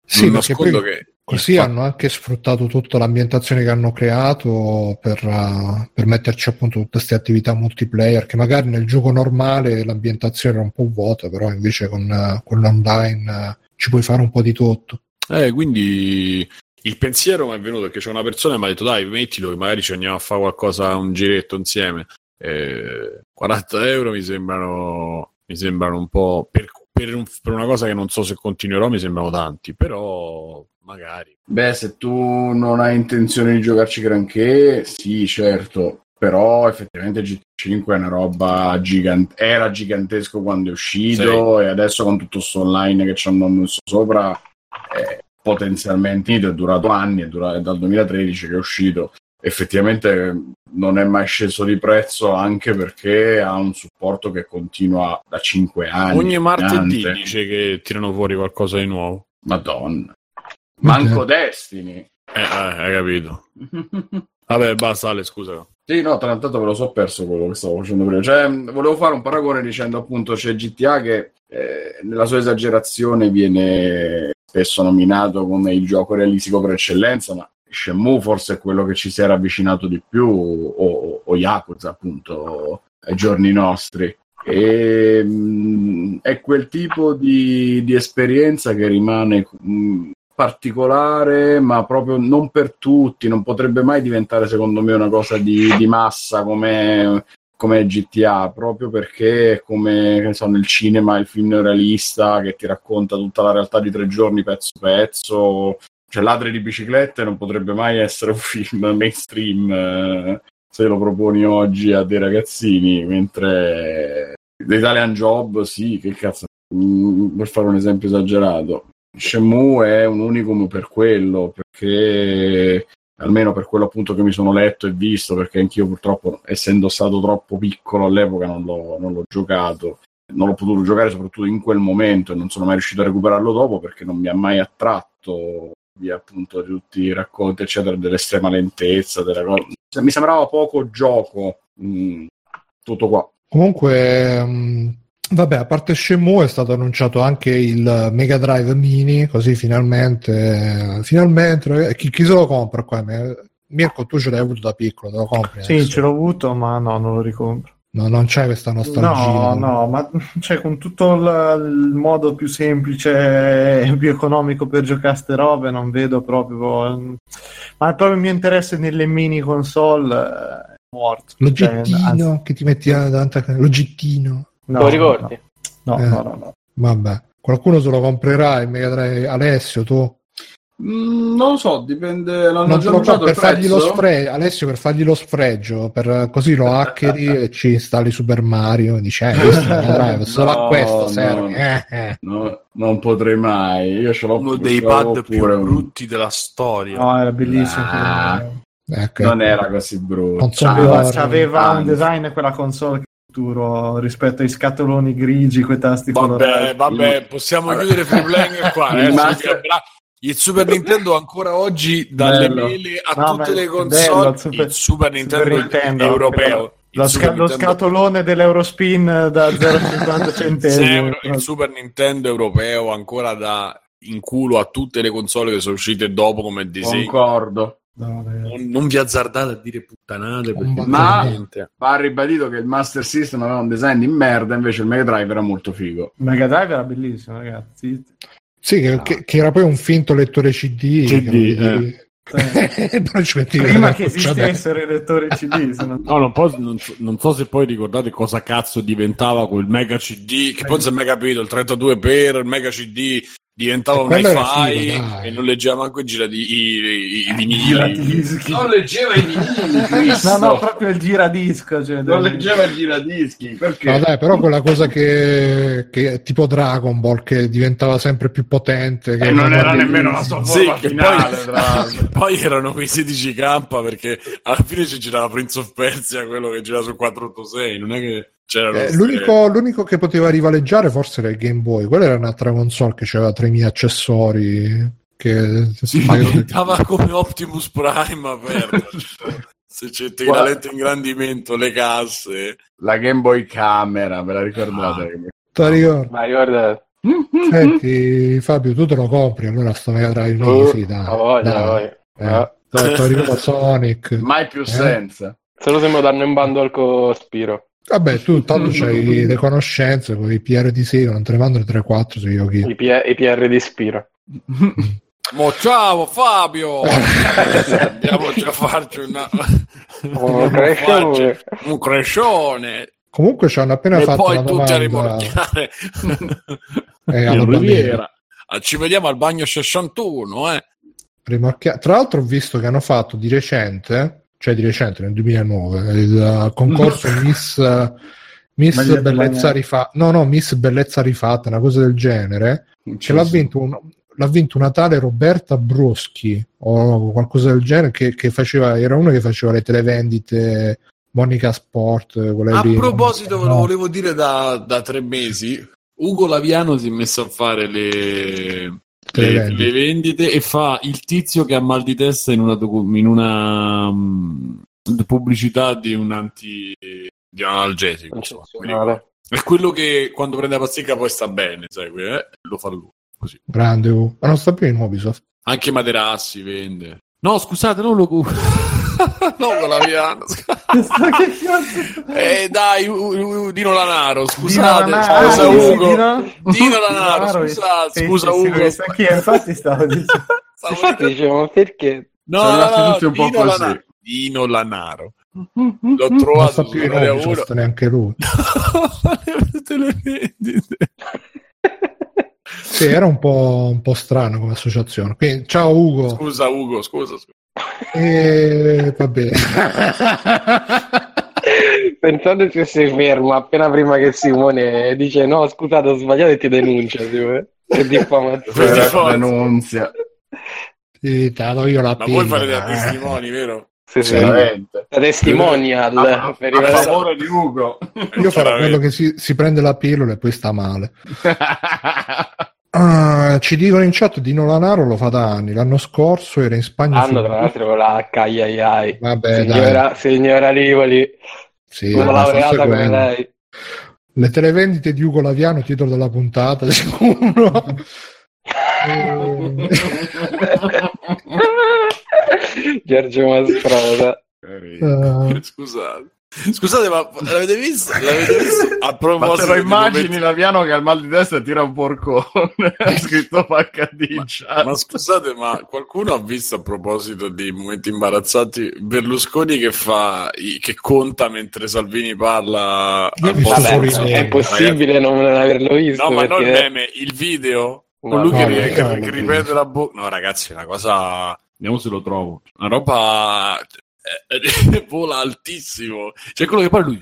sì, nascondo che così hanno anche sfruttato tutta l'ambientazione che hanno creato per, uh, per metterci appunto tutte queste attività multiplayer che magari nel gioco normale l'ambientazione era un po' vuota, però invece con, uh, con l'online uh, ci puoi fare un po' di tutto. Eh, quindi il pensiero mi è venuto perché c'è una persona che mi ha detto dai mettilo che magari ci andiamo a fare qualcosa, un giretto insieme. Eh, 40 euro mi sembrano, mi sembrano un po' per per, un, per, una cosa che non so se continuerò mi sembrano tanti, però magari. Beh, se tu non hai intenzione di giocarci granché, sì, certo, però effettivamente GT5 è una roba gigante, era gigantesco quando è uscito sì. e adesso con tutto questo online che ci hanno messo sopra è potenzialmente è durato anni, è, durato, è dal 2013 che è uscito effettivamente non è mai sceso di prezzo anche perché ha un supporto che continua da 5 anni. Ogni martedì gigante. dice che tirano fuori qualcosa di nuovo. Madonna. Manco Destiny. Eh, eh, hai capito. Vabbè, basta, Ale, scusa. Sì, no, tanto me lo so perso quello che stavo facendo prima. Cioè, volevo fare un paragone dicendo appunto c'è GTA che eh, nella sua esagerazione viene spesso nominato come il gioco realistico per eccellenza, ma Shenmue forse è quello che ci si era avvicinato di più, o, o Yakuza appunto ai giorni nostri. E, mh, è quel tipo di, di esperienza che rimane mh, particolare, ma proprio non per tutti, non potrebbe mai diventare secondo me una cosa di, di massa come, come GTA, proprio perché è come so, nel cinema il film realista che ti racconta tutta la realtà di tre giorni pezzo pezzo, cioè Ladri di biciclette non potrebbe mai essere un film mainstream eh, se lo proponi oggi a dei ragazzini, mentre l'Italian Job sì, che cazzo, mm, per fare un esempio esagerato. Shenmue è un unicum per quello, perché almeno per quello appunto che mi sono letto e visto, perché anch'io purtroppo, essendo stato troppo piccolo all'epoca, non l'ho, non l'ho giocato. Non l'ho potuto giocare soprattutto in quel momento e non sono mai riuscito a recuperarlo dopo perché non mi ha mai attratto via appunto di tutti i racconti, eccetera, dell'estrema lentezza, della. Cioè, mi sembrava poco gioco. Mh, mm, tutto qua. Comunque, mm, vabbè, a parte Shenmue è stato annunciato anche il Mega Drive Mini, così finalmente, finalmente, chi, chi se lo compra qua? Mirko, tu ce l'hai avuto da piccolo, te lo compri? Sì, adesso. ce l'ho avuto, ma no, non lo ricompro. No, non c'è questa nostalgia. No, no, ma cioè, con tutto il, il, modo più semplice e più economico per giocare a ste robe, non vedo proprio. Ma proprio il mio interesse nelle mini console è morto. L'oggettino cioè, che ti metti davanti a l'oggettino. No, lo ricordi? No, eh, no, no, no, Vabbè, qualcuno se lo comprerà il Mega Drive. Alessio, tu? Mm, non lo so, dipende. L'hanno non già so, per fargli lo spre- Alessio, per fargli lo sfregio, per, così lo hackeri e ci installi Super Mario. Dice, eh, questo drive, solo no, a questo serve. No, eh, eh. no, non potrei mai. Io ce l'ho uno dei pad più un... brutti della storia. No, era bellissimo. Ah, ecco. Non era così brutto. Aveva, aveva un design quella console futuro rispetto ai scatoloni grigi, quei tasti vabbè, colorati. Vabbè, possiamo chiudere Free Playing qua. Eh, il Super Nintendo ancora oggi dalle bello. mele a no, tutte le console bello, il, Super, il Super Nintendo, Super Nintendo europeo. Lo, sca- Nintendo... lo, scatolone dell'Eurospin da 0,50 centesimi. il Super Nintendo europeo ancora da in culo a tutte le console che sono uscite dopo come disegno. Concordo. No, non, non, vi azzardate a dire puttanate ma va ribadito che il Master System aveva un design di merda invece il Mega Drive era molto figo. Il Mega Drive era bellissimo ragazzi. Sì che, ah. che, che era poi un finto lettore CD, CD eh. prima che esistessero i lettori CD no, non, non, non, so se poi ricordate cosa cazzo diventava quel mega CD che poi non si è mai capito il 32 per il mega CD diventava un hi-fi e non leggeva manco i, giradi- i, i, i vinili. Non leggeva i vinili no no proprio il giradisco cioè, non leggeva il giradischi perché? No, dai, però quella cosa che, che è tipo Dragon Ball che diventava sempre più potente che e non era nemmeno la sua forma sì, finale poi, poi, erano quei 16k perché alla fine ci girava Prince of Persia quello che girava su 486 non è che eh, l'unico, l'unico, che poteva rivaleggiare forse era il Game Boy. Quella era un'altra console che aveva 3000 accessori. Che si diventava come Optimus Prime aperto. Se c'è lente ingrandimento, le casse. La Game Boy Camera, ve la ricordate? Ah, te la ricordo. Ma ricorda. Senti, Fabio, tu te lo compri allora sto Mega Drive? No, uh, sì, dai. Voglia, dai. Eh, Sonic. Mai più eh? senza. Se lo sembra danno in bundle con Spiro. Vabbè, tu tanto hai le conoscenze con i PR di Sega, non te ne mandano 3-4 se io chi. I, P- I PR di Spiro. Mo ciao Fabio! Andiamo a farci una... un, crescione. un crescione. Comunque ci hanno appena e fatto poi una tutti a rimorchiare. eh, alla ah, Ci vediamo al bagno 61, eh. Rimorchia... Tra l'altro ho visto che hanno fatto di recente cioè di recente, nel 2009, il concorso Miss, Miss Bellezza rifatta, no, no, Miss Bellezza rifatta, una cosa del genere, che l'ha vinto, un, l'ha vinto una tale Roberta Broschi o qualcosa del genere che, che faceva, era una che faceva le televendite Monica Sport. A lì, proposito, ve lo volevo dire da, da tre mesi. Ugo Laviano si è messo a fare le, le, le, vendite e fa il tizio che ha mal di testa in una, docu- in una um, pubblicità di un anti di un analgesico è quello che quando prende la pasticca poi sta bene sai, eh? lo fa lui così. grande uh. ma non sta più in Ubisoft anche Materassi vende no scusate non lo no con la Viana eh dai u, u, Dino Lanaro scusate Dino Lanaro, scusa Ugo Dino, Dino Lanaro scusate scusa sì, Ugo sì, chi infatti stavo dicendo infatti dicevo perché no, no, no, no Dino, Lanaro. Dino Lanaro l'ho trovato non più in uno neanche lui te le vendite sì, era un po', un po' strano come associazione. Quindi, ciao Ugo. Scusa Ugo, scusa. scusa. E va bene. Pensate se sei fermo appena prima che Simone dice no, scusate, ho sbagliato e ti denuncia. Che diffamazione. Denunzia. Sì, te la io la Ma vuoi fare da testimoni, vero? Sì, sì. La testimonial a, per a favore di Ugo. Io farò quello che si, si prende la pillola e poi sta male. Ah, ci dicono in chat di Nolanaro lo fa da anni. L'anno scorso era in Spagna. L'anno tra l'altro con la H, Vabbè, signora, signora Rivoli, sì, una laureata come lei. Le televendite di Ugo Laviano, titolo della puntata, sicuro. Giorgio Mastroda. Uh, Scusate. Scusate, ma l'avete visto? L'avete visto? A proposito, ma te lo immagini momenti... Laviano che al mal di testa tira un porcone. ha scritto HD ma, ma, scusate, ma qualcuno ha visto a proposito di momenti imbarazzati Berlusconi che fa che conta mentre Salvini parla? Vabbè, è impossibile non averlo visto. No, perché... ma non il meme, il video con lui che, che, che ripete la bocca. No, ragazzi, è una cosa. Vediamo se lo trovo. Una roba eh, vola altissimo. C'è quello che parla lui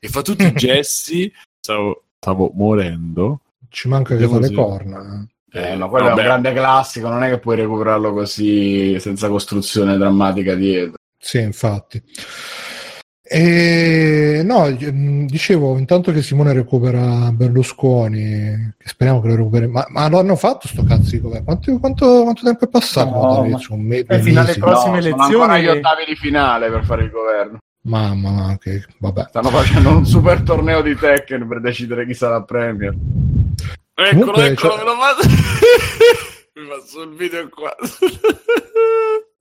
e fa tutti i gesti. Stavo, stavo morendo. Ci manca che fa le corna. Eh, no, quello Vabbè. è un grande classico, non è che puoi recuperarlo così senza costruzione drammatica dietro. Sì, infatti. E, no, mm, dicevo, intanto che Simone recupera Berlusconi, che speriamo che lo recuperi, ma, ma lo hanno fatto sto cazzo di governo? Quanto, quanto, quanto, tempo è passato? No, ma... un me- eh, fino alle prossime no, elezioni. Sono gli ottavi di finale per fare il governo. Mamma, ma che vabbè. Stanno facendo un super torneo di Tekken per decidere chi sarà premier. Eccolo, Comunque, eccolo, cioè... me lo Mi passo il video qua.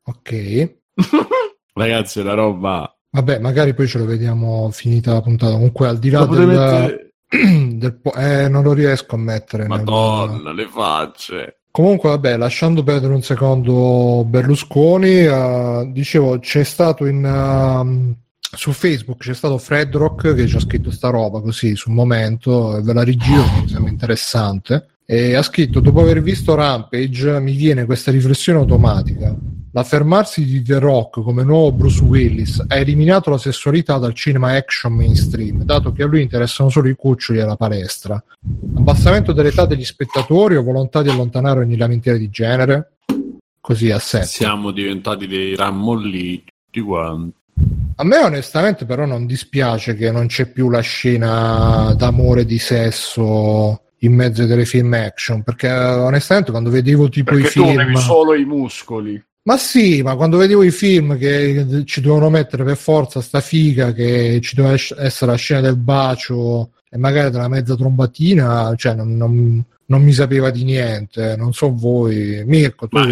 Ok. Ragazzi, è la roba. Vabbè, magari poi ce lo vediamo finita la puntata. Comunque, al di là del, mettere... del po- eh, non lo riesco a mettere. Madonna, nel... le facce. Comunque, vabbè, lasciando perdere un secondo Berlusconi, uh, dicevo, c'è stato in, uh, su Facebook c'è stato Fred Rock che ci ha scritto sta roba così sul momento, ve la rigiro, mi sembra interessante. E ha scritto: Dopo aver visto Rampage, mi viene questa riflessione automatica. L'affermarsi di The Rock come nuovo Bruce Willis ha eliminato la sessualità dal cinema action mainstream, dato che a lui interessano solo i cuccioli e la palestra. Abbassamento dell'età degli spettatori o volontà di allontanare ogni lamentela di genere? Così a sé. Siamo diventati dei rammolli tutti quanti. A me onestamente però non dispiace che non c'è più la scena d'amore di sesso in mezzo ai telefilm action, perché onestamente quando vedevo tipo perché i film... Tu solo i muscoli. Ma sì, ma quando vedevo i film che ci dovevano mettere per forza sta figa, che ci doveva essere la scena del bacio e magari della mezza trombatina, cioè non, non, non mi sapeva di niente, non so voi. Mirko, tu... Ma...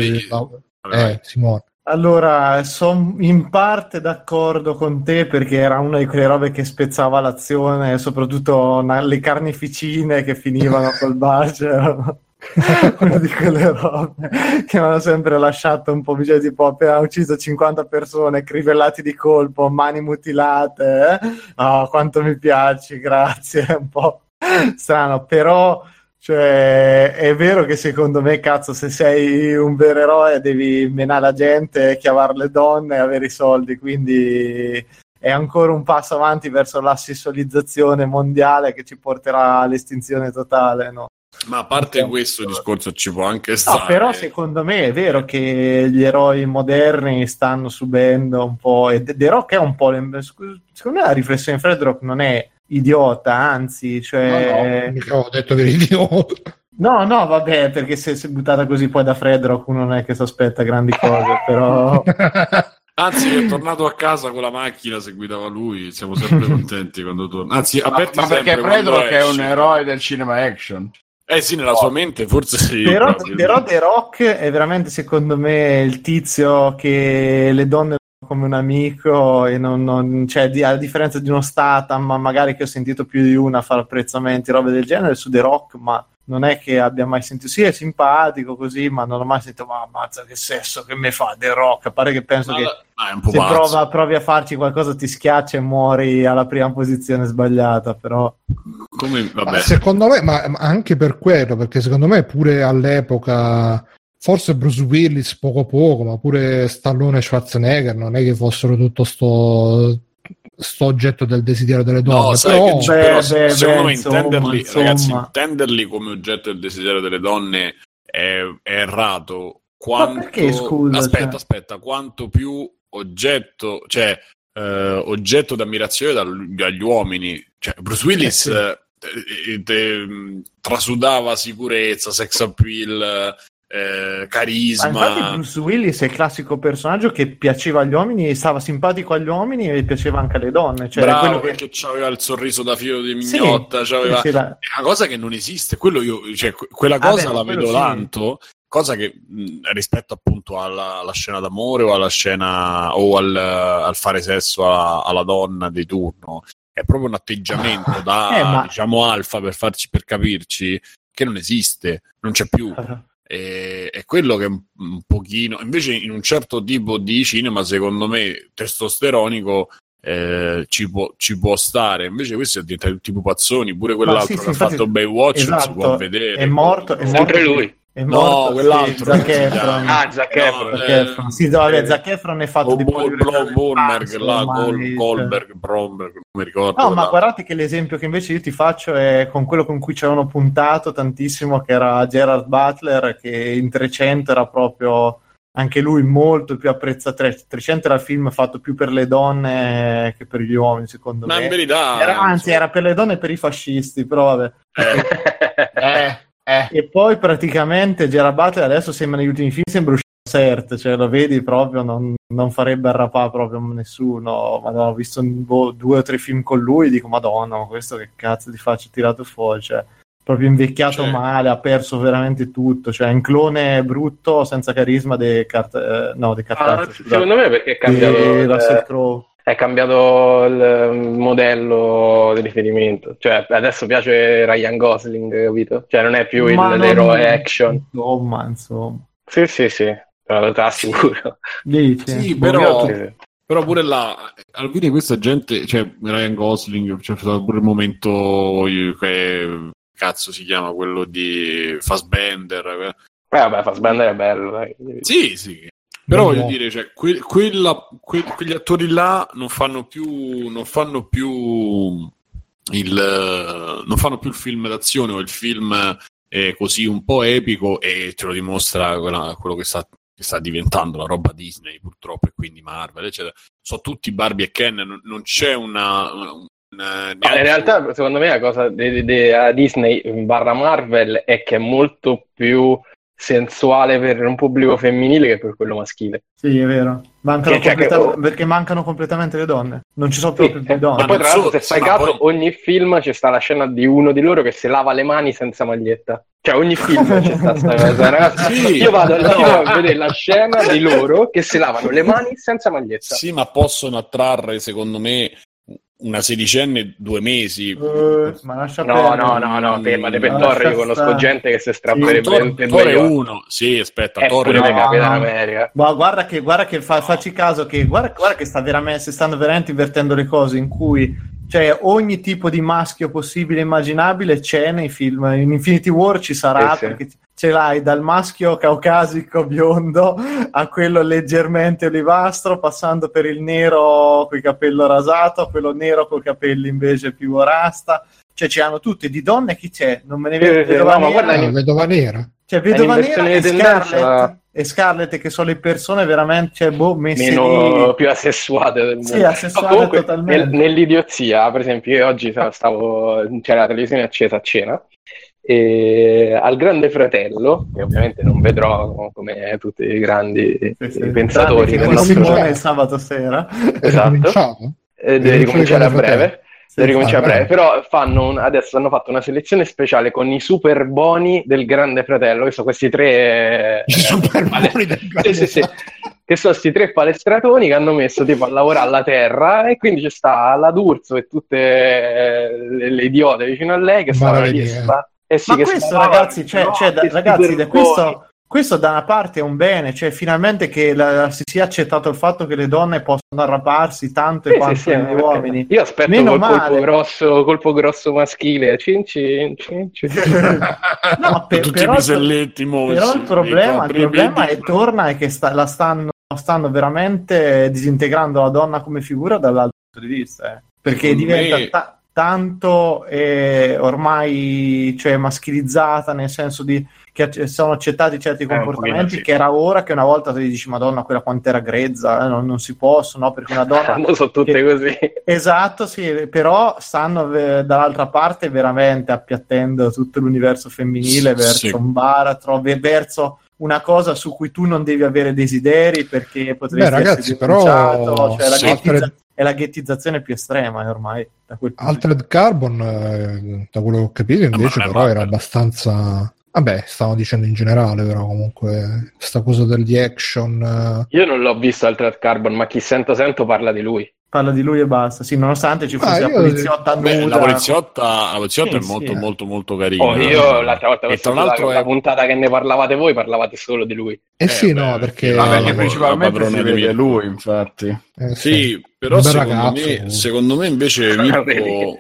Eh, Simone. Allora, sono in parte d'accordo con te perché era una di quelle robe che spezzava l'azione, soprattutto le carneficine che finivano col bacio. una di quelle robe che mi hanno sempre lasciato un po' cioè, tipo appena ucciso 50 persone crivellati di colpo, mani mutilate eh? oh, quanto mi piaci, grazie è un po' strano però cioè, è vero che secondo me, cazzo, se sei un vero eroe devi menare la gente, chiavare le donne e avere i soldi, quindi è ancora un passo avanti verso la sessualizzazione mondiale che ci porterà all'estinzione totale, no? Ma a parte questo discorso ci può anche stare. No, però secondo me è vero che gli eroi moderni stanno subendo un po', e The Rock è un po', secondo me la riflessione di Fred Rock non è idiota, anzi, cioè... No, no, ho detto che eri idiota. No, no, vabbè, perché se si è buttata così poi da Fred Rock uno non è che si aspetta grandi cose, però... Anzi, è tornato a casa con la macchina se guidava lui. Siamo sempre contenti quando torna. Anzi, aperti ma, ma perché Fredro è un eroe del cinema action. Eh sì, nella oh. sua mente forse sì. Però, però The Rock è veramente, secondo me, il tizio che le donne come un amico e non, non cioè, di, a differenza di uno Statham, ma magari che ho sentito più di una fare apprezzamenti, robe del genere su The Rock, ma non è che abbia mai sentito, sì è simpatico così, ma non ho mai sentito, ma ammazza che sesso che mi fa The Rock, pare che penso ma che se prova, provi a farci qualcosa ti schiaccia e muori alla prima posizione sbagliata, però... Come, vabbè. secondo me, ma anche per quello, perché secondo me pure all'epoca forse Bruce Willis poco poco, ma pure Stallone e Schwarzenegger non è che fossero tutto sto, sto oggetto del desiderio delle donne. No, però, che, però beh, secondo beh, me intenderli, insomma. ragazzi, intenderli come oggetto del desiderio delle donne è, è errato. Quanto, ma perché scusa? Aspetta, cioè... aspetta, quanto più oggetto, cioè eh, oggetto d'ammirazione dagli uomini. Cioè, Bruce Willis eh sì. eh, eh, trasudava sicurezza, sex appeal, eh, carisma. Ma infatti Bruce Willis è il classico personaggio che piaceva agli uomini e stava simpatico agli uomini e piaceva anche alle donne. Cioè Bravo, quello che... perché aveva il sorriso da filo di mignotta, sì, c'aveva... sì, la... è una cosa che non esiste. Quello io, cioè, quella cosa ah, beh, la vedo sì. tanto. Cosa che mh, rispetto appunto alla, alla, scena d'amore o alla scena o al, al fare sesso alla, alla donna di turno, è proprio un atteggiamento da eh, ma... diciamo alfa per farci per capirci che non esiste, non c'è più. E, è quello che un, un pochino, invece in un certo tipo di cinema, secondo me, testosteronico eh, ci, può, ci, può, stare. Invece questo è diventato tutti pupazzoni, pure quell'altro sì, che sì, ha fatto Baywatch esatto, si può vedere. È morto, è sempre lui. È morto, no, quell'altro. Zac Efron. Ah, Zac Efron. No, eh, Sì, no, eh, Zac Efron è fatto di Bolberg, là, Goldberg, Bromberg, non mi ricordo. No, ma guardate che l'esempio che invece io ti faccio è con quello con cui ci avevano puntato tantissimo, che era Gerard Butler, che in 300 era proprio anche lui molto più apprezzato. 300 era il film fatto più per le donne che per gli uomini, secondo ma me. Ma in verità... Era, anzi, era per le donne e per i fascisti, però vabbè. Eh. eh. Eh. E poi praticamente Gerard Butler adesso sembra negli ultimi film sembra uscito cert, cioè lo vedi proprio, non, non farebbe arrapare proprio nessuno. Madonna, ho visto boh, due o tre film con lui e dico, madonna, questo che cazzo di faccia tirato fuori, cioè proprio invecchiato Cioè- male, ha perso veramente tutto, cioè è un clone brutto senza carisma dei cart- eh, no, dei Ah, secondo me perché è cambiato, Di il, Russell Crowe. È cambiato il modello di riferimento. Cioè, adesso piace Ryan Gosling, capito? Cioè, non è più il- Ma non- l'eroe action. Insomma, insomma. Sì, sì, sì, te l'assicuro. Dici? Sì, però- Sì, sì. Però pure là, alla fine questa gente, cioè Ryan Gosling, c'è stato pure il momento che cazzo si chiama quello di Fassbender. eh. Eh, vabbè, Fassbender è bello, dai. Sì, sì. Però voglio dire, cioè, que- quella- que- quegli attori là non fanno più non fanno più il eh, non fanno più il film d'azione o il film eh, così un po' epico e te lo dimostra quella- quello che sta, che sta diventando la roba Disney purtroppo e quindi Marvel eccetera. Sono tutti Barbie e Ken non, non c'è una, una- una- No, neanche- in realtà, secondo me, la cosa di, di- di- a Disney barra Marvel è che è molto più sensuale per un pubblico femminile che per quello maschile. Sì, è vero. Mancano Che- cioè, che- completa- Perché mancano completamente le donne. Non ci sono Sì, proprio eh, più e donne. Ma poi tra l'altro se fai caso poi- ogni film c'è sta la scena di uno di loro che si lava le mani senza maglietta cioè ogni film c'è sta sta cosa ragazzi Sì, io vado al però- cinema a vedere la scena di loro che si lavano le mani senza maglietta sì ma possono attrarre secondo me una sedicenne due mesi Eh, ma lascia no perdere. no no no fermate per lascia io conosco stare. gente che si Sì, strapperebbe due è occhi. uno sì aspetta uno Capitan no. America Ma guarda che, guarda che fa- facci caso che guarda, guarda che sta veramente, si stanno veramente invertendo le cose in cui cioè ogni tipo di maschio possibile e immaginabile c'è nei film. In Infinity War ci sarà Sì, sì. Ce l'hai dal maschio caucasico biondo a quello leggermente olivastro, passando per il nero con il capello rasato, a quello nero con i capelli invece più rasta. Cioè, ci hanno tutti di donne chi c'è? Non me ne vedo. sì, vedova no, ma nera. guarda, Ah, vedova nera. Cioè, Vedova Nera e Scarlett, e Scarlett, che sono le persone veramente cioè, boh, messe meno lì. più assessuate del mondo. Sì, assessuate comunque, totalmente. nel- nell'idiozia, per esempio, io oggi stavo- stavo, c'era la televisione accesa a cena e al Grande Fratello, che ovviamente non vedrò come tutti i grandi Sì, sì. pensatori, con Simone sabato sera. Esatto. ricominciato? eh, deve ricominciare a breve. Deve ricominciare a breve, però fanno un- adesso hanno fatto una selezione speciale con i super boni del Grande Fratello, che sono questi tre I eh, super buoni del sì, sì, sì. che sono questi tre palestratoni che hanno messo tipo a lavorare alla terra e quindi c'è sta la D'Urso e tutte eh, le, le idiote vicino a lei che stavano lì Maledì, eh. sì, Ma che questo, ragazzi, cioè, no, cioè, da- ragazzi, da questo, questo da una parte è un bene, cioè finalmente che la- si sia accettato il fatto che le donne possono arraparsi tanto e Sì, quanto sì, sì, gli uomini. Io aspetto Meno col colpo grosso, colpo grosso maschile. Cin, cin, cin, cin. No, per- tutti però, i piselletti mossi, però il problema, il problema è, torna è che sta- la stanno, stanno veramente disintegrando la donna come figura dall'altro punto di vista, eh. perché diventa me- ta- tanto eh, ormai cioè, maschilizzata nel senso di che sono accettati certi pochino comportamenti che era ora che una volta ti dici madonna quella quanto era grezza eh, non, non si possono no? perché una donna Non sono tutte che- così. Esatto, sì, però stanno eh, dall'altra parte veramente appiattendo tutto l'universo femminile Sì, verso sì. un baratro, ve- verso una cosa su cui tu non devi avere desideri perché potresti Beh, ragazzi, essere però, cioè la sì. ghettizza- è la ghettizzazione più estrema eh, ormai da quel Altered Carbon, eh, da quello che ho capito, invece, è però era abbastanza. Vabbè, stavo dicendo in generale, però comunque, sta cosa degli action. eh, Io non l'ho visto Altered Carbon, ma chi sento sento parla di lui. Parla di lui e basta, sì, nonostante ci Ah, fosse la io- poliziotta Beh, nuda. la poliziotta, la poliziotta Sì, è molto sì, eh. molto molto carina Oh, io l'altra volta che e ho tra l'altro la, la è puntata che ne parlavate voi, parlavate solo di lui. Eh, sì, beh, no, perché. Ma la- perché la- principalmente la si vede lui, infatti. eh, Sì, però Un bel secondo ragazzo. me, secondo me invece Mirko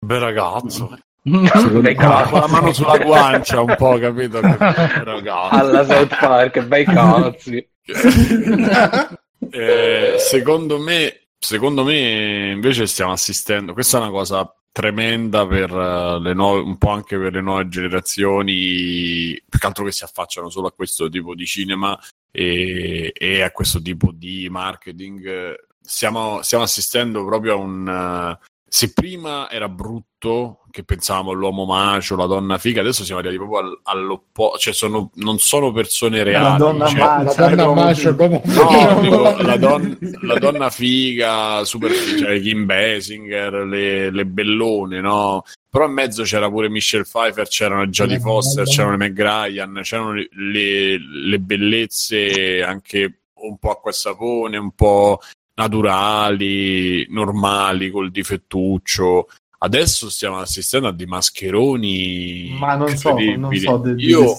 bel ragazzo con la, la mano sulla guancia un po' capito Alla South Park, bei cazzi. Eh, secondo me secondo me invece stiamo assistendo questa è una cosa tremenda per eh, le nuove un po' anche per le nuove generazioni più altro che si affacciano solo a questo tipo di cinema e, e a questo tipo di marketing. Stiamo, stiamo assistendo proprio a un eh, se prima era brutto che pensavamo l'uomo macio, la donna figa, adesso siamo arrivati proprio all'opposto, cioè sono, non sono persone reali. La donna cioè, macia, la donna macia, no, dico, la, don, la, donna figa, super, cioè Kim Basinger, le, le bellone, no? Però in mezzo c'era pure Michelle Pfeiffer, c'erano Jodie Foster, c'erano le McGryan, c'erano le, le, le bellezze anche un po' acqua e sapone, un po' naturali, normali, col difettuccio. Adesso stiamo assistendo a dei mascheroni. Ma non so, non so di, di Io...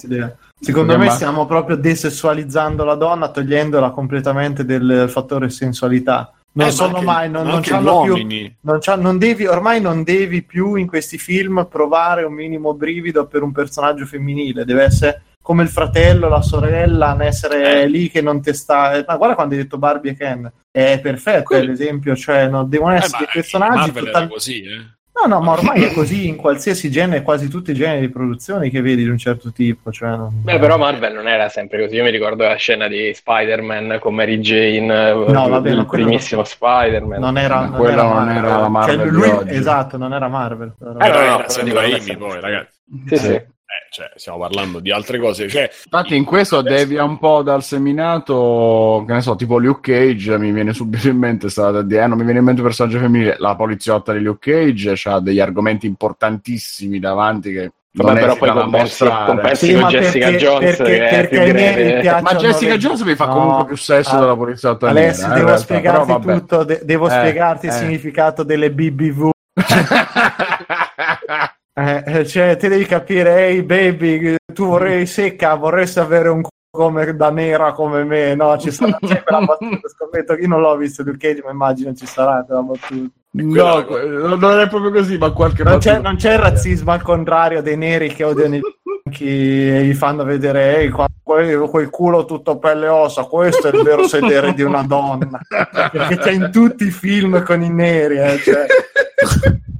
Secondo me stiamo proprio desessualizzando la donna, togliendola completamente del fattore sensualità. Non eh, sono anche, mai, non, non, più, non, non devi, ormai non devi più in questi film provare un minimo brivido per un personaggio femminile, deve essere come il fratello, la sorella, non essere eh. lì che non ti sta. Ma guarda quando hai detto Barbie e Ken, è perfetto Quelli... l'esempio, cioè non devono eh, essere eh, personaggi. Total... così, eh. No, no, ma ormai è così in qualsiasi genere, quasi tutti i generi di produzioni che vedi di un certo tipo. Cioè non... Beh, però Marvel non era sempre così. Io mi ricordo la scena di Spider-Man con Mary Jane, no, vabbè, il primissimo non... Spider-Man. Non era, non quella era non era la Marvel. Cioè, lui, esatto, non era Marvel. Però. Eh, no, era Sam Raimi poi, ragazzi. Sì, sì. sì. Eh, cioè, stiamo parlando di altre cose. Cioè, Infatti, in questo devia un po' dal seminato, che ne so, tipo Luke Cage. Mi viene subito in mente, stata di, eh, non mi viene in mente un personaggio femminile. La poliziotta di Luke Cage ha degli argomenti importantissimi davanti che Vabbè, però poi compensi, compensi sì, con Jessica perché, Jones perché, perché ma Jessica le... Jones mi fa no, comunque più sesso ah, della poliziotta Alessio devo realtà, spiegarti tutto de- devo eh, spiegarti eh. il significato delle BBV Eh, eh, cioè, te devi capire, ehi hey baby, tu vorrei secca, vorresti avere un come da nera come me, no? Ci sarà c'è quella battuta, scommetto io non l'ho visto Luke Cage, ma immagino ci sarà quella battuta. No, non è proprio così, ma qualche non c'è, non c'è, il razzismo al contrario dei neri che odiano i bianchi e gli fanno vedere ehi, quel, quel culo tutto pelle e ossa, questo è il vero sedere di una donna. Perché c'è in tutti i film con i neri, eh, cioè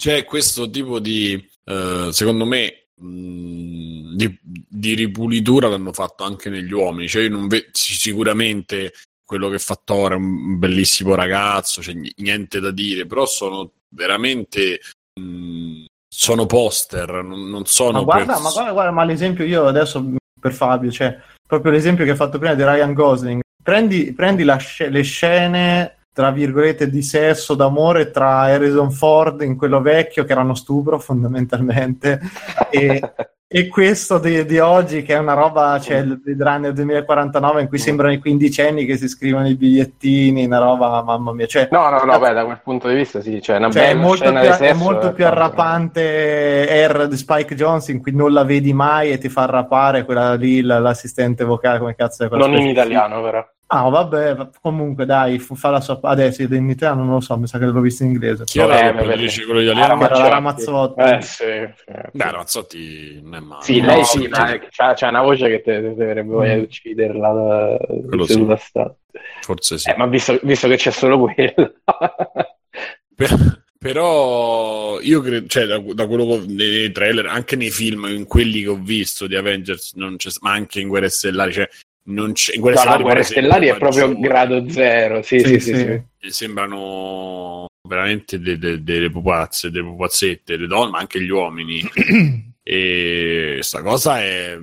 c'è questo tipo di, eh, secondo me, mh, di, di, ripulitura l'hanno fatto anche negli uomini. Cioè, io non vedo sicuramente quello che fa Thor è un bellissimo ragazzo, cioè, niente da dire, però sono veramente. Mh, sono poster, non, non sono. Ma guarda, pers- ma guarda, guarda, ma l'esempio io adesso per Fabio, cioè proprio l'esempio che hai fatto prima di Ryan Gosling. Prendi, prendi sc- le scene tra virgolette di sesso d'amore tra Harrison Ford in quello vecchio che era uno stupro fondamentalmente e, e questo di, di, oggi che è una roba cioè vedrà nel 2049 in cui sembrano i quindicenni che si scrivono i bigliettini una roba mamma mia cioè, no no no beh, da quel punto di vista sì cioè, una cioè, è molto più, è molto più arrapante R di Spike Jones in cui non la vedi mai e ti fa arrapare quella lì l'assistente vocale come cazzo è quella non in italiano però Ah, vabbè, comunque dai, fa la sua... Adesso in italiano non lo so, mi sa che l'ho visto in inglese. Chi era eh, quello dice quello italiano? Era Ramazzotti. Eh, sì. Beh, Ramazzotti non è male. Sì, lei sì, ma c'ha, c'ha, una voce che te, te voglia di mm. ucciderla da, seduta sì. sta. Forse sì. Eh, ma visto, visto, che c'è solo quello... per, però io credo, cioè, da, da, quello che nei trailer, anche nei film, in quelli che ho visto di Avengers, ma anche in Guerre Stellari, cioè non c'è in Guerre no, Stellari, Guerre Stellari è proprio grado zero sì sì, sì, sì, sì. sembrano veramente delle de, de pupazze delle pupazzette le donne ma anche gli uomini e questa cosa è,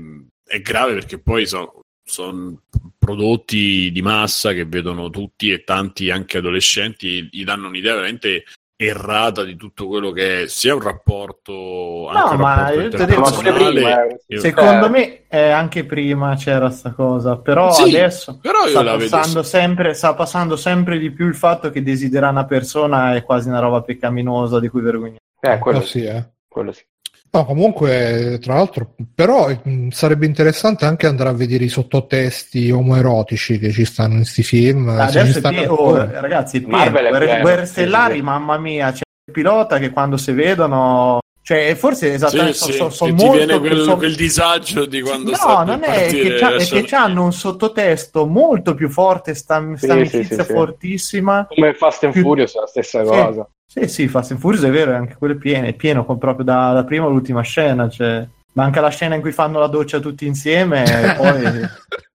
è, grave perché poi sono son prodotti di massa che vedono tutti e tanti anche adolescenti gli danno un'idea veramente errata di tutto quello che è sia un rapporto no un ma io ti dico prima, secondo eh. me eh, anche prima c'era sta cosa però sì, adesso però sta, passando sempre, sta passando sempre di più il fatto che desiderare una persona è quasi una roba peccaminosa di cui vergognare eh, quello, oh, sì, eh. quello sì No, comunque, tra l'altro, però mh, sarebbe interessante anche andare a vedere i sottotesti omoerotici che ci stanno in questi film. Adesso stanno... oh, ragazzi, Marvel Guerre, Guerre Stellari, sì, sì. mamma mia, c'è il pilota che quando si vedono cioè, forse esattamente sì, so, so, so ti viene quel, so... quel, disagio di quando no, non è che, c'ha, è che hanno un sottotesto molto più forte, sta, sta amicizia fortissima. Come Fast and più... Furious è la stessa cosa. Sì, sì, Fast and Furious è vero, anche quello è pieno, è pieno proprio da, da prima all'ultima scena, cioè, manca la scena in cui fanno la doccia tutti insieme e poi...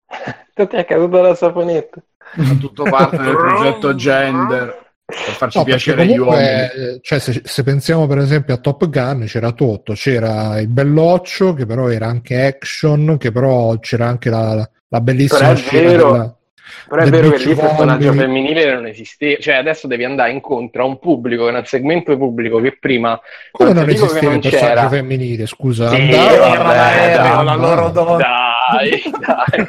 Tutti è caduto la saponetta. Fa tutto parte del progetto gender. per farci no, piacere gli uomini. Cioè, se, se, pensiamo per esempio a Top Gun, c'era tutto, c'era il belloccio che però era anche action, che però c'era anche la, la bellissima scena della, però è vero che lì il personaggio femminile non esisteva, cioè adesso devi andare incontro a un pubblico, a un segmento pubblico che prima come non, non esisteva il personaggio c'era. femminile, scusa, sì, andava l'aereo, la loro donna. Dai, dai.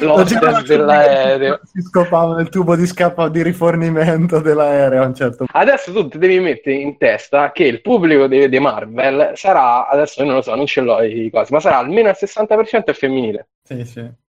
L'hostess dell'aereo. Si scopava nel tubo di scappa di rifornimento dell'aereo a un certo punto. Adesso tu ti devi mettere in testa che il pubblico dei, dei Marvel sarà, adesso io non lo so, non ce l'ho i cose, ma sarà almeno il 60% femminile. Sì, sì.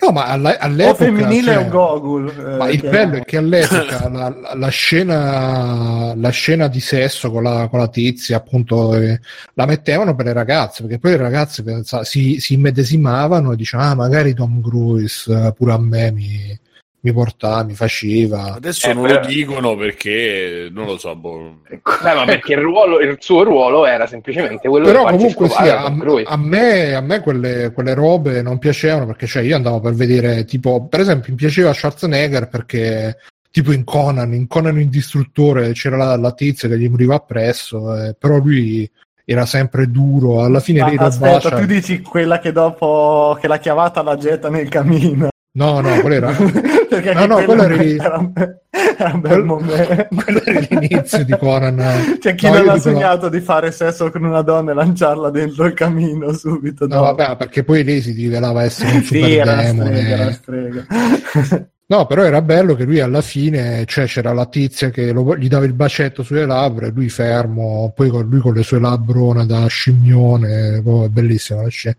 No, ma all'epoca... O femminile cioè, o Gogol. Eh, ma il bello è che all'epoca la, la, scena, la scena di sesso con la, con la tizia, appunto, eh, la mettevano per le ragazze, perché poi le ragazze pensa, si, si immedesimavano e dicevano, ah, magari Tom Cruise eh, pure a me mi mi portava, mi faceva. Adesso eh, non però... lo dicono perché non lo so. Boh. Ecco. Beh, ma perché il, ruolo, il, suo ruolo era semplicemente quello però comunque sì, a, a, me, a me quelle, quelle, robe non piacevano perché cioè, io andavo per vedere tipo, per esempio, mi piaceva Schwarzenegger perché tipo in Conan, in Conan il distruttore c'era la, la tizia che gli moriva appresso, eh, però lui era sempre duro. Alla fine ah, aspetta, bacia... tu dici quella che dopo che l'ha chiamata la getta nel camino. No, no, quello era. Perché no, no, quello era, era, un, era un bel momento. Quello era l'inizio di Conan. C'è chi no, non ha sognato di fare sesso con una donna e lanciarla dentro il camino subito. No, dopo. vabbè, perché poi lei si rivelava essere un super sì, era demone. Strega, strega. No, però era bello che lui alla fine, cioè c'era la tizia che lo, gli dava il bacetto sulle labbra e lui fermo, poi con, lui con le sue labbrone da scimmione, oh, è bellissima la scena.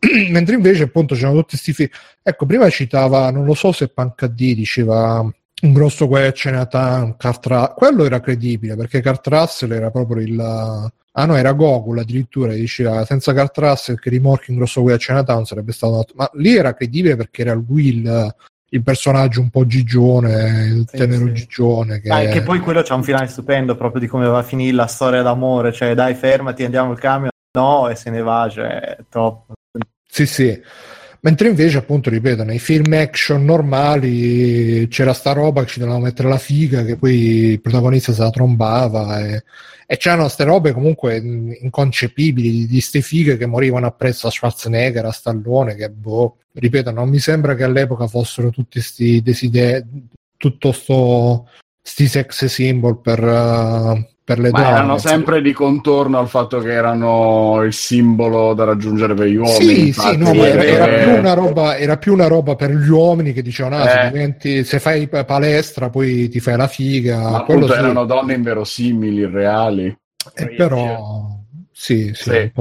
mentre invece appunto c'erano tutti questi film ecco prima citava non lo so se Pancadì diceva un grosso guai a Chinatown Cartra... quello era credibile perché Kurt Russell era proprio il ah no era Gogol addirittura diceva senza Kurt Russell che rimorchi un grosso guai a Chinatown sarebbe stato ma lì era credibile perché era lui il, il personaggio un po' gigione, il sì, tenero sì. gigione. Che... Dai, che poi quello c'ha un finale stupendo proprio di come va a finire la storia d'amore, cioè dai fermati, andiamo al camion, no, e se ne va, cioè top. Sì, sì. Mentre invece, appunto, ripeto, nei film action normali c'era sta roba che ci dovevamo mettere la figa, che poi il protagonista se la trombava e, e c'erano queste robe comunque inconcepibili di ste fighe che morivano appresso a Schwarzenegger, a Stallone, che boh, ripeto, non mi sembra che all'epoca fossero tutti questi desideri, tutto sto sti sex symbol per, uh, per le Ma donne. erano sempre di contorno al fatto che erano il simbolo da raggiungere per gli uomini. Sì, sì, no, era, era, più una roba, era più una roba per gli uomini che dicevano, ah, eh. se, diventi, se fai palestra poi ti fai la figa. Ma appunto sì. erano donne inverosimili, reali. Eh, però, sì, sì. sì.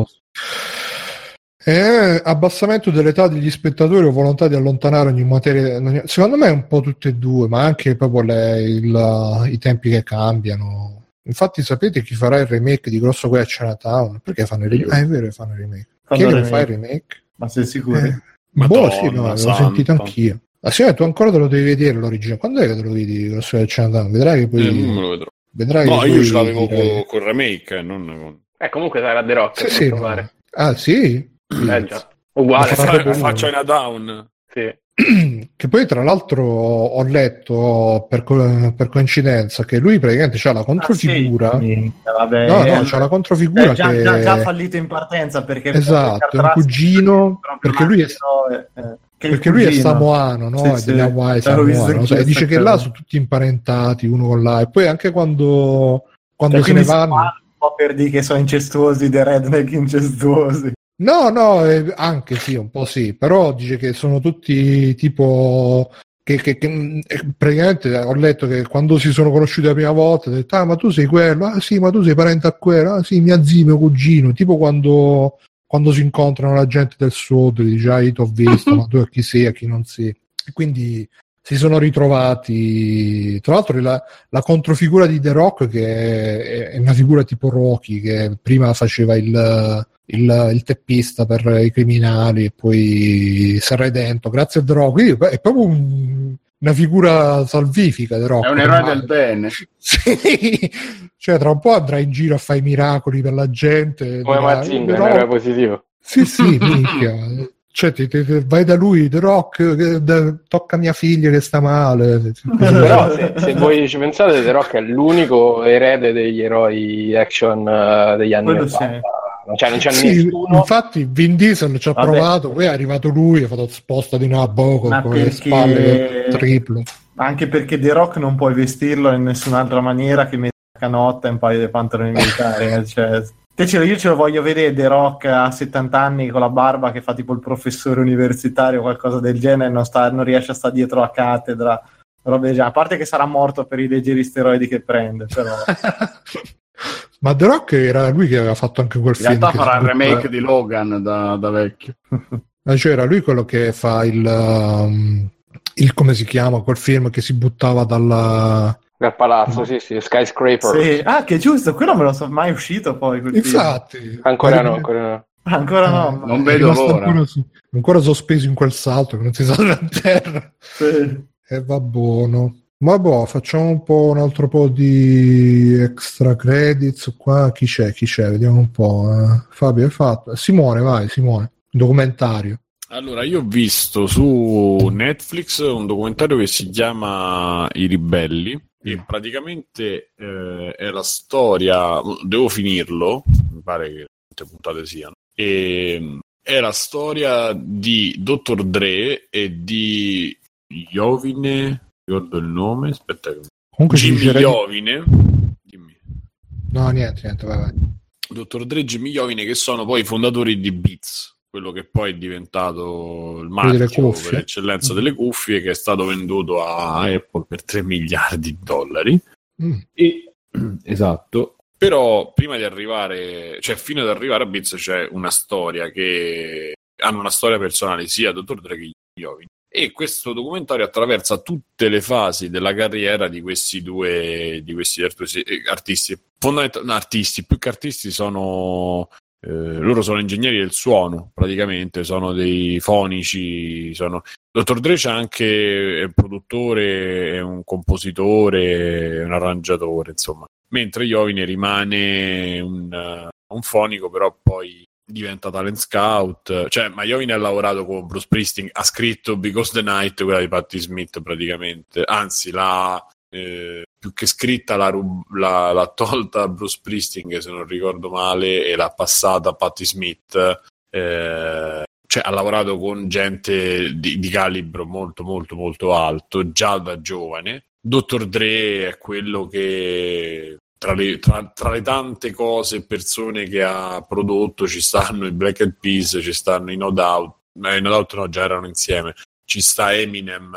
Eh, abbassamento dell'età degli spettatori o volontà di allontanare ogni materia. Secondo me è un po' tutte e due, ma anche proprio le, il, i tempi che cambiano Infatti, sapete chi farà il remake di Grosso Guai a Chinatown? Perché fanno il remake? Ah, è vero che fanno il remake. Fanno chi che fa il remake? Ma sei sicuro? Eh, boh, sì, no, l'ho sentito anch'io. Ma sì, tu ancora te lo devi vedere l'origine. Quando è che te lo vedi Grosso Guai a Chinatown? Vedrai che poi... Eh, non me lo vedrò. Vedrai no, io ce l'avevo dire... con, il remake, eh, non con... Eh, comunque sarà The Rock. Sì, sì, no. Ah, sì? Eh già. Uguale. Faccia una down. Sì. che poi tra l'altro ho letto per, co- per coincidenza che lui praticamente ha la controfigura. ah, sì. Vabbè, no, no, c'ha la controfigura eh, già, che... già, già, fallito in partenza perché esatto, è un cugino perché lui è, eh, perché lui è samoano no? Sì, è delle Hawaii samoano, cioè, dice che là sono tutti imparentati uno con l'altro. E poi anche quando, quando cioè, se ne vanno un po' per dire che sono incestuosi dei redneck incestuosi No, no, eh, anche sì, un po' sì, però dice che sono tutti tipo che, che, che, mm, eh, praticamente ho letto che quando si sono conosciuti la prima volta, ha detto, ah, ma tu sei quello, ah sì, ma tu sei parente a quello, ah sì, mia zia, mio cugino, tipo quando, quando si incontrano la gente del sud, dice, ah, io ti ho visto, ma tu a chi sei, a chi non sei. E quindi si sono ritrovati. Tra l'altro, la, la, controfigura di The Rock, che è, una figura tipo Rocky, che prima faceva il, il, il, teppista per i criminali e poi Sarredento, grazie a Drogo. Quindi è proprio un, una figura salvifica. Drogo, è un eroe del bene. sì, cioè tra un po' andrà in giro a fare i miracoli per la gente. Come Mazinga, però... un eroe positivo. Sì, sì, minchia. Cioè, ti, ti, vai da lui, The Rock, de, tocca mia figlia che sta male. Però se, se, voi ci pensate, The Rock è l'unico erede degli eroi action uh, degli anni 90 fanno, cioè non c'è sì, nessuno. Infatti, Vin Diesel ci ha Vabbè. provato, poi è arrivato lui, ha fatto sposta di una a poco con perché... le spalle triplo. Anche perché The Rock non puoi vestirlo in nessun'altra maniera che metta canotta e un paio di pantaloni militari. Eh, cioè, io ce lo voglio vedere The Rock a 70 anni con la barba che fa tipo il professore universitario o qualcosa del genere, non, sta, non riesce a stare dietro la cattedra. Robe, a parte che sarà morto per i leggeri steroidi che prende, però. Ma The Rock era lui che aveva fatto anche quel In film. In realtà farà il remake di Logan da, da vecchio. cioè era lui quello che fa il, um, il, come si chiama quel film che si buttava dalla dal palazzo, sì, sì, Skyscraper. Sì. Ah, che giusto, quello non me lo so mai uscito poi. Infatti. Film. Ancora no, ancora no. Ancora no, eh, non vedo l'ora. Ancora, ancora, sospeso in quel salto che non si salva a terra. Sì. E va buono. Ma boh, facciamo un po' un altro po' di extra credits qua. Chi c'è? Chi c'è? Vediamo un po'. Eh. Fabio, hai fatto? Simone, vai, Simone. Documentario. Allora, io ho visto su Netflix un documentario che si chiama I ribelli e praticamente eh, è la storia, devo finirlo, mi pare che quante puntate siano, e, è la storia di Dr. Dre e di Jovine, ricordo il nome, aspetta, Comunque Jimmy Jovine, dimmi. No, niente, niente, vai, vai. Dr. Dre e Jimmy Jovine che sono poi i fondatori di Beats quello che poi è diventato il marchio per eccellenza delle cuffie che è stato venduto a Apple per 3 miliardi di dollari mm. e, esatto però prima di arrivare cioè fino ad arrivare a Beats c'è una storia che hanno una storia personale sia Dr. Dre che Jovin e questo documentario attraversa tutte le fasi della carriera di questi due di questi artisti fondamentalmente artisti più che artisti sono eh, loro sono ingegneri del suono, praticamente, sono dei fonici. Sono... Dottor Dre anche un produttore, è un compositore, un arrangiatore, insomma. Mentre Iovine rimane un, un fonico, però poi diventa talent scout. Cioè, ma Iovine ha lavorato con Bruce Priesting, ha scritto Because the Night, quella di Patti Smith, praticamente. Anzi, l'ha eh, più che scritta l'ha, l'ha, l'ha, tolta Bruce Priesting se non ricordo male e l'ha passata Patti Smith eh, cioè ha lavorato con gente di, di, calibro molto molto molto alto già da giovane Dr. Dre è quello che tra le, tra, tra le tante cose e persone che ha prodotto ci stanno i Black Eyed Peas ci stanno i No Doubt eh, i No Doubt no già erano insieme ci sta Eminem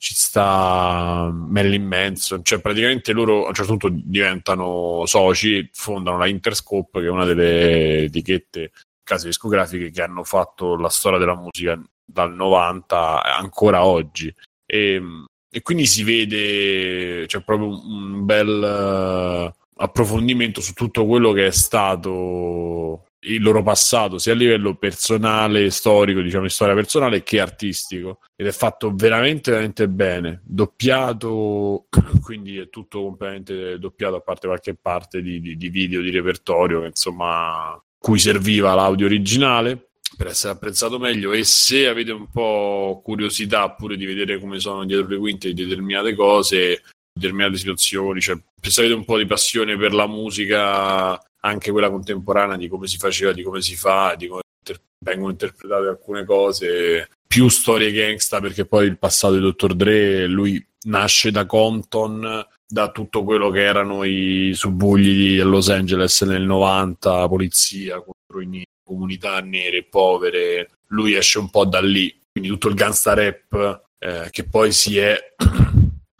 ci sta Marilyn Manson, cioè praticamente loro a un certo punto diventano soci, fondano la Interscope, che è una delle etichette case discografiche che hanno fatto la storia della musica dal 90 ancora oggi. E, e quindi si vede, c'è proprio un bel approfondimento su tutto quello che è stato il loro passato sia a livello personale, storico, diciamo di storia personale che artistico. Ed è fatto veramente veramente bene. Doppiato quindi è tutto completamente doppiato a parte qualche parte di, di, di video di repertorio insomma cui serviva l'audio originale per essere apprezzato meglio. E se avete un po' curiosità pure di vedere come sono dietro le quinte di determinate cose determinate situazioni cioè se avete un po' di passione per la musica anche quella contemporanea di come si faceva, di come si fa, di come inter- vengono interpretate alcune cose, più storie gangsta, perché poi il passato di Dr. Dre, lui nasce da Compton, da tutto quello che erano i subugli di Los Angeles nel 90, polizia contro i comunità nere povere, lui esce un po' da lì, quindi tutto il gangsta rap eh, che poi si è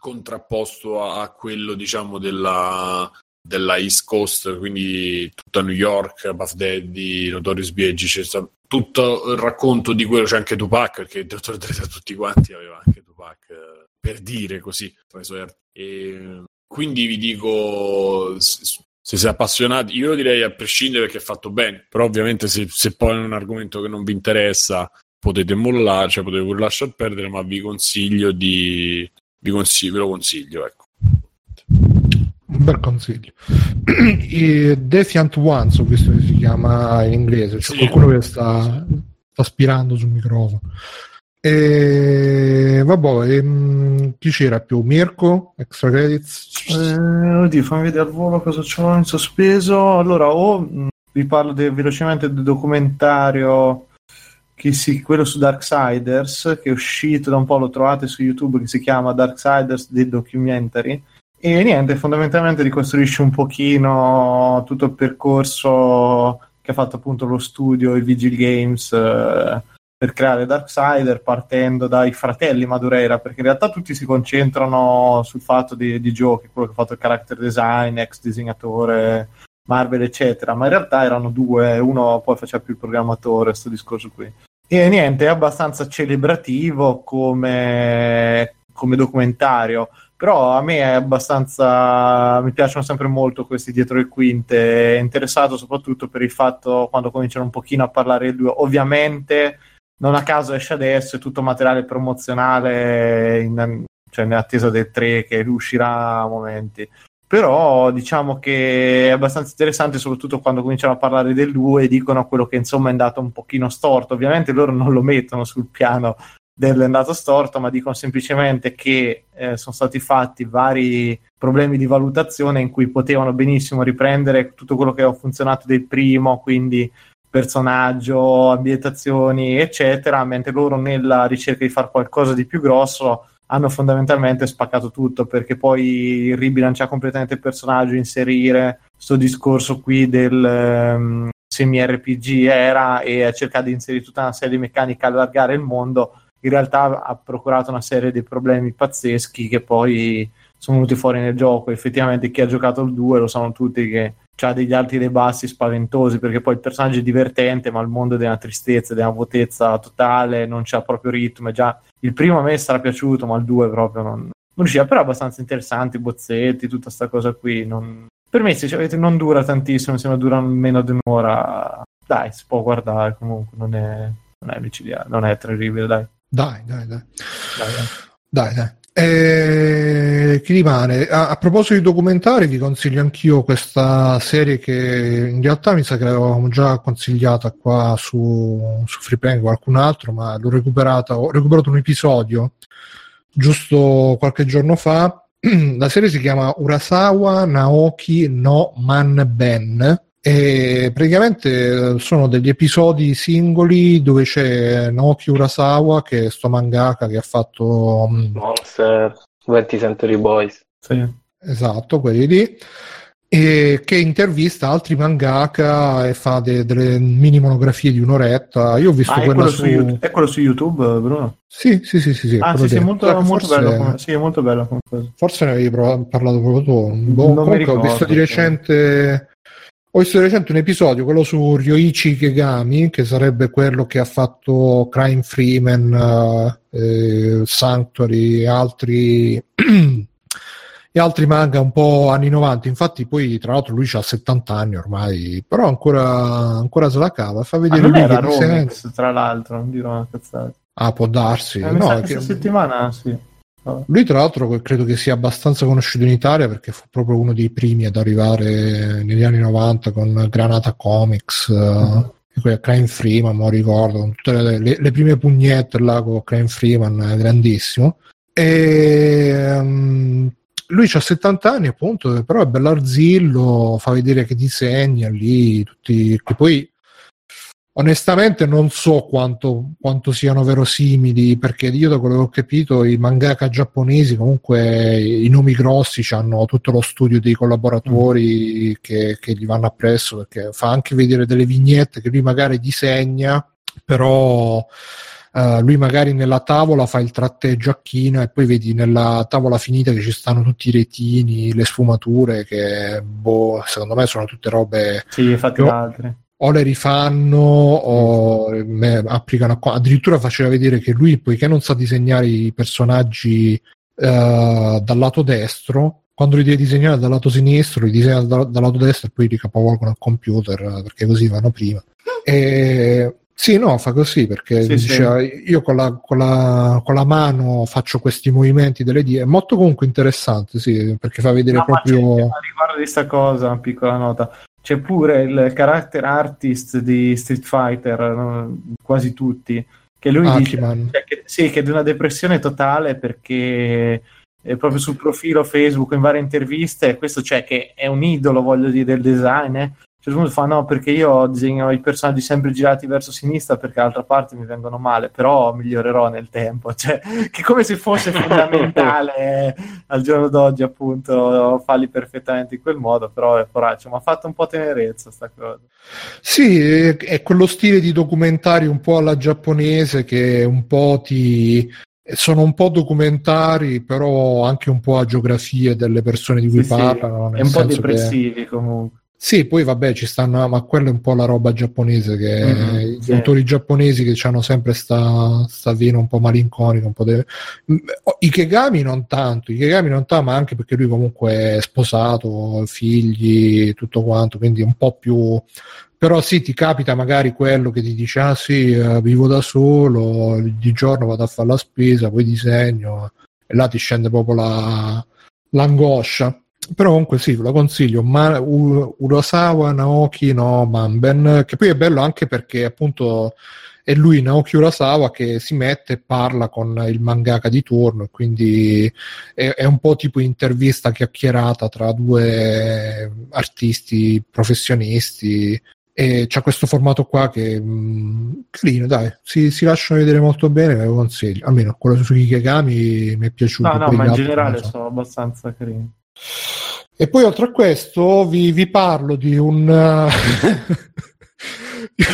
contrapposto a, a quello diciamo della, della East Coast, quindi tutta New York, Buff Daddy, Notorious B.I.G., c'è stato tutto il racconto di quello, c'è anche Tupac, perché il Dottor Dre tra tutti quanti aveva anche Tupac, eh, per dire così, tra i suoi e quindi vi dico, se siete appassionati, io direi a prescindere perché è fatto bene, però ovviamente se, se poi è un argomento che non vi interessa potete mollare, cioè potete pure lasciar perdere, ma vi consiglio di... Vi consiglio, ve lo consiglio, ecco un bel consiglio. I Defiant Ones, ho visto che si chiama in inglese, c'è sì. qualcuno che sta sta aspirando sul microfono. E vabbè, ehm, chi c'era più? Mirko? Extra credits? Eh, oddio, fammi vedere al volo cosa c'ho in sospeso. Allora, o mh, vi parlo de- velocemente del documentario che si, quello su Darksiders, che è uscito da un po', lo trovate su YouTube, che si chiama Darksiders The Documentary. E niente, fondamentalmente ricostruisce un pochino tutto il percorso che ha fatto appunto lo studio, il Vigil Games, eh, per creare Darksider partendo dai fratelli Madureira, perché in realtà tutti si concentrano sul fatto di, di giochi, quello che ha fatto il character design, ex disegnatore, Marvel, eccetera, ma in realtà erano due, uno poi faceva più il programmatore, questo discorso qui. E niente, è abbastanza celebrativo come, come documentario, però a me è abbastanza mi piacciono sempre molto questi dietro le quinte, interessato soprattutto per il fatto quando cominciano un pochino a parlare il due, ovviamente non a caso esce adesso, è tutto materiale promozionale in, cioè in attesa del 3 che uscirà a momenti. Però diciamo che è abbastanza interessante, soprattutto quando cominciano a parlare del 2 e dicono quello che insomma è andato un pochino storto. Ovviamente loro non lo mettono sul piano dell'è andato storto, ma dicono semplicemente che eh, sono stati fatti vari problemi di valutazione in cui potevano benissimo riprendere tutto quello che ha funzionato del primo, quindi personaggio, ambientazioni, eccetera, mentre loro nella ricerca di fare qualcosa di più grosso hanno fondamentalmente spaccato tutto perché poi ribilanciare completamente il personaggio, inserire questo discorso qui del um, semi-RPG era e cercare di inserire tutta una serie di meccaniche, allargare il mondo, in realtà ha procurato una serie di problemi pazzeschi che poi sono venuti fuori nel gioco. Effettivamente chi ha giocato il 2 lo sanno tutti che ha degli alti e dei bassi spaventosi perché poi il personaggio è divertente ma il mondo è della tristezza, della vuotezza totale, non c'ha proprio ritmo. Già il primo a me sarà piaciuto ma il 2 proprio non, non riusciva, però è abbastanza interessante, i bozzetti, tutta questa cosa qui. Non... Per me se avete, non dura tantissimo, se non dura meno di un'ora, dai, si può guardare comunque, non è, non è micidiale, non è terribile, dai. Dai, dai, dai. Dai, dai. dai, dai. Eh, chi rimane? A, a, proposito di documentari, vi consiglio anch'io questa serie che in realtà mi sa che l'avevamo già consigliata qua su, su Freeplay qualcun altro, ma l'ho recuperata. Ho recuperato un episodio giusto qualche giorno fa. La serie si chiama Urasawa Naoki no Man Ben e praticamente eh, sono degli episodi singoli dove c'è Naoki Urasawa che è sto mangaka che ha fatto mm, Monster 20 Century Boys. Sì. esatto quelli lì. E che intervista altri mangaka e fa de- delle mini monografie di un'oretta. Io ho visto ah, quella è su... su... è quello su YouTube Bruno? sì sì sì sì, sì ah sì, sì molto, molto forse... bello come... sì, è molto bello come forse ne avevi parlato proprio tu. Boh, comunque ricordo, ho visto di recente ho visto di recente un episodio, quello su Ryoichi Kegami, che sarebbe quello che ha fatto Crime Freeman, eh, Sanctuary e altri, e altri manga un po' anni 90. Infatti, poi tra l'altro lui ha 70 anni ormai, però ancora, ancora se la cava. Fa vedere lui era Romix, tra l'altro, non dirò una cazzata. Ah, può darsi. Eh, no, questa che... settimana sì. Lui, tra l'altro, credo che sia abbastanza conosciuto in Italia perché fu proprio uno dei primi ad arrivare negli anni 90 con Granata Comics. Mm-hmm. Uh, Freeman, non ricordo, con tutte le, le, le, prime pugnette là con Crime Freeman, è grandissimo. E um, lui ha 70 anni, appunto, però è bell'arzillo, fa vedere che disegna lì, tutti, che poi Onestamente non so quanto, quanto, siano verosimili, perché io da quello che ho capito i mangaka giapponesi comunque i nomi grossi hanno tutto lo studio dei collaboratori mm. che, che, gli vanno appresso, perché fa anche vedere delle vignette che lui magari disegna, però uh, lui magari nella tavola fa il tratteggio a china e poi vedi nella tavola finita che ci stanno tutti i retini, le sfumature, che boh, secondo me sono tutte robe... Sì, infatti altre o le rifanno o me, applicano addirittura faceva vedere che lui poiché non sa disegnare i personaggi uh, dal lato destro quando li deve disegnare dal lato sinistro li disegna dal, dal lato destro e poi li capovolgono al computer perché così vanno prima e sì, no, fa così perché sì, diceva, sì. io con la, con, la, con la, mano faccio questi movimenti delle dita. È molto comunque interessante, sì, perché fa vedere no, proprio. Riguardo di questa cosa, una piccola nota. C'è pure il character artist di Street Fighter, no? quasi tutti, che lui Hachiman. dice cioè, che, sì, che è di una depressione totale perché è proprio sul profilo Facebook in varie interviste, questo cioè che è un idolo, voglio dire, del design, eh? Punto fa no perché io disegno i personaggi sempre girati verso sinistra perché dall'altra parte mi vengono male però migliorerò nel tempo cioè che come se fosse fondamentale al giorno d'oggi appunto farli perfettamente in quel modo però è poraccio mi ha fatto un po' tenerezza sta cosa sì è, quello stile di documentario un po' alla giapponese che un po' ti sono un po' documentari, però anche un po' a geografie delle persone di cui sì, parlano. Sì. È un po' depressivi che... comunque. Sì, poi vabbè, ci stanno, ma quella è un po' la roba giapponese, che mm-hmm, gli sì. autori giapponesi che hanno sempre sta, sta vena un po' malinconica, un po' de... Ikegami non tanto, Ikegami non tanto, ma anche perché lui comunque è sposato, figli, tutto quanto, quindi un po' più... Però sì, ti capita magari quello che ti dice, ah sì, uh, vivo da solo, di giorno vado a fare la spesa, poi disegno, e là ti scende proprio la, l'angoscia però comunque sì, lo consiglio. Ma, U- Urasawa Naoki no Manben, che poi è bello anche perché appunto è lui Naoki Urasawa che si mette e parla con il mangaka di turno, quindi è, è un po' tipo intervista chiacchierata tra due artisti professionisti. E c'è questo formato qua che mh, carino, dai, si, si, lasciano vedere molto bene, ve lo consiglio. Almeno quello su Ikegami mi è piaciuto. No, no, ma in generale so. sono abbastanza carini. E poi oltre a questo vi, vi parlo di un, uh,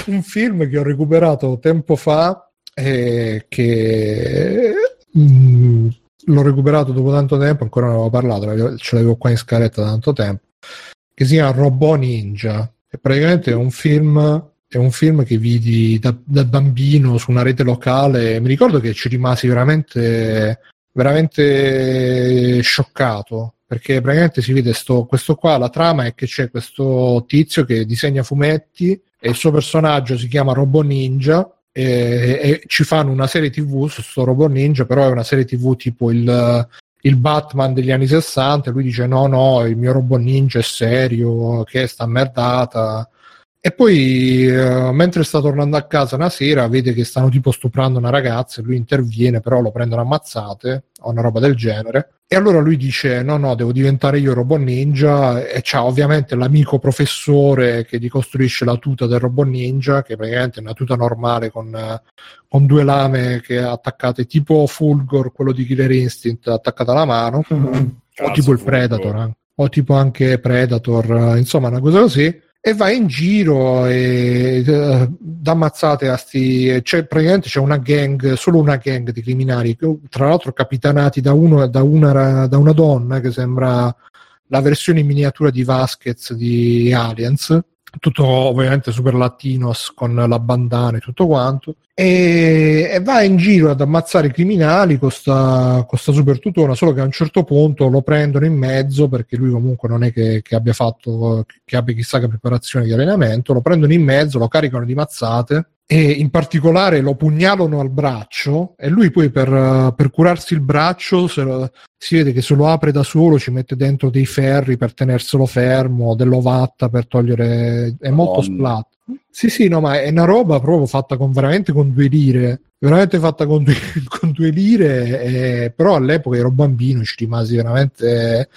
un, film che ho recuperato tempo fa e che mh, mm, l'ho recuperato dopo tanto tempo, ancora non avevo parlato, ce l'avevo qua in scaletta da tanto tempo, che si chiama Robot Ninja. E praticamente è un film è un film che vidi da, da, bambino su una rete locale. Mi ricordo che ci rimasi veramente, veramente scioccato perché praticamente si vede sto, questo qua, la trama è che c'è questo tizio che disegna fumetti e il suo personaggio si chiama Robo Ninja e, e ci fanno una serie tv su questo Robo Ninja, però è una serie tv tipo il, il Batman degli anni 60 e lui dice no no, il mio Robo Ninja è serio, che è sta merdata e poi, eh, mentre sta tornando a casa una sera, vede che stanno tipo stuprando una ragazza e lui interviene, però lo prendono ammazzate o una roba del genere. E allora lui dice: No, no, devo diventare io robot ninja. E c'ha ovviamente l'amico professore che gli costruisce la tuta del robot ninja, che praticamente è una tuta normale con, con due lame che attaccate tipo Fulgor, quello di Killer Instinct, attaccata alla mano, mm-hmm. o tipo il Predator, eh. o tipo anche Predator, insomma, una cosa così e va in giro e uh, dà ammazzate a sti c'è praticamente c'è una gang solo una gang di criminali tra l'altro capitanati da, uno, da, una, da una donna che sembra la versione in miniatura di Vasquez di Aliens tutto ovviamente super latinos con la bandana e tutto quanto e, e va in giro ad ammazzare i criminali con sta, super tutona solo che a un certo punto lo prendono in mezzo perché lui comunque non è che, che abbia fatto che abbia chissà che preparazione di allenamento lo prendono in mezzo, lo caricano di mazzate e in particolare lo pugnalano al braccio e lui poi per, per curarsi il braccio lo, si vede che se lo apre da solo ci mette dentro dei ferri per tenerselo fermo, dell'ovatta per togliere è molto splat. Sì sì no ma è una roba proprio fatta con veramente con due lire veramente fatta con due, con due lire e, però all'epoca ero bambino ci rimasi veramente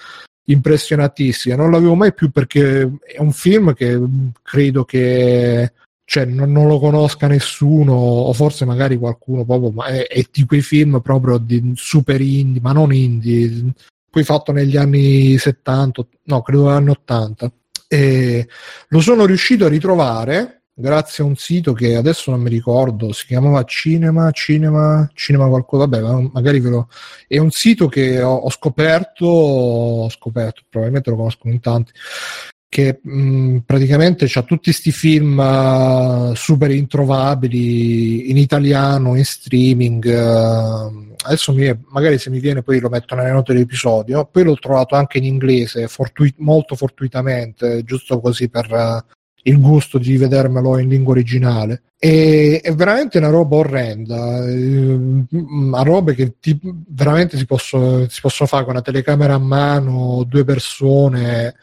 impressionatissima. Non l'avevo mai più perché è un film che credo che cioè non, non, lo conosca nessuno o forse magari qualcuno proprio ma è, è di quei film proprio di super indie ma non indie poi fatto negli anni 70 no credo anni 80 e lo sono riuscito a ritrovare grazie a un sito che adesso non mi ricordo si chiamava Cinema Cinema Cinema qualcosa vabbè magari ve lo è un sito che ho, ho scoperto ho scoperto probabilmente lo conoscono in tanti che mh, praticamente c'ha tutti questi film uh, super introvabili in italiano, in streaming. Uh, adesso mi, magari se mi viene poi lo metto nelle note dell'episodio. Poi l'ho trovato anche in inglese, fortui- molto fortuitamente, giusto così per uh, il gusto di vedermelo in lingua originale. E, è veramente una roba orrenda, una roba che ti, veramente si, posso, si possono fare con una telecamera a mano, due persone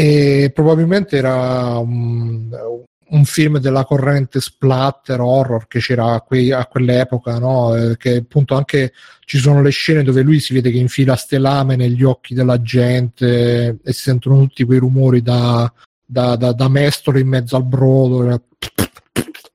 e probabilmente era un, un film della corrente splatter horror che c'era a, quei, a quell'epoca, no? che appunto anche ci sono le scene dove lui si vede che infila ste lame negli occhi della gente e si sentono tutti quei rumori da, da, da, da mestolo in mezzo al brodo.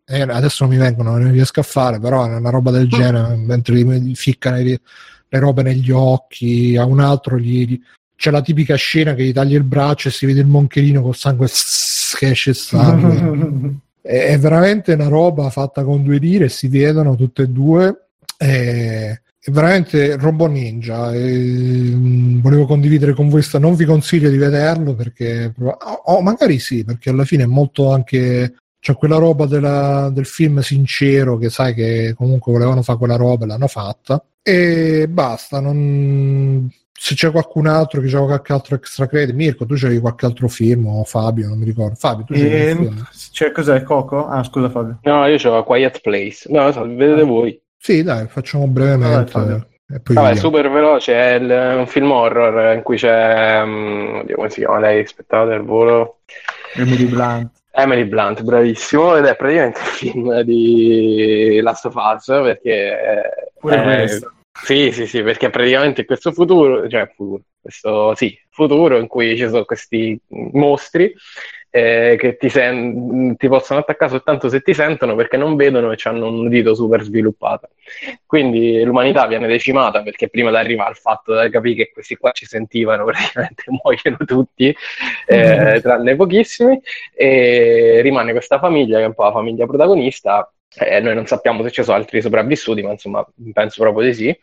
Eh, adesso non mi vengono, non riesco a fare, però è una roba del genere, mentre gli ficcano le, le robe negli occhi, a un altro gli, c'è la tipica scena che gli taglia il braccio e si vede il moncherino col sangue che esce sangue. è, veramente una roba fatta con due lire, si vedono tutte e due. È, è veramente Robo Ninja. E, mh, volevo condividere con voi sta. Non vi consiglio di vederlo perché, o oh, magari sì, perché alla fine è molto anche. C'è quella roba della, del film sincero che sai che comunque volevano fare quella roba e l'hanno fatta. E basta, non, se c'è qualcun altro che c'è qualche altro extra credit, Mirko, tu c'hai qualche altro film o Fabio, non mi ricordo. Fabio, tu c'hai e... C'è cos'è Coco? Ah, scusa Fabio. No, io c'ho Quiet Place. No, so, vedete ah. voi. Sì, dai, facciamo brevemente. Vabbè, Vabbè super veloce, è il, un film horror in cui c'è um, oddio, come si chiama lei, aspettate del volo. Emily Blunt. Emily Blunt, bravissimo, ed è praticamente un film di Last of Us perché Pure è, questo sì, sì, sì, perché praticamente questo futuro, cioè futuro, questo sì, futuro in cui ci sono questi mostri eh, che ti, sen- ti, possono attaccare soltanto se ti sentono perché non vedono e hanno un udito super sviluppato. Quindi l'umanità viene decimata perché prima di arrivare al fatto di capire che questi qua ci sentivano, praticamente muoiono tutti, eh, tranne pochissimi, e rimane questa famiglia che è un po' la famiglia protagonista eh, noi non sappiamo se ci sono altri sopravvissuti, ma insomma penso proprio di sì,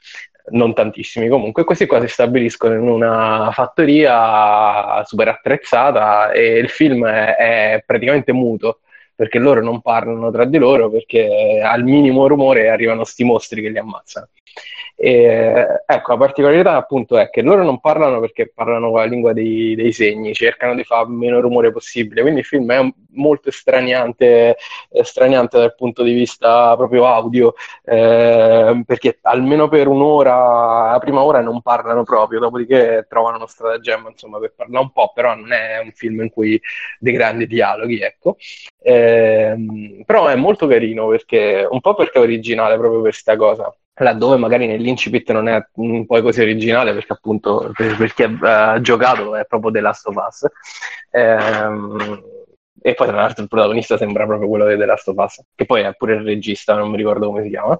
non tantissimi comunque. Questi qua si stabiliscono in una fattoria super attrezzata e il film è, è praticamente muto perché loro non parlano tra di loro perché al minimo rumore arrivano sti mostri che li ammazzano. E, ecco, la particolarità appunto è che loro non parlano perché parlano la lingua dei, dei segni, cercano di fare meno rumore possibile, quindi il film è molto estraniante, estraniante dal punto di vista proprio audio, eh, perché almeno per un'ora, la prima ora non parlano proprio, dopodiché trovano uno stratagemma insomma per parlare un po', però non è un film in cui dei grandi dialoghi, ecco. Eh, però è molto carino perché un po' perché è originale proprio per questa cosa. Laddove magari nell'incipit non è un po' così originale perché appunto per, per chi ha uh, giocato è proprio The Last of Us. Ehm, e poi tra l'altro il protagonista sembra proprio quello di The Last of Us che poi è pure il regista non mi ricordo come si chiama.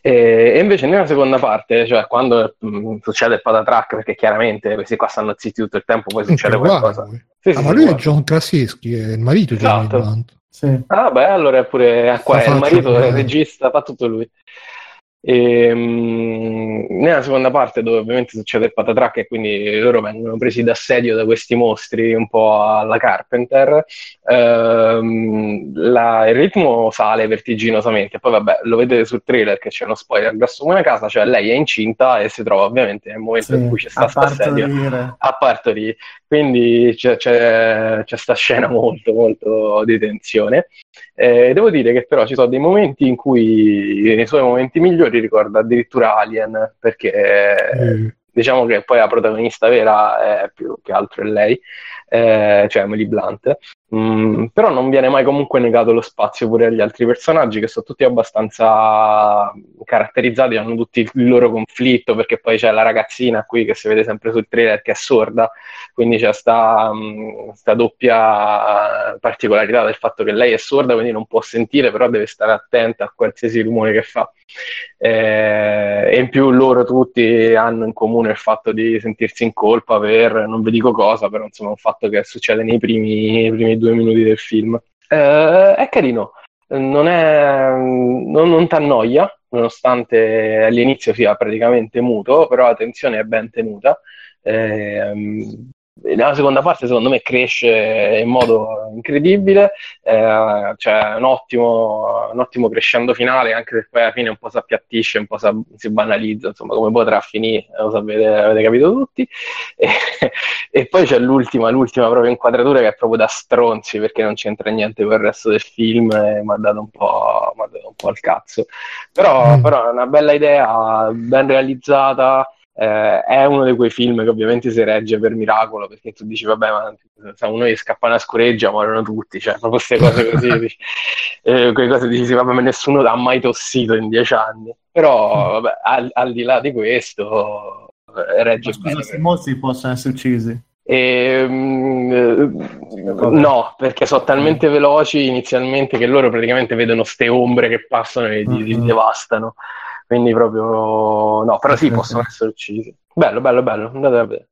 E, e invece nella seconda parte cioè quando mh, mm, succede il patatrack perché chiaramente questi qua stanno zitti tutto il tempo poi succede qualcosa. sì, sì, ah, ma lui è John Krasinski è il marito di esatto. Sì. Ah, beh, allora è pure qua è il marito, è il regista, fa tutto lui. E, um, nella seconda parte, dove ovviamente succede il patatrack e quindi loro vengono presi d'assedio da questi mostri un po' alla Carpenter, ehm, la, il ritmo sale vertiginosamente. Poi, vabbè, lo vedete sul trailer che c'è uno spoiler grosso come una casa, cioè lei è incinta e si trova ovviamente nel momento sì, in cui c'è sta assedio a partorire. Quindi c'è, c'è, c'è sta scena molto, molto di tensione. Eh, devo dire che però ci sono dei momenti in cui, nei suoi momenti migliori, ricorda addirittura Alien, perché mm. diciamo che poi la protagonista vera è più che altro è lei, eh, cioè Emily Blunt, mm, però non viene mai comunque negato lo spazio pure agli altri personaggi che sono tutti abbastanza caratterizzati, hanno tutti il loro conflitto perché poi c'è la ragazzina qui che si vede sempre sul trailer che è sorda, quindi c'è sta, sta doppia particolarità del fatto che lei è sorda quindi non può sentire però deve stare attenta a qualsiasi rumore che fa. Eh, e in più loro tutti hanno in comune il fatto di sentirsi in colpa per non vi dico cosa però insomma un fatto fatto che succede nei primi, primi due minuti del film. Eh, è carino, non, è, non, non ti nonostante all'inizio sia praticamente muto, però la tensione è ben tenuta. Eh, nella seconda parte secondo me cresce in modo incredibile, eh, c'è un ottimo, un ottimo, crescendo finale, anche se poi alla fine un po' si appiattisce, un po' si banalizza, insomma come potrà finire, lo sapete, avete capito tutti. E, e, poi c'è l'ultima, l'ultima proprio inquadratura che è proprio da stronzi perché non c'entra niente con il resto del film e mi ha dato un po', dato un po' al cazzo. Però, mm. però è una bella idea, ben realizzata eh, è uno di quei film che ovviamente si regge per miracolo perché tu dici vabbè ma se uno gli scappa una scoreggia morono tutti cioè proprio queste cose così dici, eh, quelle cose dici vabbè ma nessuno ha mai tossito in dieci anni però vabbè al, al di là di questo eh, regge ma scusa, se molti possono essere uccisi? E, um, no, perché sono talmente veloci inizialmente che loro praticamente vedono ste ombre che passano e li, li devastano. Quindi proprio no, però sì, possono essere uccisi. Bello, bello, bello, andate a vedere.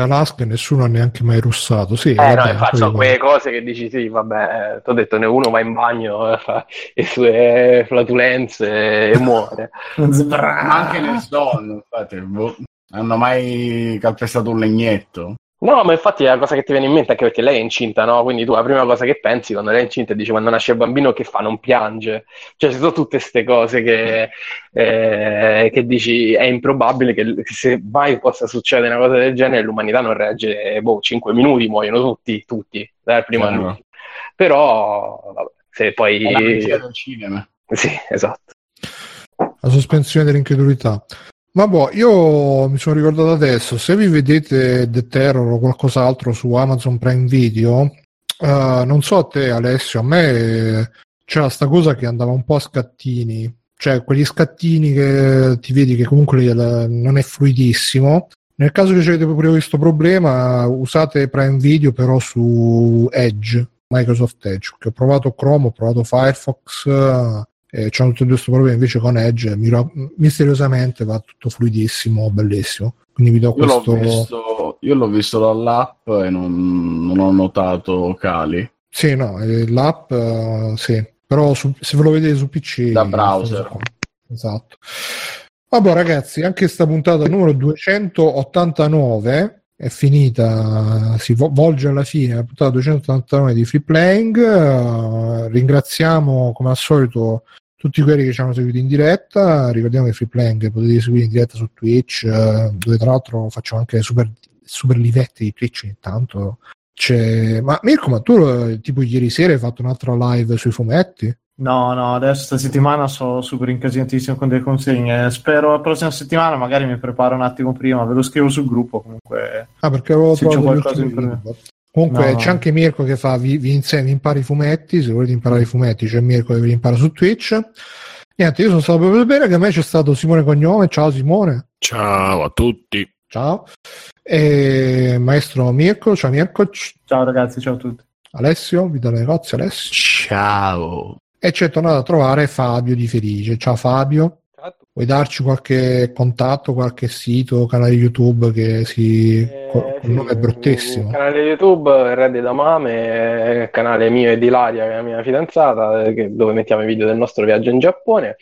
Alaska e nessuno ha neanche mai russato. Sì, eh vabbè, no, infatti sono quelle cose che dici sì, vabbè, ti ho detto ne uno va in bagno, fa le sue flatulenze e muore. Ma anche nel sonno, infatti, boh, hanno mai calpestato un legnetto? No, ma infatti è la cosa che ti viene in mente anche perché lei è incinta, no? Quindi tu la prima cosa che pensi quando lei è incinta e dici quando nasce il bambino che fa? Non piange. Cioè ci sono tutte queste cose che, eh, che dici è improbabile che, che, se mai possa succedere una cosa del genere l'umanità non regge, boh, 5 minuti muoiono tutti, tutti, dal primo anno. Certo. Però, vabbè, se poi... È la del cinema. Sì, esatto. La sospensione dell'incredulità. Ma boh, io mi sono ricordato adesso, se vi vedete The Terror o qualcos'altro su Amazon Prime Video, uh, non so a te Alessio, a me c'era sta cosa che andava un po' a scattini, cioè quegli scattini che ti vedi che comunque non è fluidissimo. Nel caso che avete pure questo problema, usate Prime Video però su Edge, Microsoft Edge, perché ho provato Chrome, ho provato Firefox, eh, c'hanno tutti questo problema invece con Edge miro- misteriosamente va tutto fluidissimo bellissimo. Quindi vi do io questo l'ho visto, io l'ho visto dall'app e non, non ho notato cali. Sì no eh, l'app uh, sì. Però su, se ve lo vedete su PC da browser. esatto. Vabbè ragazzi anche sta puntata numero 289 è finita, si volge alla fine la puntata 289 di Free Playing. Uh, ringraziamo come al solito tutti quelli che ci hanno seguito in diretta. Ricordiamo che Free Playing potete seguire in diretta su Twitch, uh, dove tra l'altro facciamo anche super, super livetti di Twitch intanto. C'è... Ma Mirko, ma tu eh, tipo ieri sera hai fatto un'altra live sui fumetti? No, no, adesso questa settimana sono super incasinatissimo con delle consegne. Spero la prossima settimana magari mi preparo un attimo prima, ve lo scrivo sul gruppo comunque. Ah, perché avevo trovato qualcosa in Comunque no. c'è anche Mirko che fa vi, vi insegna, vi impara i fumetti, se volete imparare i fumetti c'è Mirko che vi impara su Twitch. Niente, io sono stato proprio bene che a me c'è stato Simone Cognome. Ciao Simone. Ciao a tutti. Ciao. E maestro Mirko, ciao Mirko. Ciao ragazzi, ciao a tutti. Alessio, vi do le negozi, Alessio. Ciao e c'è tornato a trovare Fabio di Felice. Ciao Fabio. Vuoi darci qualche contatto, qualche sito, canale YouTube che si... Eh, il sì, nome è bruttissimo. Canale YouTube Red da Mame, canale mio e di Laria, che è la mia fidanzata, dove mettiamo i video del nostro viaggio in Giappone.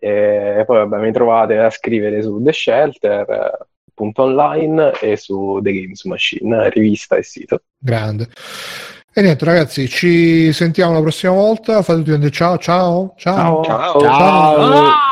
E poi vabbè, mi trovate a scrivere su The Shelter online e su The Games Machine, rivista e sito. Grande. E niente ragazzi, ci sentiamo la prossima volta. Fate tutti un ciao ciao ciao ciao ciao ciao ciao